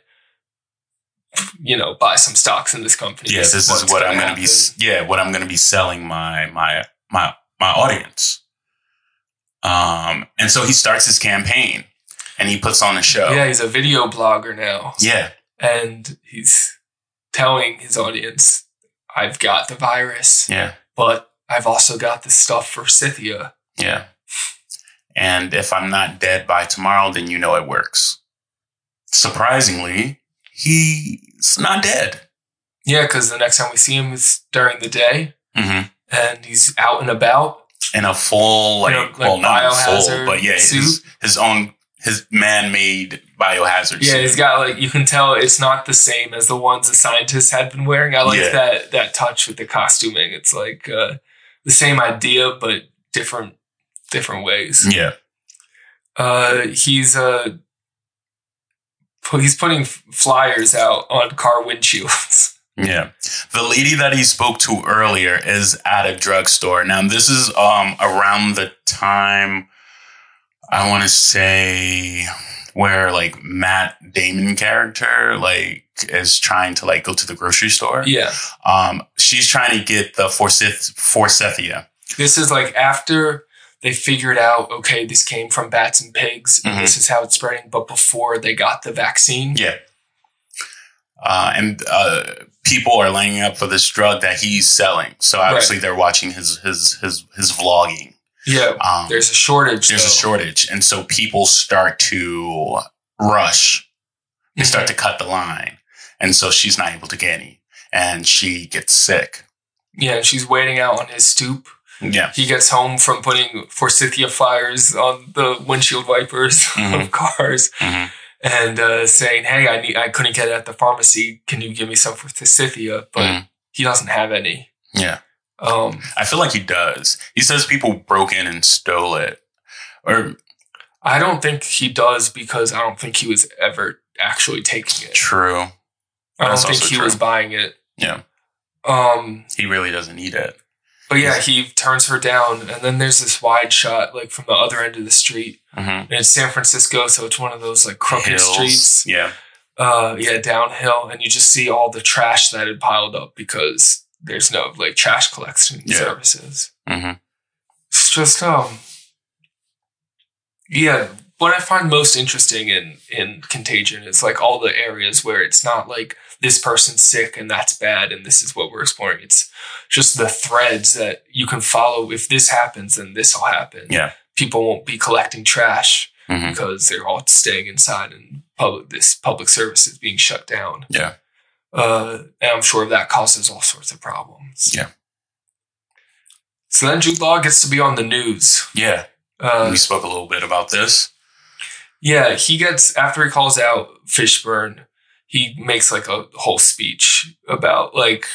you know, buy some stocks in this company. Yes, This is what I'm gonna gonna be. Yeah, what I'm gonna be selling my my my my audience. Um, and so he starts his campaign, and he puts on a show. Yeah, he's a video blogger now. yeah. and he's telling his audience, "I've got the virus, Yeah. but I've also got the stuff Forsythia." Yeah. And if I'm not dead by tomorrow, then you know it works. Surprisingly, he's not dead. Yeah, because the next time we see him is during the day, Mm-hmm. and he's out and about. In a full, like, You know, like well, not full, biohazard but yeah, his, suit? his own, his man-made biohazard Yeah, suit. he's got like you can tell it's not the same as the ones the scientists had been wearing. I like Yeah. that that touch with the costuming. It's like uh, the same idea but different different ways. yeah. Uh, he's uh, he's putting flyers out on car windshields. Yeah. The lady that he spoke to earlier is at a drugstore. Now, this is um around the time I want to say where like Matt Damon character like is trying to like go to the grocery store. Yeah. Um she's trying to get the Forsyth- Forsythia. This is like after they figured out, okay, this came from bats and pigs, and Mhm. this is how it's spreading, but before they got the vaccine. Yeah. Uh, and uh, people are lining up for this drug that he's selling. So obviously Right. they're watching his his his his vlogging. Yeah. Um, there's a shortage. there's a shortage, and so people start to rush. They start to cut the line, and so she's not able to get any, and she gets sick. Yeah, she's waiting out on his stoop. Yeah, He gets home from putting forsythia fires on the windshield wipers Mhm. of cars Mhm. and uh, saying, "Hey, I need, I couldn't get it at the pharmacy. Can you give me some forsythia?" But Mhm. he doesn't have any. yeah. Um, I feel like he does. He says people broke in and stole it, or I don't think he does because I don't think he was ever actually taking it. true. I don't That's think he true. was buying it. Yeah, Um, he really doesn't need it. But yeah, he turns her down, and then there's this wide shot, like from the other end of the street, Mm-hmm. and it's San Francisco, so it's one of those like crooked Hills. streets. Yeah, uh yeah downhill and you just see all the trash that had piled up because there's no like trash collection Yeah. services Mhm. it's just um yeah what i find most interesting in in contagion is like all the areas where it's not like this person's sick and that's bad and this is what we're exploring it's just the threads that you can follow if this happens then this will happen yeah. people won't be collecting trash Mhm. because they're all staying inside and public this public service is being shut down. Yeah. Uh, and I'm sure that causes all sorts of problems. Yeah. So then Jude Law gets to be on the news. Yeah. Uh, we spoke a little bit about this. Yeah, he gets after he calls out Fishburne, he makes like a whole speech about like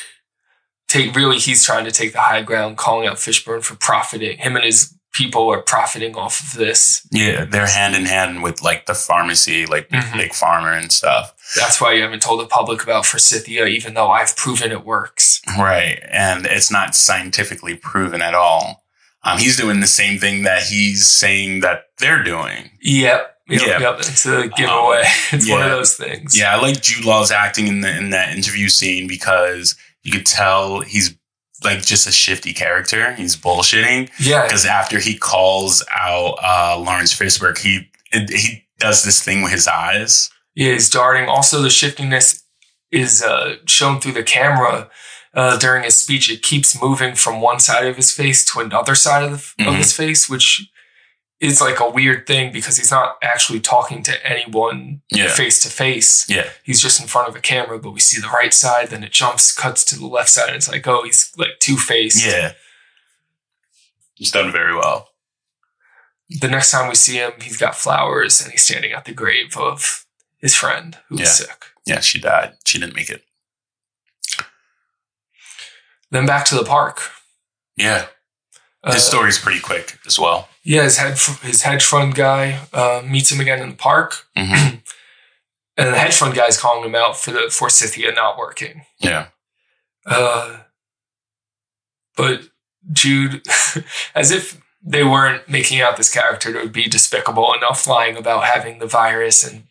take really he's trying to take the high ground, calling out Fishburne for profiting. Him and his people are profiting off of this. Yeah, they're hand in hand with like the pharmacy, like Mhm. Big Pharma and stuff. That's why you haven't told the public about Forsythia, even though I've proven it works. Right. And it's not scientifically proven at all. Um, he's doing the same thing that he's saying that they're doing. Yep. Yep. Yeah. Yep. It's a giveaway. it's one of those things. Yeah, I like Jude Law's acting in the in that interview scene because you could tell he's like just a shifty character. He's bullshitting. Yeah. Because after he calls out uh, Laurence Fishburne, he it, he does this thing with his eyes. Yeah, he's darting. Also, the shiftiness is uh, shown through the camera uh, during his speech. It keeps moving from one side of his face to another side of, the, of Mhm. his face, which is like a weird thing because he's not actually talking to anyone Yeah. face to face. Yeah. He's just in front of a camera, but we see the right side, then it jumps, cuts to the left side, and it's like, oh, he's like two faced. Yeah. He's done very well. The next time we see him, he's got flowers and he's standing at the grave of his friend who's Yeah. sick. Yeah, she died. She didn't make it. Then back to the park. Yeah. Uh, His story's pretty quick as well. Yeah, his hedge his hedge fund guy uh, meets him again in the park, Mhm. and the hedge fund guy is calling him out for the Forsythia not working. Yeah. Uh, but Jude, as if they weren't making out this character to be despicable enough, lying about having the virus and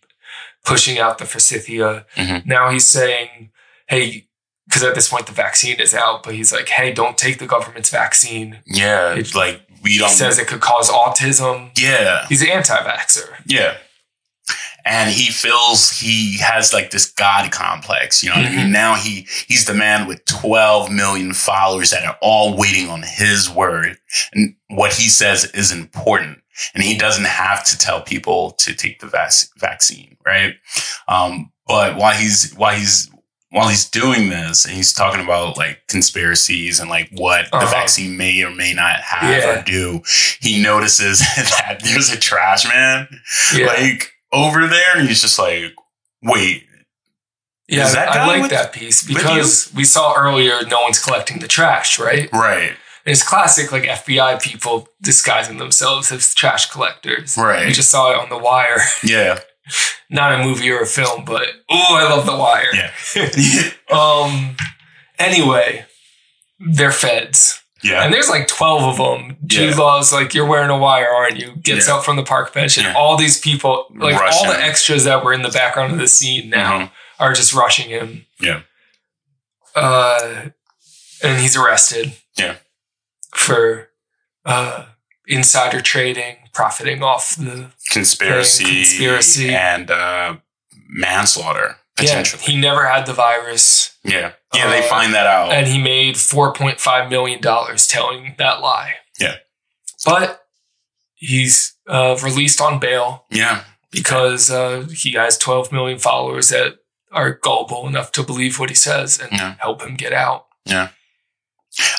pushing out the Forsythia. Mhm. Now he's saying, "Hey." Because at this point the vaccine is out, but he's like, "Hey, don't take the government's vaccine." Yeah. It's like we He don't. says it could cause autism. yeah. He's an anti-vaxxer. Yeah. And he feels he has like this God complex, you know. what I mean? Mhm. Now he he's the man with 12 million followers that are all waiting on his word. And what he says is important. And he doesn't have to tell people to take the vac- vaccine, right? Um, but while he's while he's while he's doing this and he's talking about like conspiracies and like what the Uh-huh. vaccine may or may not have Yeah. or do, he notices that there's a trash man Yeah. like over there, and he's just like, "Wait, Yeah, that I like with- that piece because we saw earlier no one's collecting the trash, right? right, And it's classic, like FBI people disguising themselves as trash collectors. Right. We just saw it on The Wire. yeah, not a movie or a film, but oh, I love The Wire. Yeah. Um. Anyway, they're feds. Yeah. And there's like 12 of them. Jude Yeah. Law's like, you're wearing a wire, aren't you? Gets Yeah. up from the park bench, and Yeah. all these people, like Rush all the extras that were in the background of the scene now Mhm. are just rushing him. Yeah. Uh, and he's arrested. Yeah. For uh, insider trading, profiting off the. Conspiracy, Conspiracy. and uh, manslaughter Yeah, potentially. he never had the virus. Yeah. Yeah. they Uh, find that out. and he made $4.5 million telling that lie. Yeah. But he's uh, released on bail yeah. because uh, he has 12 million followers that are gullible enough to believe what he says and Yeah. help him get out. Yeah.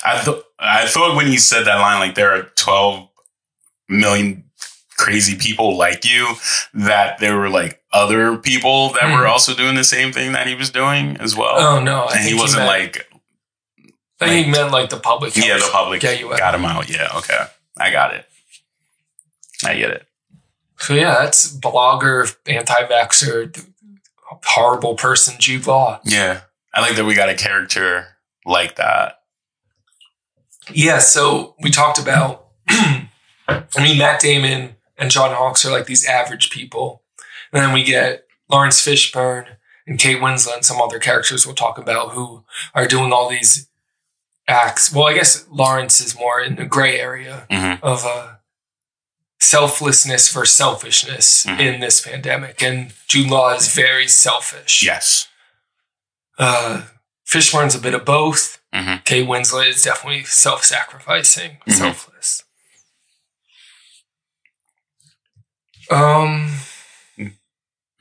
I thought I thought when he said that line, like there are twelve million crazy people like you, that there were like other people that were Hmm. also doing the same thing that he was doing as well. Oh, no, I and he he wasn't meant- like I think he meant like the public. yeah, the public get you out. got him out. Yeah, okay, I got it. I get it. So yeah, that's blogger, anti-vaxxer, horrible person, Jude Law. Yeah, I like that we got a character like that. Yeah, so we talked about. I mean, Matt Damon and John Hawkes are like these average people, and then we get Laurence Fishburne and Kate Winslet and some other characters we'll talk about who are doing all these acts. Well, I guess Laurence is more in the gray area Mhm. of uh, selflessness versus selfishness Mhm. in this pandemic, and Jude Law is very selfish. Yes. Uh, Fishburne's a bit of both. Mhm. Kate Winslet is definitely self-sacrificing, Mhm. selfless. Um.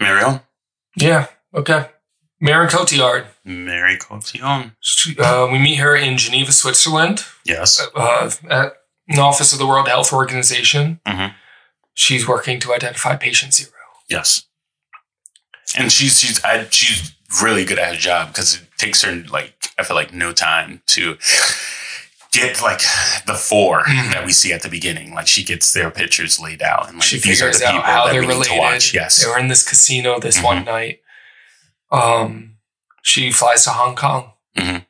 Mariel, Yeah. Okay. Marion Cotillard. Mary Cotillon. She- Uh, we meet her in Geneva, Switzerland, Yes. uh, at an office of the World Health Organization. Mhm. She's working to identify patient zero. Yes. And she's she's I, she's really good at her job because it takes her like I feel like no time to get like the 4 that we see at the beginning. Like she gets their pictures laid out and like she these are figures the people out how that they're we need related. to watch. Yes. They were in this casino this Mhm. one night. Um, she flies to Hong Kong, Mhm.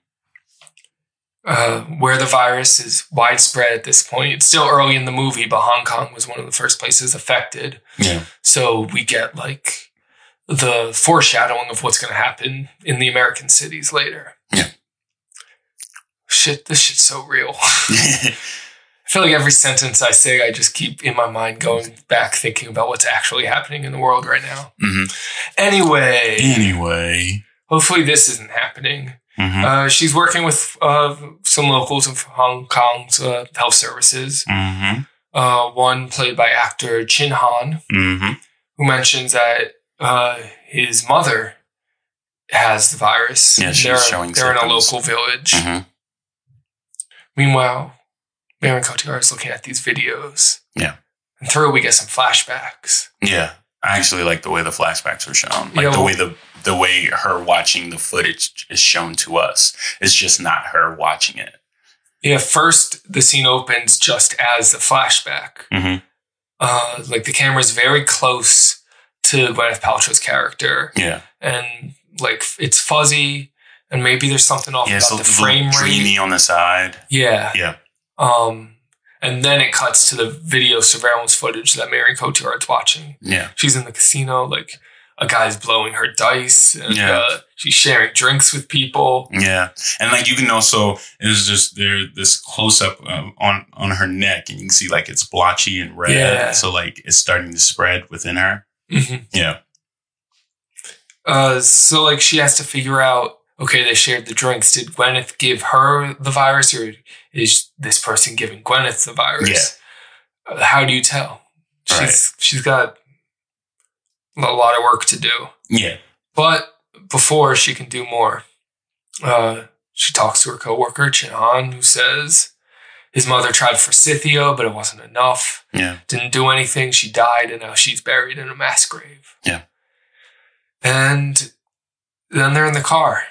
uh, where the virus is widespread at this point. It's still early in the movie, but Hong Kong was one of the first places affected. Yeah. So we get like the foreshadowing of what's going to happen in the American cities later. Shit, this shit's so real. I feel like every sentence I say, I just keep in my mind going back thinking about what's actually happening in the world right now. Mhm. Anyway, Anyway. hopefully this isn't happening. Mhm. Uh, she's working with uh, some locals of Hong Kong's uh, health services. Mm-hmm. Uh, one played by actor Chin Han, Mm-hmm. who mentions that uh, his mother has the virus. Yeah, she's they're, showing they're in a local village. Meanwhile, Marion Cotillard is looking at these videos. Yeah. And through we get some flashbacks. Yeah. I actually like the way the flashbacks are shown. Like Yeah, the well- way the the way her watching the footage is shown to us. It's just not her watching it. Yeah, first the scene opens just as the flashback. Mm-hmm. Uh, like the camera's very close to Gwyneth Paltrow's character, Yeah. and like it's fuzzy, and maybe there's something off Yeah, about the frame rate. on the side. Yeah. Yeah. Um, and then it cuts to the video surveillance footage that Marion Cotillard's watching. Yeah. She's in the casino, like a guy's blowing her dice, and Yeah. uh, she's sharing drinks with people. Yeah, and like you can also it's just there this close up um, on on her neck, and you can see like it's blotchy and red. Yeah. So like it's starting to spread within her. Mhm. Yeah, Uh, so like she has to figure out. Okay, they shared the drinks. Did Gwyneth give her the virus, or is this person giving Gwyneth the virus? Uh, how do you tell? She's Right. she's got a lot of work to do. yeah, But before she can do more, uh, she talks to her coworker Chin Han, who says his mother tried forsythia, but it wasn't enough. yeah, Didn't do anything. She died, and now she's buried in a mass grave. Yeah. And then they're in the car,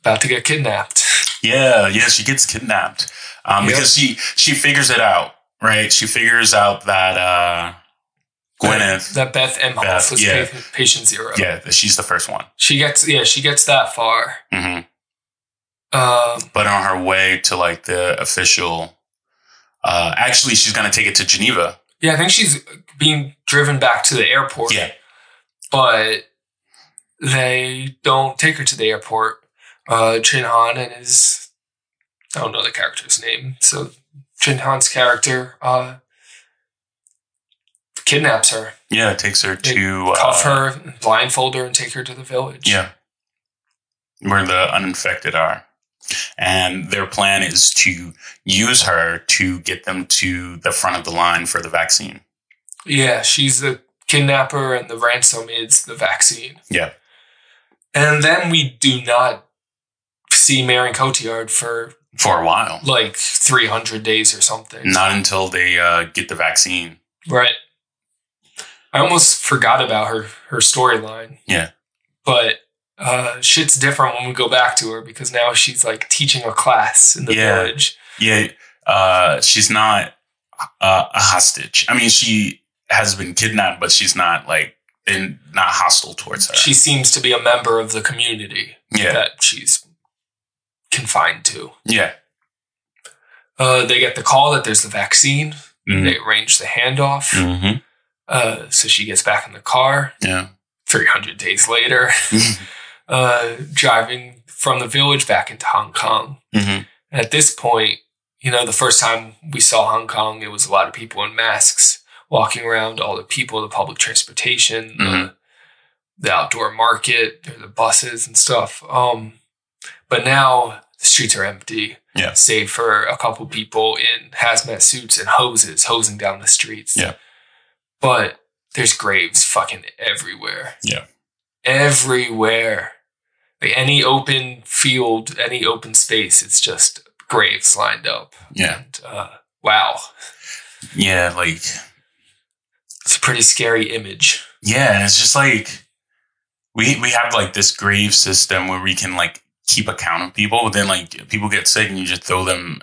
about to get kidnapped. yeah, yeah. She gets kidnapped um, Yep. because she she figures it out, right? She figures out that uh, Gwyneth. That Beth Emhoff Beth, was yeah. patient zero. Yeah, she's the first one. She gets yeah, she gets that far. hmm Um But on her way to like the official, uh, actually, she's gonna take it to Geneva. yeah, I think she's being driven back to the airport. Yeah. But they don't take her to the airport. Uh Chin Han and his I don't know the character's name. So Chin Han's character uh kidnaps her. Yeah, takes her They to cuff uh, her, blindfold her, and take her to the village. Yeah. Where the uninfected are. And their plan is to use her to get them to the front of the line for the vaccine. Yeah, she's the kidnapper and the ransom is the vaccine. Yeah. And then we do not see Marion Cotillard for For a while. like 300 days or something. Not until they uh, get the vaccine. Right. I almost forgot about her her storyline, Yeah. but uh, shit's different when we go back to her because now she's like teaching a class in the Yeah. village. Yeah. Uh, she's not uh, a hostage. I mean, she has been kidnapped, but she's not like, been not hostile towards her. She seems to be a member of the community Yeah. that she's confined to. yeah. Uh, they get the call that there's the vaccine. Mhm. They arrange the handoff. Mm-hmm. Uh, so she gets back in the car. Yeah. 300 days later, uh, driving from the village back into Hong Kong. Mm-hmm. At this point, you know, the first time we saw Hong Kong, it was a lot of people in masks walking around, all the people, the public transportation, the, Mhm. the outdoor market, the buses and stuff. Um, but now the streets are empty, Yeah. save for a couple people in hazmat suits and hoses hosing down the streets. Yeah. But there's graves fucking everywhere. Yeah. Everywhere. Like any open field, any open space, it's just graves lined up. Yeah. And, uh, wow. Yeah. Like, It's a pretty scary image. Yeah, and it's just like we we have like this grave system where we can like keep account of people, but then like people get sick and you just throw them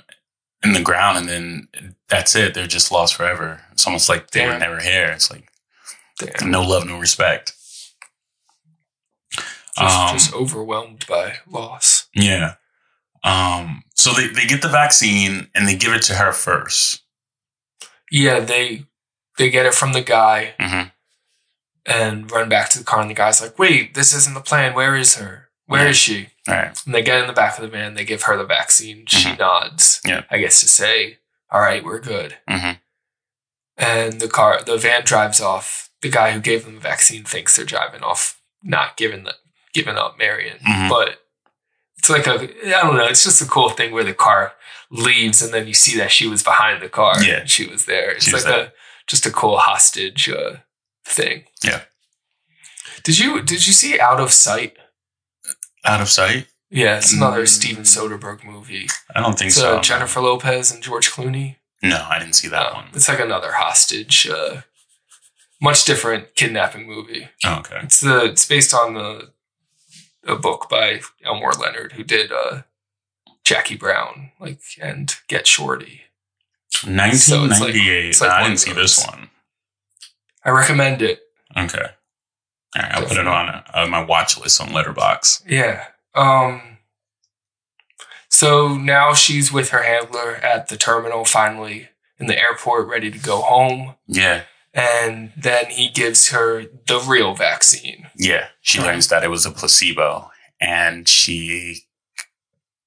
in the ground and then that's it. They're just lost forever. It's almost like they were never here. It's like Damn. no love, no respect. Just, Um, just overwhelmed by loss. Yeah. Um so they, they get the vaccine and they give it to her first. Yeah, they they get it from the guy Mhm. and run back to the car, and the guy's like, "Wait, this isn't the plan. Where is her? Where is she?" All right. And they get in the back of the van. They give her the vaccine. She nods. Yeah. I guess to say, "All right, we're good." Mhm. And the car, the van drives off. The guy who gave them the vaccine thinks they're driving off, not giving the giving up Marion. Mhm. But it's like a I don't know. It's just a cool thing where the car leaves and then you see that she was behind the car. Yeah. and she was there. It's She like there. a just a cool hostage uh, thing. Yeah. Did you did you see Out of Sight? Out of sight? Yeah, it's another Mm. Steven Soderbergh movie. I don't think It's so. uh, Jennifer Lopez and George Clooney. No, I didn't see that one. It's like another hostage, uh, much different kidnapping movie. Oh, okay. It's the it's based on the a book by Elmore Leonard who did uh, Jackie Brown, like and Get Shorty. So it's like- 1998. it's like I didn't see this one. I recommend it. Okay. All right, I'll put it on uh, my watch list on Letterboxd. Yeah. Um. So now she's with her handler at the terminal, finally in the airport, ready to go home. Yeah, And then he gives her the real vaccine. yeah. She learns that it was a placebo, and she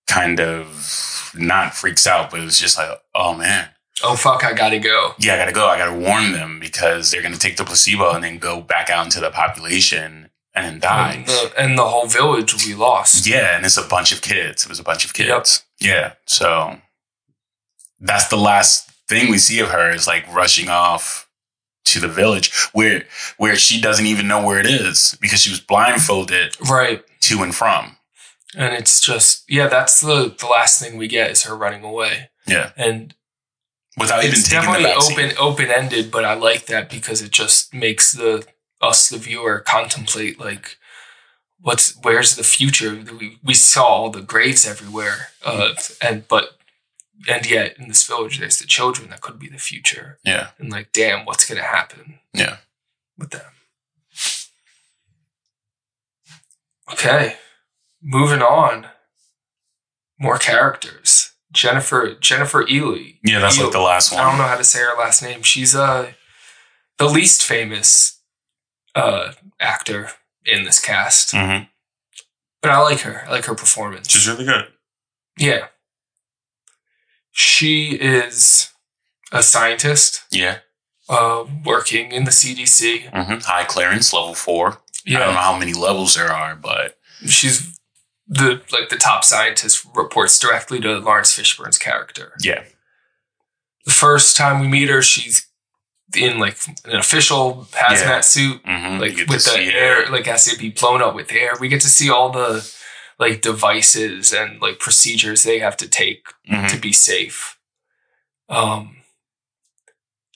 kind of not freaks out, but it was just like, oh man, Oh fuck! I gotta go. yeah, I gotta go. I gotta warn them because they're gonna take the placebo and then go back out into the population and then die. And the, and the whole village will be lost. Yeah, and it's a bunch of kids. It was a bunch of kids. Yeah. So that's the last thing we see of her is like rushing off to the village where where she doesn't even know where it is because she was blindfolded Right. to and from. And it's just yeah, that's the the last thing we get is her running away. Yeah. And Without even it's taking definitely open open ended, but I like that because it just makes the us the viewer contemplate like what's where's the future. We we saw all the graves everywhere, uh, and but and yet in this village there's the children that could be the future. Yeah. And like, damn, what's gonna happen? Yeah. with them. Okay, moving on. More characters. Jennifer Jennifer Ehle. Yeah, that's like the last one. I don't know how to say her last name. She's uh the least famous uh actor in this cast. hmm But I like her. I like her performance. She's really good. Yeah. She is a scientist Yeah. uh, working in the CDC. hmm High clearance, level four. Yeah. I don't know how many levels there are, but She's the like the top scientist reports directly to Laurence Fishburne's character. yeah. The first time we meet her, she's in like an official hazmat Yeah. suit, hmm like with the air, her. like has to be blown up with air. We get to see all the like devices and like procedures they have to take Mhm. to be safe. Um,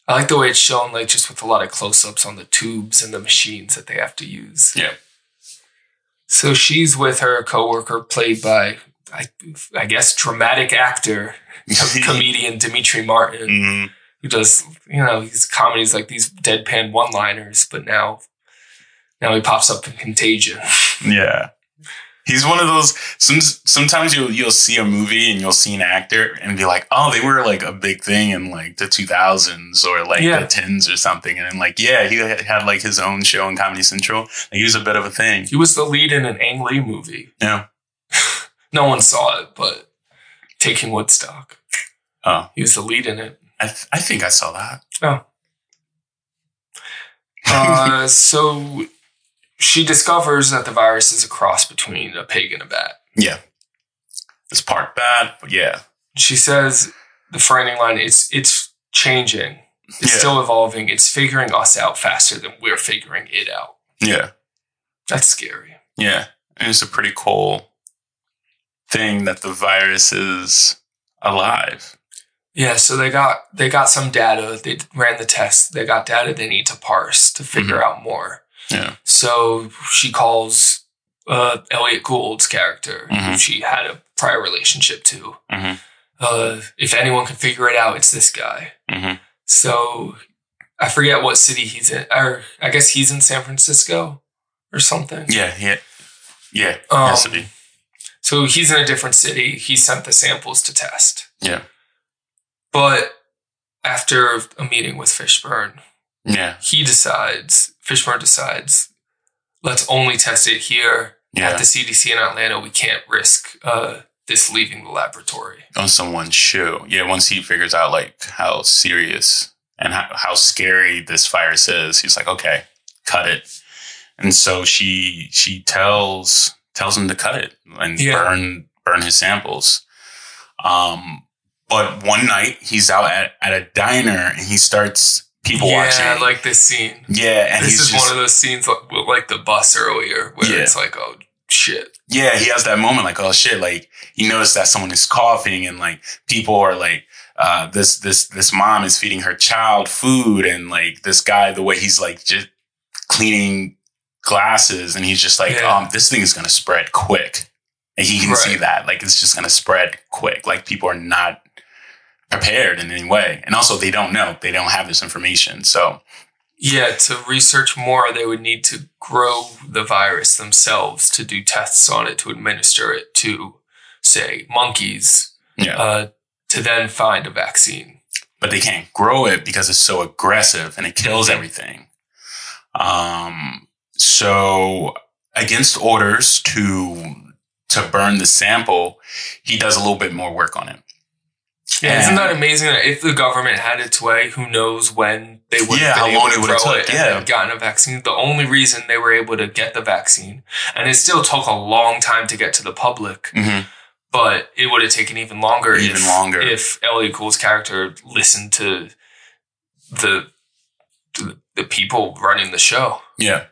I like the way it's shown, like just with a lot of close-ups on the tubes and the machines that they have to use. Yeah. So she's with her coworker, played by, I, I guess, dramatic actor, comedian Demetri Martin, Mhm. who does, you know, these comedies like these deadpan one-liners, but now, now he pops up in Contagion. Yeah. He's one of those. Some, sometimes you'll you'll see a movie and you'll see an actor and be like, oh, they were like a big thing in like the 2000s or like Yeah. the 10s or something. And then like, yeah, he had had like his own show on Comedy Central. Like, he was a bit of a thing. He was the lead in an Ang Lee movie. Yeah. No one saw it, but Taking Woodstock. Oh, He was the lead in it. I, th- I think I saw that. Oh. Uh, so she discovers that the virus is a cross between a pig and a bat. Yeah. It's part bad, but yeah. She says the frightening line is it's changing. It's Yeah. still evolving. It's figuring us out faster than we're figuring it out. Yeah. That's scary. Yeah. And it's a pretty cool thing that the virus is alive. Yeah, so they got they got some data. They ran the test. They got data they need to parse to figure mm-hmm. out more. Yeah. So she calls uh, Elliott Gould's character, who Mhm. she had a prior relationship to. Mhm. Uh, if anyone can figure it out, it's this guy. Mhm. So I forget what city he's in, or I guess he's in San Francisco or something. Yeah. Yeah. Yeah. Um, be. So he's in a different city. He sent the samples to test. Yeah. But after a meeting with Fishburne, Yeah. he decides, Fishburne decides, let's only test it here Yeah. at the CDC in Atlanta. We can't risk uh, this leaving the laboratory. on someone's shoe. Yeah, once he figures out like how serious and how, how scary this virus is, he's like, okay, cut it. And so she she tells tells him to cut it and Yeah. burn burn his samples. Um, but one night he's out at, at a diner and he starts people yeah, watching. I like this scene. yeah, and this is just, one of those scenes like, like the bus earlier where Yeah. it's like, oh shit. yeah, he has that moment like, oh shit, like he noticed that someone is coughing and like people are like, uh, this, this, this mom is feeding her child food and like this guy, the way he's like just cleaning glasses and he's just like, Yeah. um, this thing is going to spread quick. And he can Right. see that like it's just going to spread quick. Like people are not prepared in any way. And also they don't know, they don't have this information. So Yeah, to research more, they would need to grow the virus themselves to do tests on it to administer it to, say, monkeys, yeah, uh, to then find a vaccine. but they can't grow it because it's so aggressive and it kills everything. Um, so against orders to to burn the sample, he does a little bit more work on it. Yeah, isn't that amazing? That if the government had its way, who knows when they would Yeah, have been able it to took, it yeah. and gotten a vaccine. The only reason they were able to get the vaccine, and it still took a long time to get to the public, Mhm. but it would have taken even longer. Even if, longer. if Elliott Gould's character listened to the the, the people running the show. Yeah,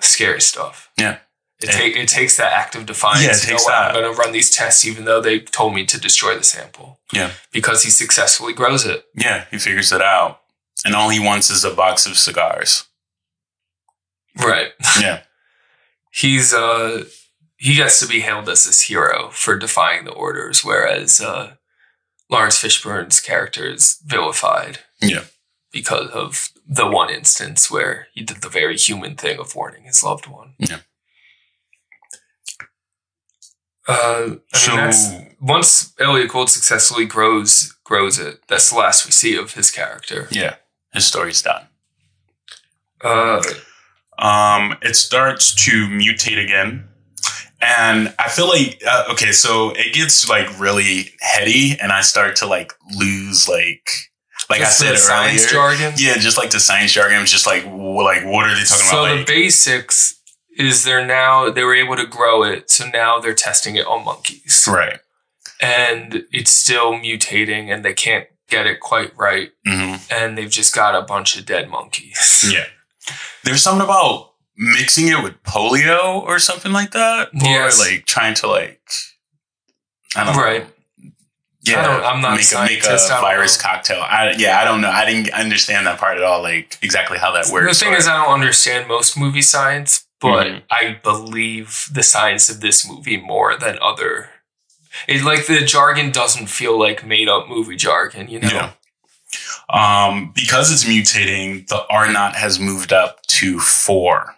Scary stuff. yeah, It, take, it takes that act of defiance. Yeah, it to takes go, that. I'm going to run these tests, even though they told me to destroy the sample, yeah, because he successfully grows it. yeah. He figures it out, and all he wants is a box of cigars. Right. Yeah, He's uh he gets to be hailed as this hero for defying the orders, whereas uh Laurence Fishburne's character is vilified yeah, because of the one instance where he did the very human thing of warning his loved one. Yeah. Uh, I So- mean, that's, once Elliott Gould successfully grows grows it, that's the last we see of his character. Yeah, his story's done. Uh, um, it starts to mutate again. And I feel like, uh, okay, so it gets like really heady and I start to like lose like, like Just I said science earlier. jargon? Yeah, just like the science jargon. Just like, w- like, what are they talking so about? So the Like, basics is they're now they were able to grow it, so now they're testing it on monkeys, right. and it's still mutating, and they can't get it quite right, hmm and they've just got a bunch of dead monkeys. Yeah. There's something about mixing it with polio or something like that. Or Yes. like trying to like, I don't know. Right. Yeah, I don't- I'm not make a, make a scientist, I don't virus know. cocktail. I, yeah, I don't know. I didn't understand that part at all. Like exactly how that works. The thing or- is, I don't understand most movie science, but Mhm. I believe the science of this movie more than other. It like the jargon doesn't feel like made up movie jargon, you know. Yeah. Um, because it's mutating, the R naught has moved up to four.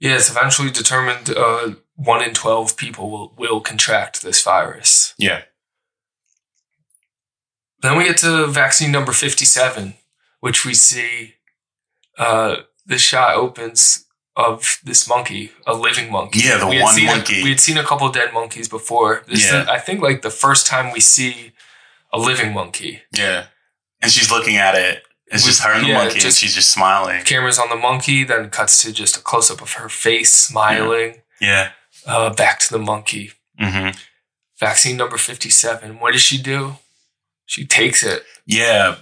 Yeah, it's eventually determined uh, one in twelve people will will contract this virus. Yeah. Then we get to vaccine number 57, which we see uh, the shot opens of this monkey, a living monkey. Yeah, the We one a- monkey. we had seen a couple dead monkeys before. This Yeah. is, I think, like the first time we see a living monkey. Yeah. And she's looking at it. It's just her and the Yeah, monkey, and she's just smiling. Camera's on the monkey, then cuts to just a close up of her face smiling. Yeah. Uh, back to the monkey. Mm-hmm. Vaccine number 57. What does she do? She takes it. Yeah,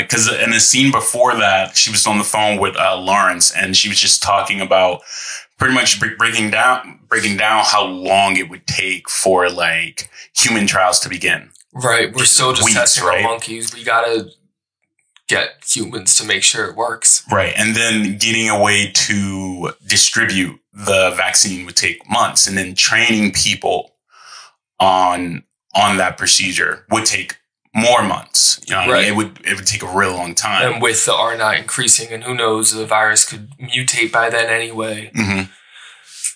because in the scene before that, she was on the phone with uh, Laurence, and she was just talking about pretty much breaking down breaking down how long it would take for like human trials to begin. Right. We're still just Weeks, testing right? on monkeys. We gotta get humans to make sure it works. Right, and then getting a way to distribute the vaccine would take months, and then training people on on that procedure would take more months. You know, what I mean? It would it would take a real long time. And with the R not increasing, and who knows, the virus could mutate by then anyway. hmm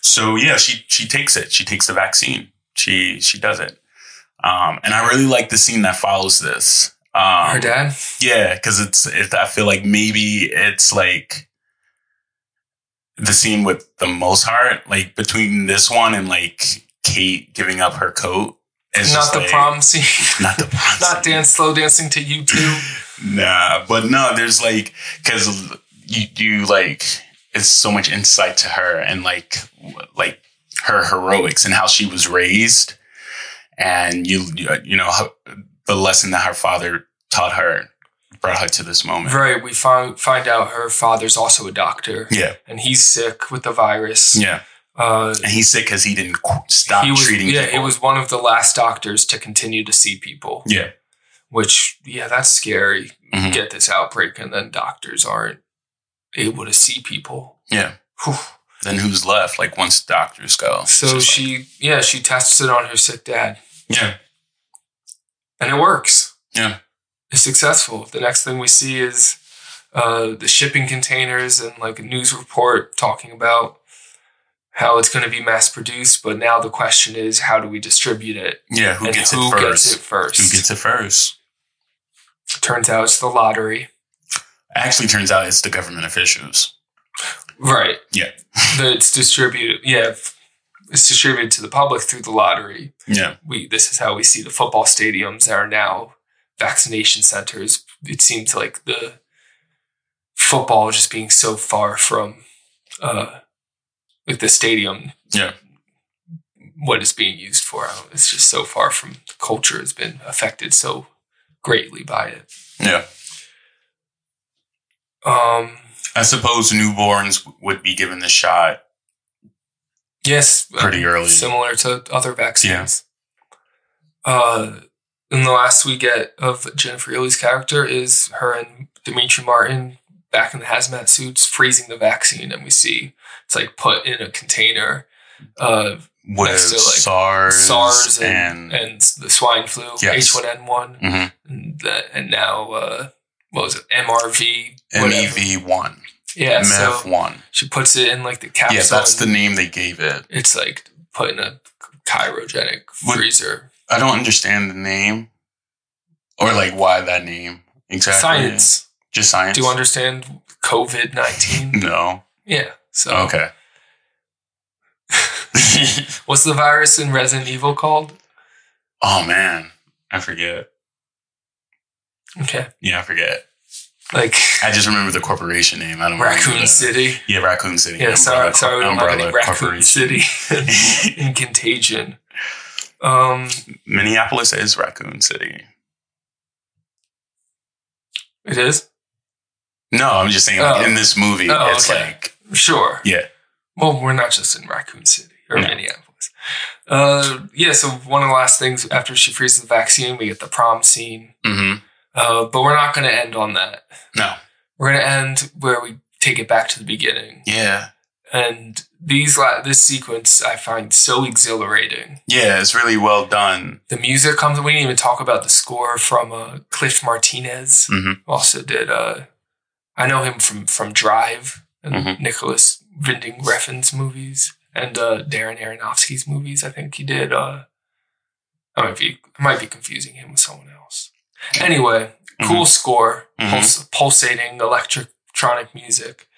So yeah, she she takes it. She takes the vaccine. She she does it. Um, and I really like the scene that follows this. Um, Her dad? Yeah, because it's it, I feel like maybe it's like the scene with the most heart, like between this one and like Kate giving up her coat. It's Not the like- prom scene. Not the prom Not dance slow dancing to U2. Nah, but no, there's like because you you like it's so much insight to her and like like her heroics and how she was raised, and you you know how, the lesson that her father taught her brought her to this moment. Right. We find find out her father's also a doctor. Yeah, And he's sick with the virus. yeah, Uh, and he's sick because he didn't qu- stop he was treating yeah, people. he was one of the last doctors to continue to see people. yeah, Which yeah, that's scary. You Mhm. get this outbreak and then doctors aren't able to see people. yeah. Whew. Then who's left? Like once doctors go, So she yeah, she tests it on her sick dad. yeah, And it works. yeah, It's successful. The next thing we see is uh, the shipping containers and like a news report talking about how it's going to be mass produced. But now the question is, how do we distribute it? yeah. Who gets who it first? gets it first? Who gets it first? Turns out it's the lottery. Actually, turns out it's the government officials. Right. Yeah, That it's distributed. Yeah. It's distributed to the public through the lottery. yeah. We this is how we see the football stadiums that are now vaccination centers. It seems like the football just being so far from uh like the stadium Yeah. what it's being used for. It's just so far from the culture has been affected so greatly by it. Yeah. Um I suppose newborns would be given the shot. Yes, Pretty uh, early. similar to other vaccines. Uh, and the last we get of Jennifer Ehle's character is her and Demetri Martin back in the hazmat suits, freezing the vaccine, and we see it's like put in a container. Uh, With to, like, SARS, SARS and, and, and the swine flu, Yes. H1N1, Mhm. and, that, and now uh, what was it MRV. MEV one. Yeah, MEV so one. she puts it in like the capsule. Yeah, that's the name they gave it. It's like put in a cryogenic What- freezer. I don't understand the name or like why that name exactly. Science. Just science. Do you understand COVID nineteen? No. yeah. So Okay. what's the virus in Resident Evil called? Oh man, I forget. Okay. Yeah, I forget. Like I just remember the corporation name. I don't Raccoon the- City. Yeah, Raccoon City. Yeah, sorry, sorry, we don't have any Umbrella Raccoon City in Contagion. Um, Minneapolis is Raccoon City. it is No, I'm just saying like Oh. in this movie, Oh, it's okay. like sure. yeah, Well, we're not just in Raccoon City or No. Minneapolis. Uh, yeah. So one of the last things after she freezes the vaccine, we get the prom scene. hmm Uh, but we're not going to end on that. no, We're going to end where we take it back to the beginning. yeah, And these la- this sequence I find so exhilarating. yeah. It's really well done. The music comes. We didn't even talk about the score from uh, Cliff Martinez. Mhm. Also did. Uh, I know him from from Drive and Mhm. Nicolas Winding Refn's movies and uh, Darren Aronofsky's movies. I think he did. Uh, I might be I might be confusing him with someone else. Anyway, cool score, Mhm. puls- pulsating electronic music,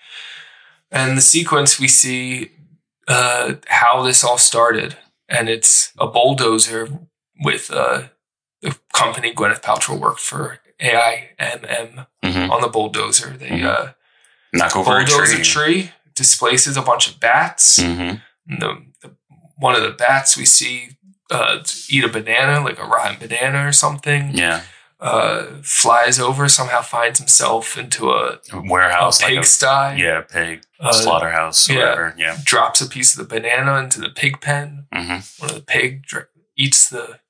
and the sequence we see uh, how this all started, and it's a bulldozer with uh, the company Gwyneth Paltrow worked for AIMM Mhm. on the bulldozer. They Mhm. uh, Knock over a tree. a tree, displaces a bunch of bats. hmm the, the, one of the bats we see uh, eat a banana, like a rotten banana or something. Yeah, Uh, flies over, somehow finds himself into a, warehouse, a like a- pigsty. yeah, pig Uh, slaughterhouse, or yeah. whatever. Yeah. Drops a piece of the banana into the pig pen. hmm One of the pig dr- eats the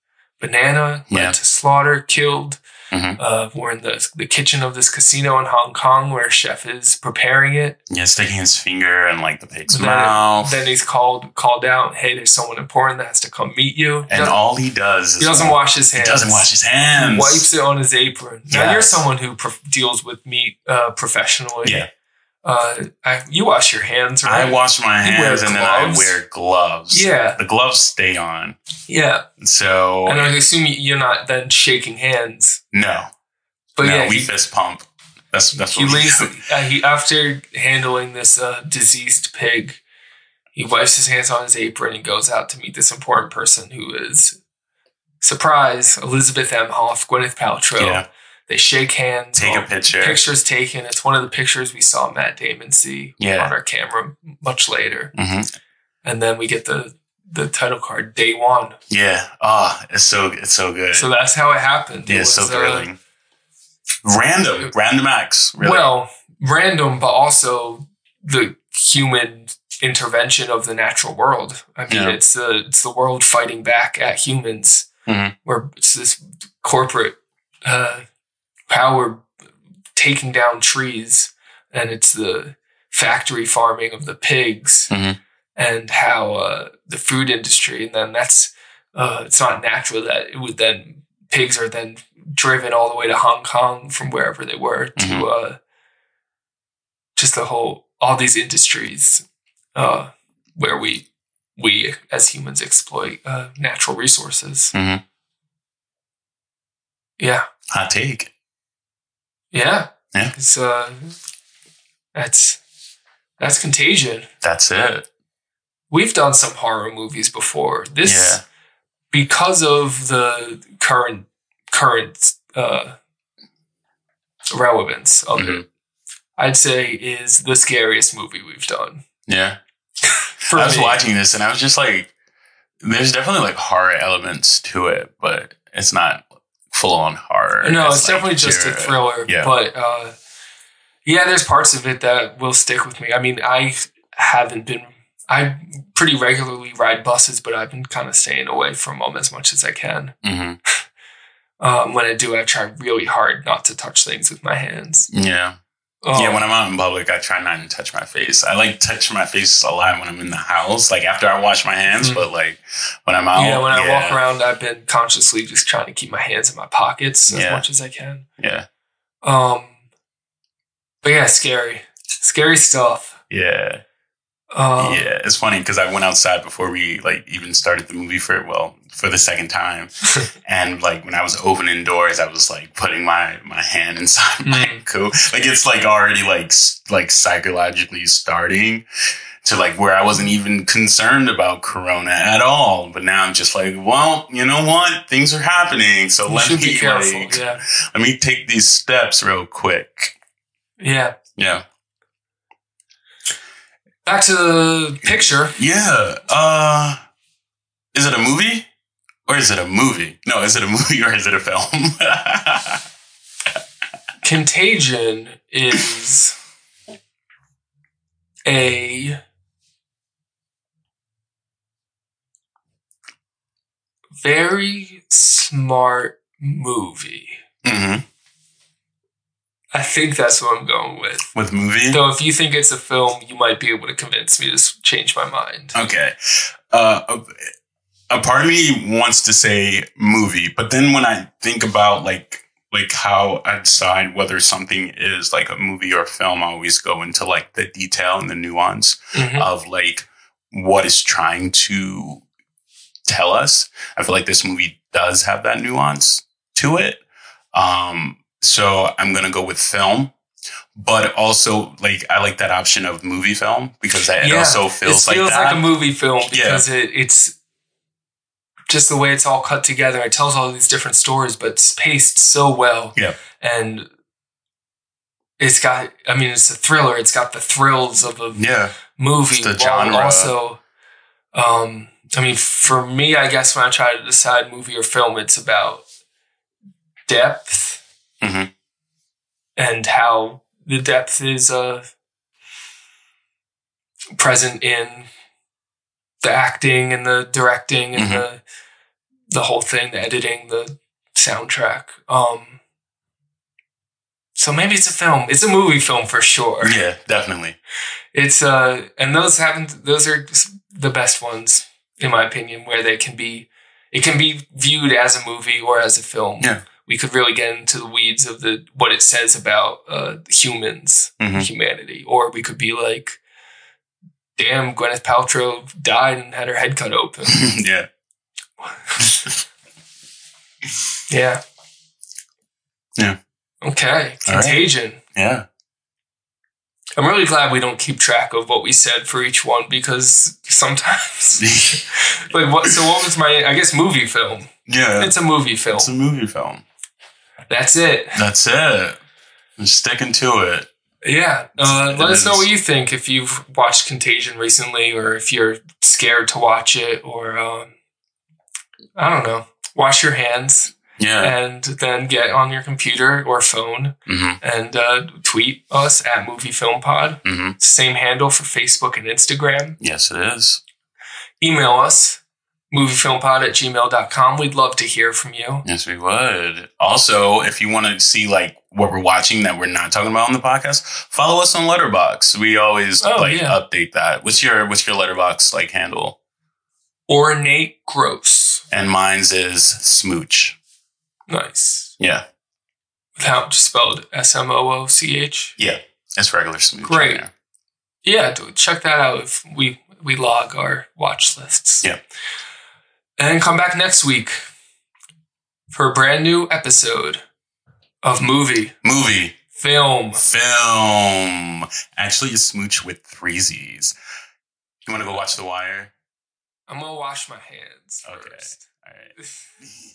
banana, led Yeah. to slaughter, killed. Mhm. Uh, we're in the, the kitchen of this casino in Hong Kong where chef is preparing it. Yeah, sticking his finger in like the pig's Then, mouth, then he's called called out. Hey, there's someone important that has to come meet you. He and all he does is he doesn't wash his hands. He doesn't wash his hands. He wipes it on his apron. Now you're someone who prof- deals with meat uh, professionally. Yeah. Uh, I, you wash your hands. Right? I wash my hands and then I wear gloves. Yeah. The gloves stay on. Yeah, So and I assume you're not then shaking hands. no. But no, yeah, we he, fist pump. That's that's he what we leaves. do. Uh, he after handling this uh, diseased pig, he wipes his hands on his apron and goes out to meet this important person who is surprise Elizabeth Emhoff, Gwyneth Paltrow. Yeah. They shake hands. Take a picture. Pictures taken. It's one of the pictures we saw Matt Damon see Yeah. on our camera much later, hmm and then we get the the title card day one. Yeah. Ah, it's so it's so good. So that's how it happened. It yeah, so was, uh, thrilling. Random, random acts. Really. Well, random, but also the human intervention of the natural world. I mean, Yeah. it's the it's the world fighting back at humans, Mhm. where it's this corporate uh, power taking down trees, and it's the factory farming of the pigs, Mhm. and how uh, the food industry, and then that's uh, it's not natural that it would then pigs are then driven all the way to Hong Kong from wherever they were to Mhm. uh, just the whole all these industries uh, where we we as humans exploit uh, natural resources. Mhm. Yeah, hot take. Yeah, Yeah. It's uh, that's that's contagion. That's it. We've done some horror movies before. This Yeah. because of the current current uh, relevance of Mm-hmm. it. I'd say is the scariest movie we've done. Yeah. I was me. watching this and I was just like, there's definitely like horror elements to it, but it's not full on horror. No, it's, like definitely just a thriller. Yeah. But uh, yeah, there's parts of it that will stick with me. I mean, I haven't been. I pretty regularly ride buses, but I've been kind of staying away from them as much as I can. Mhm. Um, when I do, I try really hard not to touch things with my hands. Yeah. Um, yeah, when I'm out in public, I try not to touch my face. I like touch my face a lot when I'm in the house, like after I wash my hands. Mhm. But like when I'm out, yeah, when I yeah, walk around, I've been consciously just trying to keep my hands in my pockets as Yeah. much as I can. yeah, Um, But yeah, scary, scary stuff. Yeah. Uh, yeah, it's funny because I went outside before we like even started the movie for well for the second time, and like when I was opening doors, I was like putting my my hand inside my coat, like it's like already like like psychologically starting to like where I wasn't even concerned about Corona at all, but now I'm just like, well, you know what, things are happening, so let me be careful. like, Yeah, let me take these steps real quick. yeah. Yeah. Back to the picture. Yeah. Uh is it a movie? Or is it a movie? No, is it a movie or is it a film? Contagion is a very smart movie. hmm I think that's what I'm going with. With movie? Though, if you think it's a film, you might be able to convince me to change my mind. Okay. Uh, a, a part of me wants to say movie, but then when I think about like like how I decide whether something is like a movie or a film, I always go into like the detail and the nuance Mhm. of like what is trying to tell us. I feel like this movie does have that nuance to it. Um, so I'm gonna go with film. But also, like I like that option of movie film because it Yeah, also feels, it feels like, like, that. a movie film Yeah. because it, it's just the way it's all cut together. It tells all these different stories, but it's paced so well. Yeah. and it's got. I mean, it's a thriller. It's got the thrills of a Yeah. movie. It's the genre. Also, um, I mean, for me, I guess when I try to decide movie or film, it's about depth Mhm. and how the depth is uh, present in the acting and the directing and Mhm. the the whole thing, the editing, the soundtrack. Um, so maybe it's a film. It's a movie film for sure. Yeah, definitely. It's uh, and those haven't. Those are the best ones, in my opinion, where they can be. It can be viewed as a movie or as a film. Yeah. We could really get into the weeds of the what it says about uh, humans, Mhm. humanity, or we could be like, "Damn, Gwyneth Paltrow died and had her head cut open." yeah. yeah. Yeah. Okay. All right. Contagion. Yeah. I'm really glad we don't keep track of what we said for each one because sometimes, like, what? So, what was my? I guess movie film. Yeah. It's a movie film. It's a movie film. That's it. That's it. I'm sticking to it. Yeah. Uh, It let us know what you think if you've watched Contagion recently, or if you're scared to watch it, or um, I don't know. Wash your hands Yeah. and then get on your computer or phone hmm and uh, tweet us at Movie Film Pod. hmm Same handle for Facebook and Instagram. Yes, it is. email us moviefilmpod at gmail.com we'd love to hear from you Yes, we would. Also, if you want to see like what we're watching that we're not talking about on the podcast, follow us on Letterboxd. We always Oh, like yeah. update that. What's your what's your Letterboxd like handle? ornate gross And mine's is Smooch. nice Yeah, without spelled s-m-o-o-c-h yeah, it's regular Smooch. Great. there. yeah check that out if we we log our watch lists Yeah. And come back next week for a brand new episode of movie Movie, film film. Actually, a Smooch with three Z's. You want to go watch The Wire? i'm gonna wash my hands Okay. first All right.